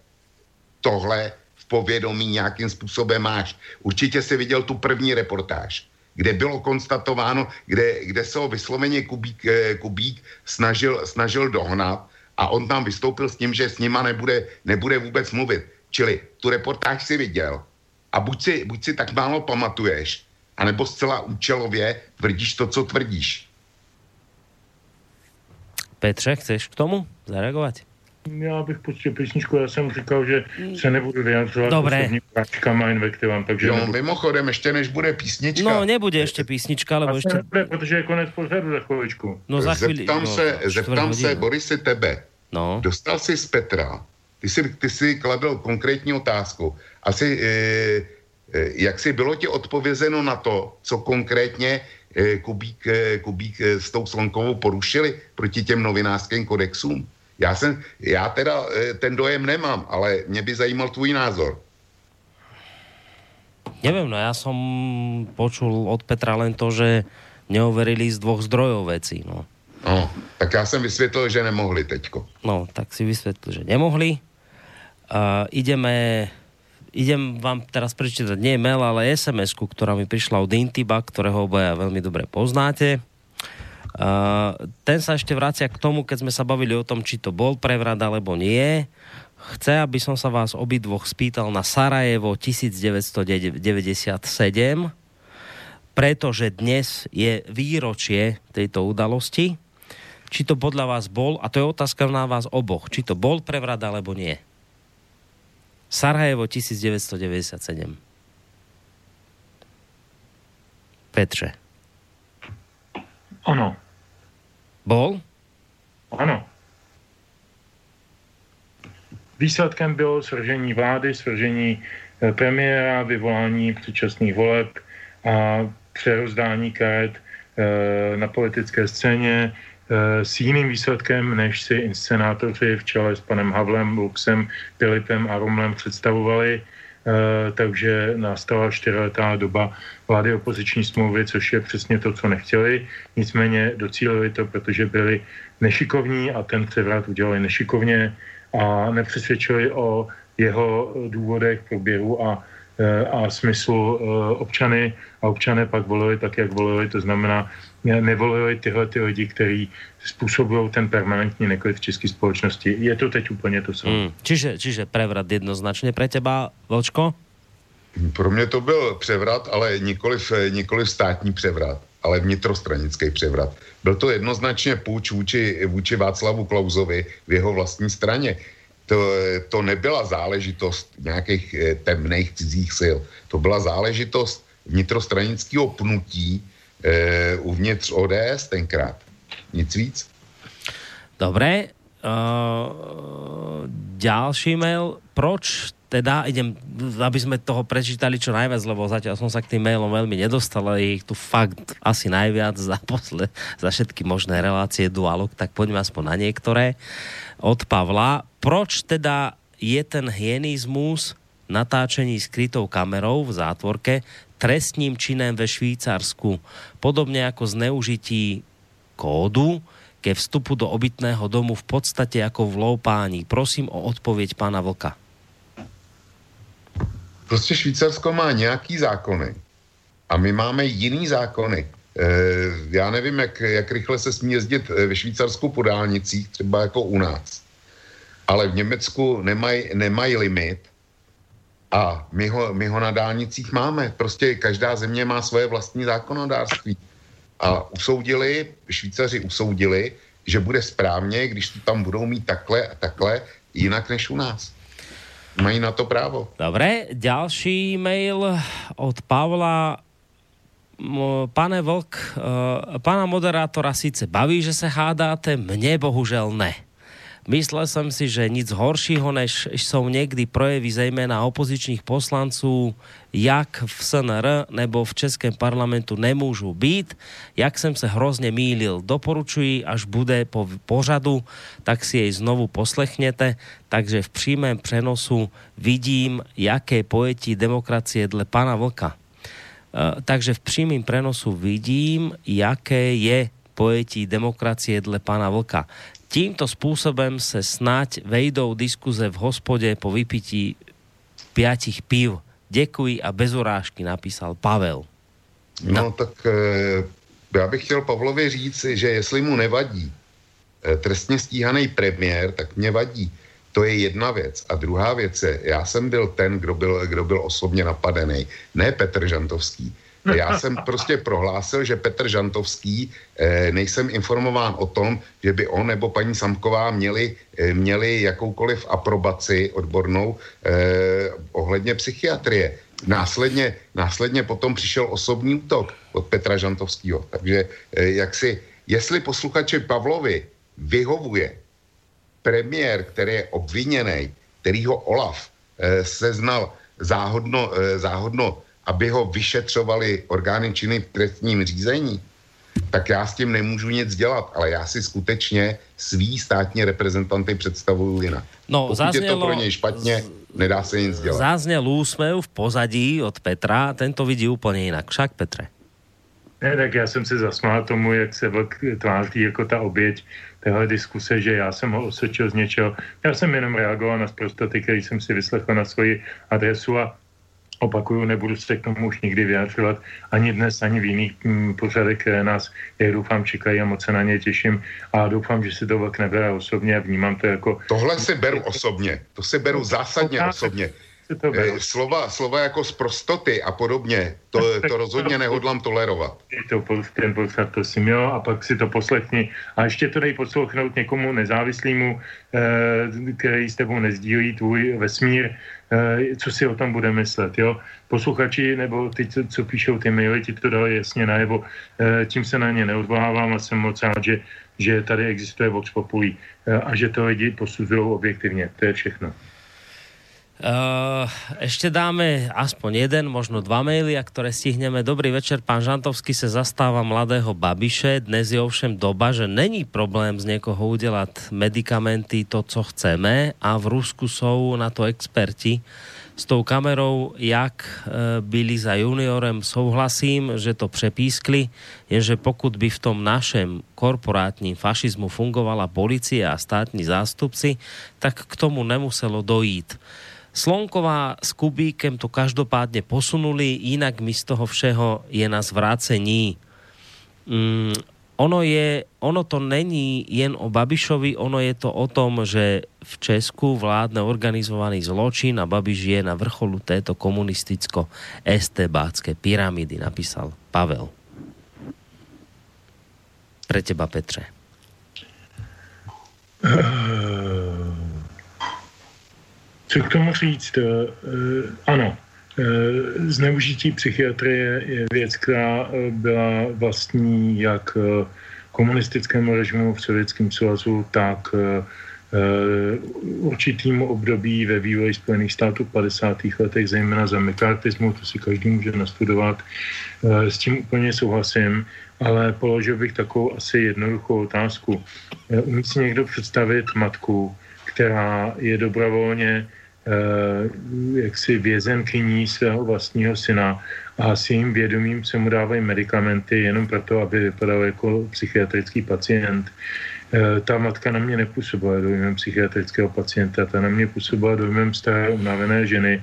tohle povědomí nějakým způsobem máš. Určitě si viděl tu první reportáž, kde bylo konstatováno, kde, kde se ho vysloveně Kubík, eh, Kubík snažil, snažil dohnat a on tam vystoupil s tím, že s nima nebude, nebude vůbec mluvit. Čili tu reportáž si viděl a buď si, buď si tak málo pamatuješ, anebo zcela účelově tvrdíš to, co tvrdíš. Petře, chceš k tomu zareagovat? Já bych pustil písničku, já jsem říkal, že se nebudu vyjadřovat Dobré. práčkama a invektivám, takže Jo, nebudu. mimochodem, ještě než bude písnička. No, nebude ještě písnička, lebo ještě... Nebude, protože je konec pořadu za chviličku. No za chvíli... Zeptám no, se, zeptám se Borisy tebe. No. Dostal jsi z Petra, ty jsi, ty jsi kladl konkrétní otázku. Asi, e, e, jak si bylo ti odpovězeno na to, co konkrétně e, Kubík, e, Kubík e, s tou Slonkovou porušili proti těm novinářským kodexům? Já, jsem, já teda eh, ten dojem nemám, ale mě by zajímal tvůj názor. Neviem, no ja som počul od Petra len to, že neoverili z dvoch zdrojov veci, no. No, tak já jsem vysvětlil, že nemohli teďko. No, tak si vysvětlil, že nemohli. Uh, ideme idem vám teraz prečítať nie mail, ale sms ktorá mi prišla od Intiba, ktorého obaja veľmi dobre poznáte. Uh, ten sa ešte vracia k tomu, keď sme sa bavili o tom, či to bol prevrat alebo nie. Chce, aby som sa vás obidvoch spýtal na Sarajevo 1997, pretože dnes je výročie tejto udalosti. Či to podľa vás bol, a to je otázka na vás oboch, či to bol prevrat alebo nie. Sarajevo 1997. Petře. Ano. Bol? Ano. Výsledkem bylo svržení vlády, svržení eh, premiéra, vyvolání předčasných voleb a přerozdání karet eh, na politické scéně eh, s jiným výsledkem, než si inscenátoři v čele s panem Havlem, Luxem, Filipem a Romlem představovali takže nastala čtyřletá doba vlády opoziční smlouvy, což je přesně to, co nechtěli. Nicméně docílili to, protože byli nešikovní a ten převrat udělali nešikovně a nepřesvědčili o jeho důvodech proběhu a Eh, a smyslu eh, občany a občané pak volili tak, jak volili, to znamená, nevolili tyhle ty lidi, kteří způsobují ten permanentní neklid v české společnosti. Je to teď úplně to samé. Hmm. Čiže, čiže prevrat jednoznačně pre teba, Vlčko? Pro mě to byl převrat, ale nikoliv, nikoliv státní převrat, ale vnitrostranický převrat. Byl to jednoznačně půjč vůči, vůči Václavu Klauzovi v jeho vlastní straně to, to nebyla záležitost nějakých eh, temných cizích sil. To byla záležitost vnitrostranického pnutí e, uvnitř ODS tenkrát. Nic víc. Dobré. Uh, mail. Proč teda idem, aby sme toho prečítali čo najviac, lebo zatiaľ som sa k tým mailom veľmi nedostal, ale ich tu fakt asi najviac za, posle, za všetky možné relácie dualog, tak poďme aspoň na niektoré. Od Pavla. Proč teda je ten hyenizmus natáčení skrytou kamerou v zátvorke trestním činem ve Švýcarsku, podobně jako zneužití kódu ke vstupu do obytného domu v podstatě jako v loupání. Prosím o odpověď pana Vlka. Prostě Švýcarsko má nějaký zákony a my máme jiný zákony. E, já nevím, jak, jak rychle se smí jezdit ve Švýcarsku po dálnicích, třeba jako u nás. Ale v Německu nemají nemaj limit a my ho, my ho na dálnicích máme. Prostě každá země má svoje vlastní zákonodárství. A usoudili, Švýcaři usoudili, že bude správně, když to tam budou mít takhle a takhle, jinak než u nás. Mají na to právo. Dobre, ďalší mail od Pavla. Pane Vlk, eh, pana moderátora sice baví, že se hádáte, mne bohužel ne. Myslel jsem si, že nic horšího, než jsou někdy projevy zejména opozičních poslanců, jak v SNR nebo v Českém parlamentu nemůžu být. Jak jsem se hrozně mýlil. Doporučuji, až bude po pořadu, tak si jej znovu poslechněte. Takže v přímém přenosu vidím, jaké pojetí demokracie dle pana Vlka. Uh, takže v přímém prenosu vidím, jaké je pojetí demokracie dle pana Vlka. Tímto způsobem se snať vejdou diskuze v hospode po vypití piatich piv. Děkuji a bez urážky napísal Pavel. No, no tak e, já bych chtěl Pavlovi říct, že jestli mu nevadí e, trestně stíhaný premiér, tak mě vadí. To je jedna věc. A druhá věc je, já jsem byl ten, kdo byl, kdo byl osobně napadený, ne Petr Žantovský. Já jsem prostě prohlásil, že Petr Žantovský, eh, nejsem informován o tom, že by on nebo paní Samková měli, eh, měli jakoukoliv aprobaci odbornou eh, ohledně psychiatrie. Následně, následně potom přišel osobní útok od Petra Žantovského. Takže jak si, jestli posluchači Pavlovi vyhovuje premiér, který je obviněný, který ho Olaf seznal záhodno, záhodno aby ho vyšetřovali orgány činy v trestním řízení, tak já s tím nemůžu nic dělat, ale já si skutečně svý státní reprezentanty představuju jinak. No, Pokud zaznělo, je to pro něj špatně, nedá se nic dělat. Zazněl úsmev v pozadí od Petra, ten to vidí úplně jinak. Však, Petre? Ne, tak já jsem se zasmál tomu, jak se vlk tváří jako ta oběť téhle diskuse, že já jsem ho osočil z něčeho. Já jsem jenom reagoval na zprostoty, který jsem si vyslechl na svoji adresu a opakuju, nebudu se k tomu už nikdy vyjadřovat ani dnes, ani v jiných mm, pořadech, které nás, jak doufám, čekají a moc se na ně těším a doufám, že si to vlk nebere osobně a vnímám to jako... Tohle si beru osobně, to si beru zásadně osobně. Eh, slova, slova jako z prostoty a podobně, to, to rozhodně nehodlám tolerovat. To, ten posled, prosím, jo, a pak si to poslechni. A ještě to dej poslouchnout někomu nezávislému, eh, který s tebou nezdílí tvůj vesmír, co si o tom bude myslet, jo. Posluchači, nebo ty, co, píšou ty maily, ti to dali jasně najevo, tím se na ně neodvolávám a jsem moc rád, že, že tady existuje Vox Populi a že to lidi posuzují objektivně. To je všechno. Uh, ešte dáme aspoň jeden, možno dva maily, a ktoré stihneme. Dobrý večer, pán Žantovský se zastáva mladého Babiše. Dnes je ovšem doba, že není problém z někoho udělat medicamenty to, co chceme a v Rusku jsou na to experti. S tou kamerou, jak uh, byli za juniorem, souhlasím, že to přepískli, jenže pokud by v tom našem korporátním fašizmu fungovala policie a státní zástupci, tak k tomu nemuselo dojít Slonková s Kubíkem to každopádně posunuli, jinak mi z toho všeho je na zvrácení. Mm, ono, je, ono to není jen o Babišovi, ono je to o tom, že v Česku vládne organizovaný zločin a Babiš je na vrcholu této komunisticko-estebácké pyramidy, napísal Pavel. Pre teba, Petře. Co k tomu říct? Eh, ano, eh, zneužití psychiatrie je věc, která eh, byla vlastní jak komunistickému režimu v Sovětském svazu, tak určitýmu období ve vývoji Spojených států v 50. letech, zejména za mekartismu, to si každý může nastudovat. S tím úplně souhlasím, ale položil bych takovou asi jednoduchou otázku. Umí si někdo představit matku, která je dobrovolně jaksi vězenkyní svého vlastního syna a s jejím vědomím se mu dávají medicamenty jenom proto, aby vypadal jako psychiatrický pacient. Ta matka na mě nepůsobila dojmem psychiatrického pacienta, ta na mě působila dojmem staré unavené ženy,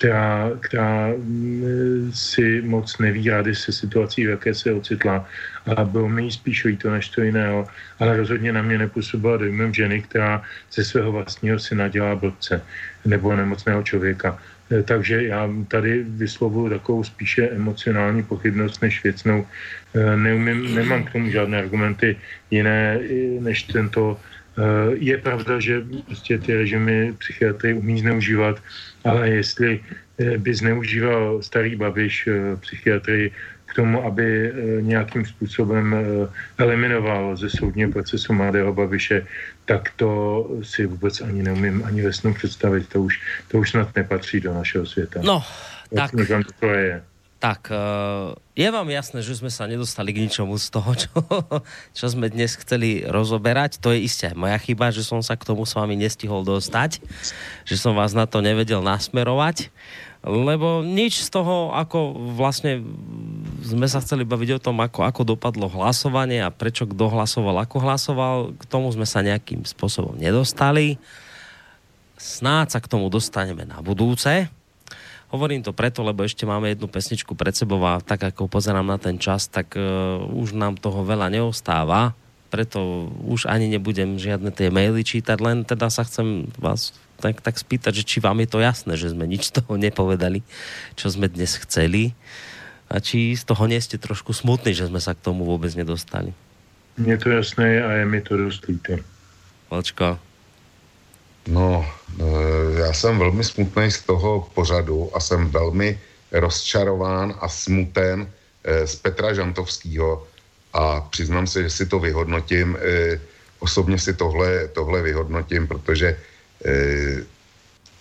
která, která mm, si moc neví rady se situací, v jaké se ocitla. A bylo mi spíš to než to jiného. Ale rozhodně na mě nepůsobila dojmem ženy, která ze svého vlastního syna dělá blbce nebo nemocného člověka. E, takže já tady vyslovuju takovou spíše emocionální pochybnost než věcnou. E, neumím, nemám k tomu žádné argumenty jiné než tento. E, je pravda, že prostě ty režimy psychiatry umí zneužívat ale jestli eh, by zneužíval starý Babiš eh, psychiatrii k tomu, aby eh, nějakým způsobem eliminoval ze soudního procesu mladého Babiše, tak to si vůbec ani neumím ani ve snu představit. To už, to už snad nepatří do našeho světa. No, tak... to je tak uh, je vám jasné, že sme sa nedostali k ničomu z toho, čo, čo sme dnes chceli rozoberať. To je isté moja chyba, že som sa k tomu s vami nestihol dostať, že som vás na to nevedel nasmerovať, lebo nič z toho, ako vlastne sme sa chceli baviť o tom, ako, ako dopadlo hlasovanie a prečo kto hlasoval, ako hlasoval, k tomu sme sa nejakým spôsobom nedostali. Snáď sa k tomu dostaneme na budúce Hovorím to preto, lebo ešte máme jednu pesničku pred sebou a tak ako pozerám na ten čas, tak uh, už nám toho veľa neostáva, preto už ani nebudem žiadne tie maily čítať, len teda sa chcem vás tak, tak spýtať, že či vám je to jasné, že sme nič toho nepovedali, čo sme dnes chceli a či z toho nie ste trošku smutní, že sme sa k tomu vôbec nedostali. Mně to jasné a je mi to dost líto. No, e, já jsem velmi smutný z toho pořadu a jsem velmi rozčarován a smuten e, z Petra Žantovského a přiznám se, že si to vyhodnotím, e, osobně si tohle, tohle vyhodnotím, protože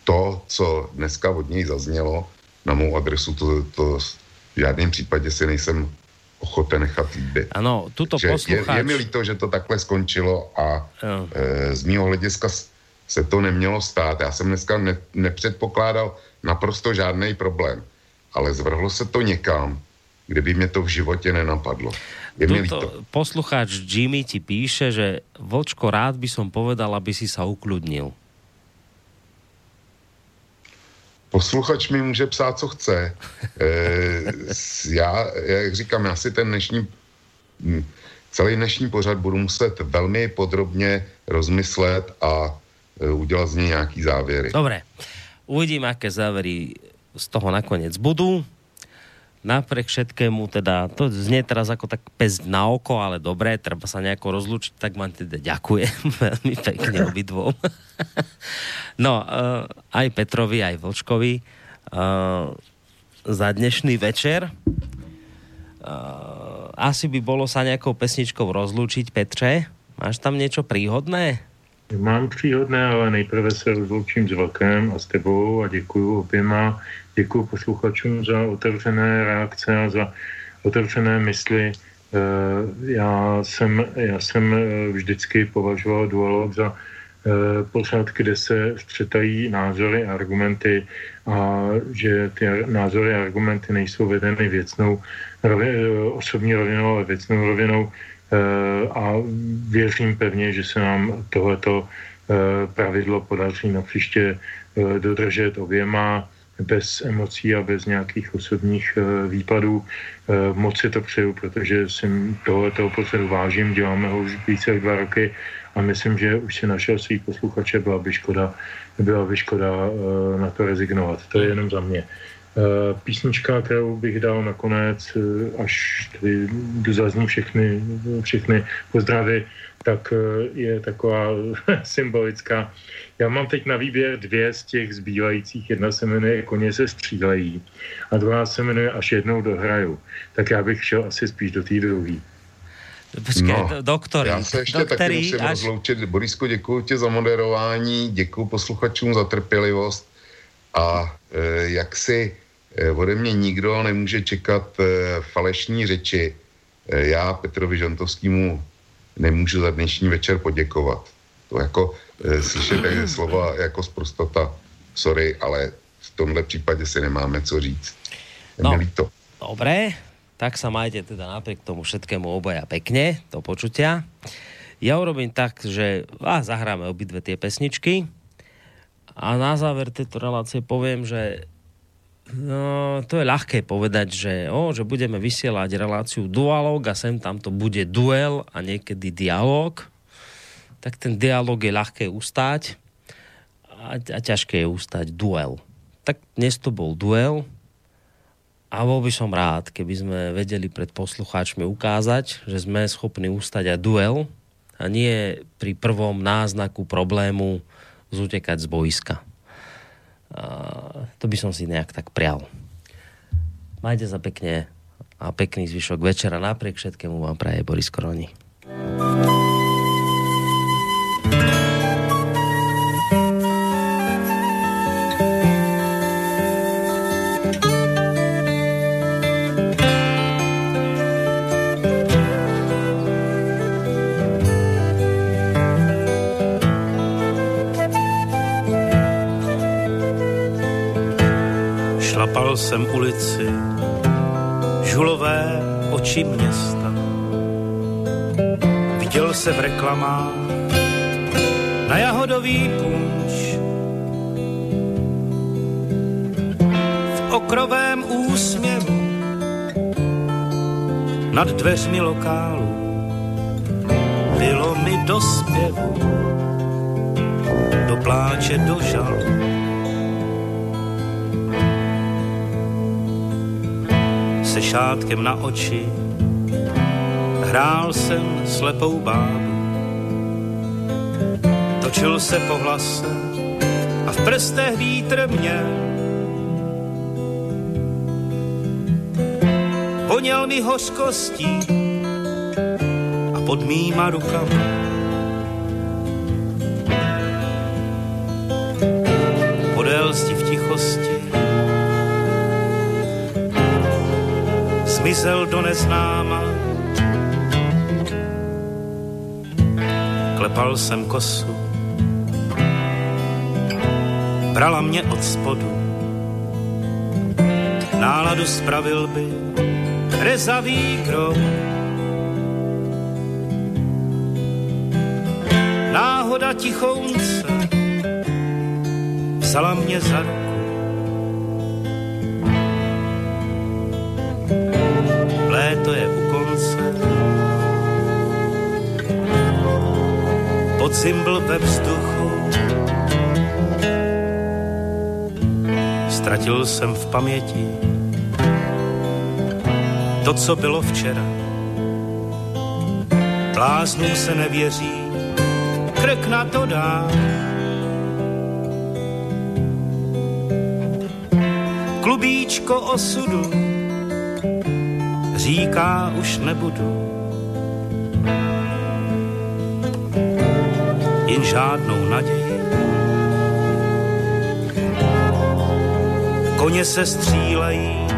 to, co dneska od něj zaznělo na mou adresu, to, to v žádném případě si nejsem ochoten nechat líbit. Ano, tuto posluchač... je, je mi líto, že to takhle skončilo a e, z mého hlediska se to nemělo stát. Já jsem dneska ne, nepředpokládal naprosto žádný problém, ale zvrhlo se to někam, kde by mě to v životě nenapadlo. Je mi líto. poslucháč Jimmy ti píše, že Vlčko, rád by som povedal, aby si sa ukludnil. Posluchač mi může psát, co chce. E, já, jak říkám, já si ten dnešní hm, celý dnešní pořad budu muset velmi podrobně rozmyslet a udělat z něj nějaký závěry. Dobre, uvidíme, aké závery z toho nakonec budú. Napriek všetkému, teda, to znie teraz ako tak pezť na oko, ale dobré, treba sa nejako rozlučiť, tak vám teda ďakujem veľmi pekne obidvom. no, uh, aj Petrovi, aj Vlčkovi uh, za dnešný večer. Uh, asi by bolo sa nejakou pesničkou rozlúčiť, Petre. Máš tam niečo príhodné? Mám příhodné, ale nejprve se rozloučím s Vlkem a s tebou a děkuji oběma. Děkuji posluchačům za otevřené reakce a za otevřené mysli. Eh, já jsem, já jsem eh, vždycky považoval dualog za eh, pořád, kde se střetají názory a argumenty a že ty názory a argumenty nejsou vedeny věcnou, osobní rovinou, ale věcnou rovinou a věřím pevně, že se nám tohleto eh, pravidlo podaří na příště eh, dodržet oběma bez emocí a bez nějakých osobních výpadů. Moc si to přeju, protože si tohleto pořadu vážím, děláme ho už více jak dva roky a myslím, že už si našel svých posluchače, byla by škoda, byla by škoda na to rezignovat. To je jenom za mě. Eh, písnička, kterou bych dal nakonec, eh, až tady zazní všechny, všechny pozdravy, tak eh, je taková symbolická. Já mám teď na výběr dvě z těch zbývajících. Jedna se jmenuje Koně se střílejí a druhá se jmenuje Až jednou dohraju. Tak já bych šel asi spíš do té druhé. Počkej, no, doktory. Já se ještě doktory, taky musím až... rozloučit. Borisko, děkuji ti za moderování, děkuji posluchačům za trpělivost a e, jak si e, ode mě nikdo nemůže čekat e, falešní řeči. E, já Petrovi Žantovskému nemůžu za dnešní večer poděkovat. To jako e, slyšet slova jako zprostota, sorry, ale v tomhle případě si nemáme co říct. No, to. Dobré, tak sa majte teda napriek tomu všetkému obaja pekne, do počutia. Ja urobím tak, že a zahráme obidve tie pesničky a na záver tejto relácie poviem, že No, to je ľahké povedať, že, o, že budeme vysielať reláciu dualog a sem tam to bude duel a niekedy dialog. Tak ten dialog je ľahké ustáť a, a ťažké je ustať duel. Tak dnes to bol duel a bol by som rád, keby sme vedeli pred poslucháčmi ukázať, že sme schopní ustať aj duel a nie pri prvom náznaku problému zutekať z boiska to by som si nejak tak prial. Majte sa pekne a pekný zvyšok večera. Napriek všetkému vám praje Boris Koroni. Jsem ulici, žulové oči města. Viděl se v reklamách na jahodový punč. V okrovém úsměvu nad dveřmi lokálu bylo mi do zpěvu, do pláče, do žalu se šátkem na oči, hrál jsem slepou bábu. Točil se po hlase a v prstech vítr mě. Voněl mi hořkostí a pod mýma rukama zmizel do neznáma. Klepal jsem kosu, brala mě od spodu. Náladu spravil by rezavý grom. Náhoda tichounce vzala mě za ruku Podzim byl ve vzduchu, ztratil jsem v paměti to, co bylo včera. Bláznům se nevěří, krk na to dá. Klubíčko osudu říká, už nebudu. Žádnou naději. Koně se střílejí,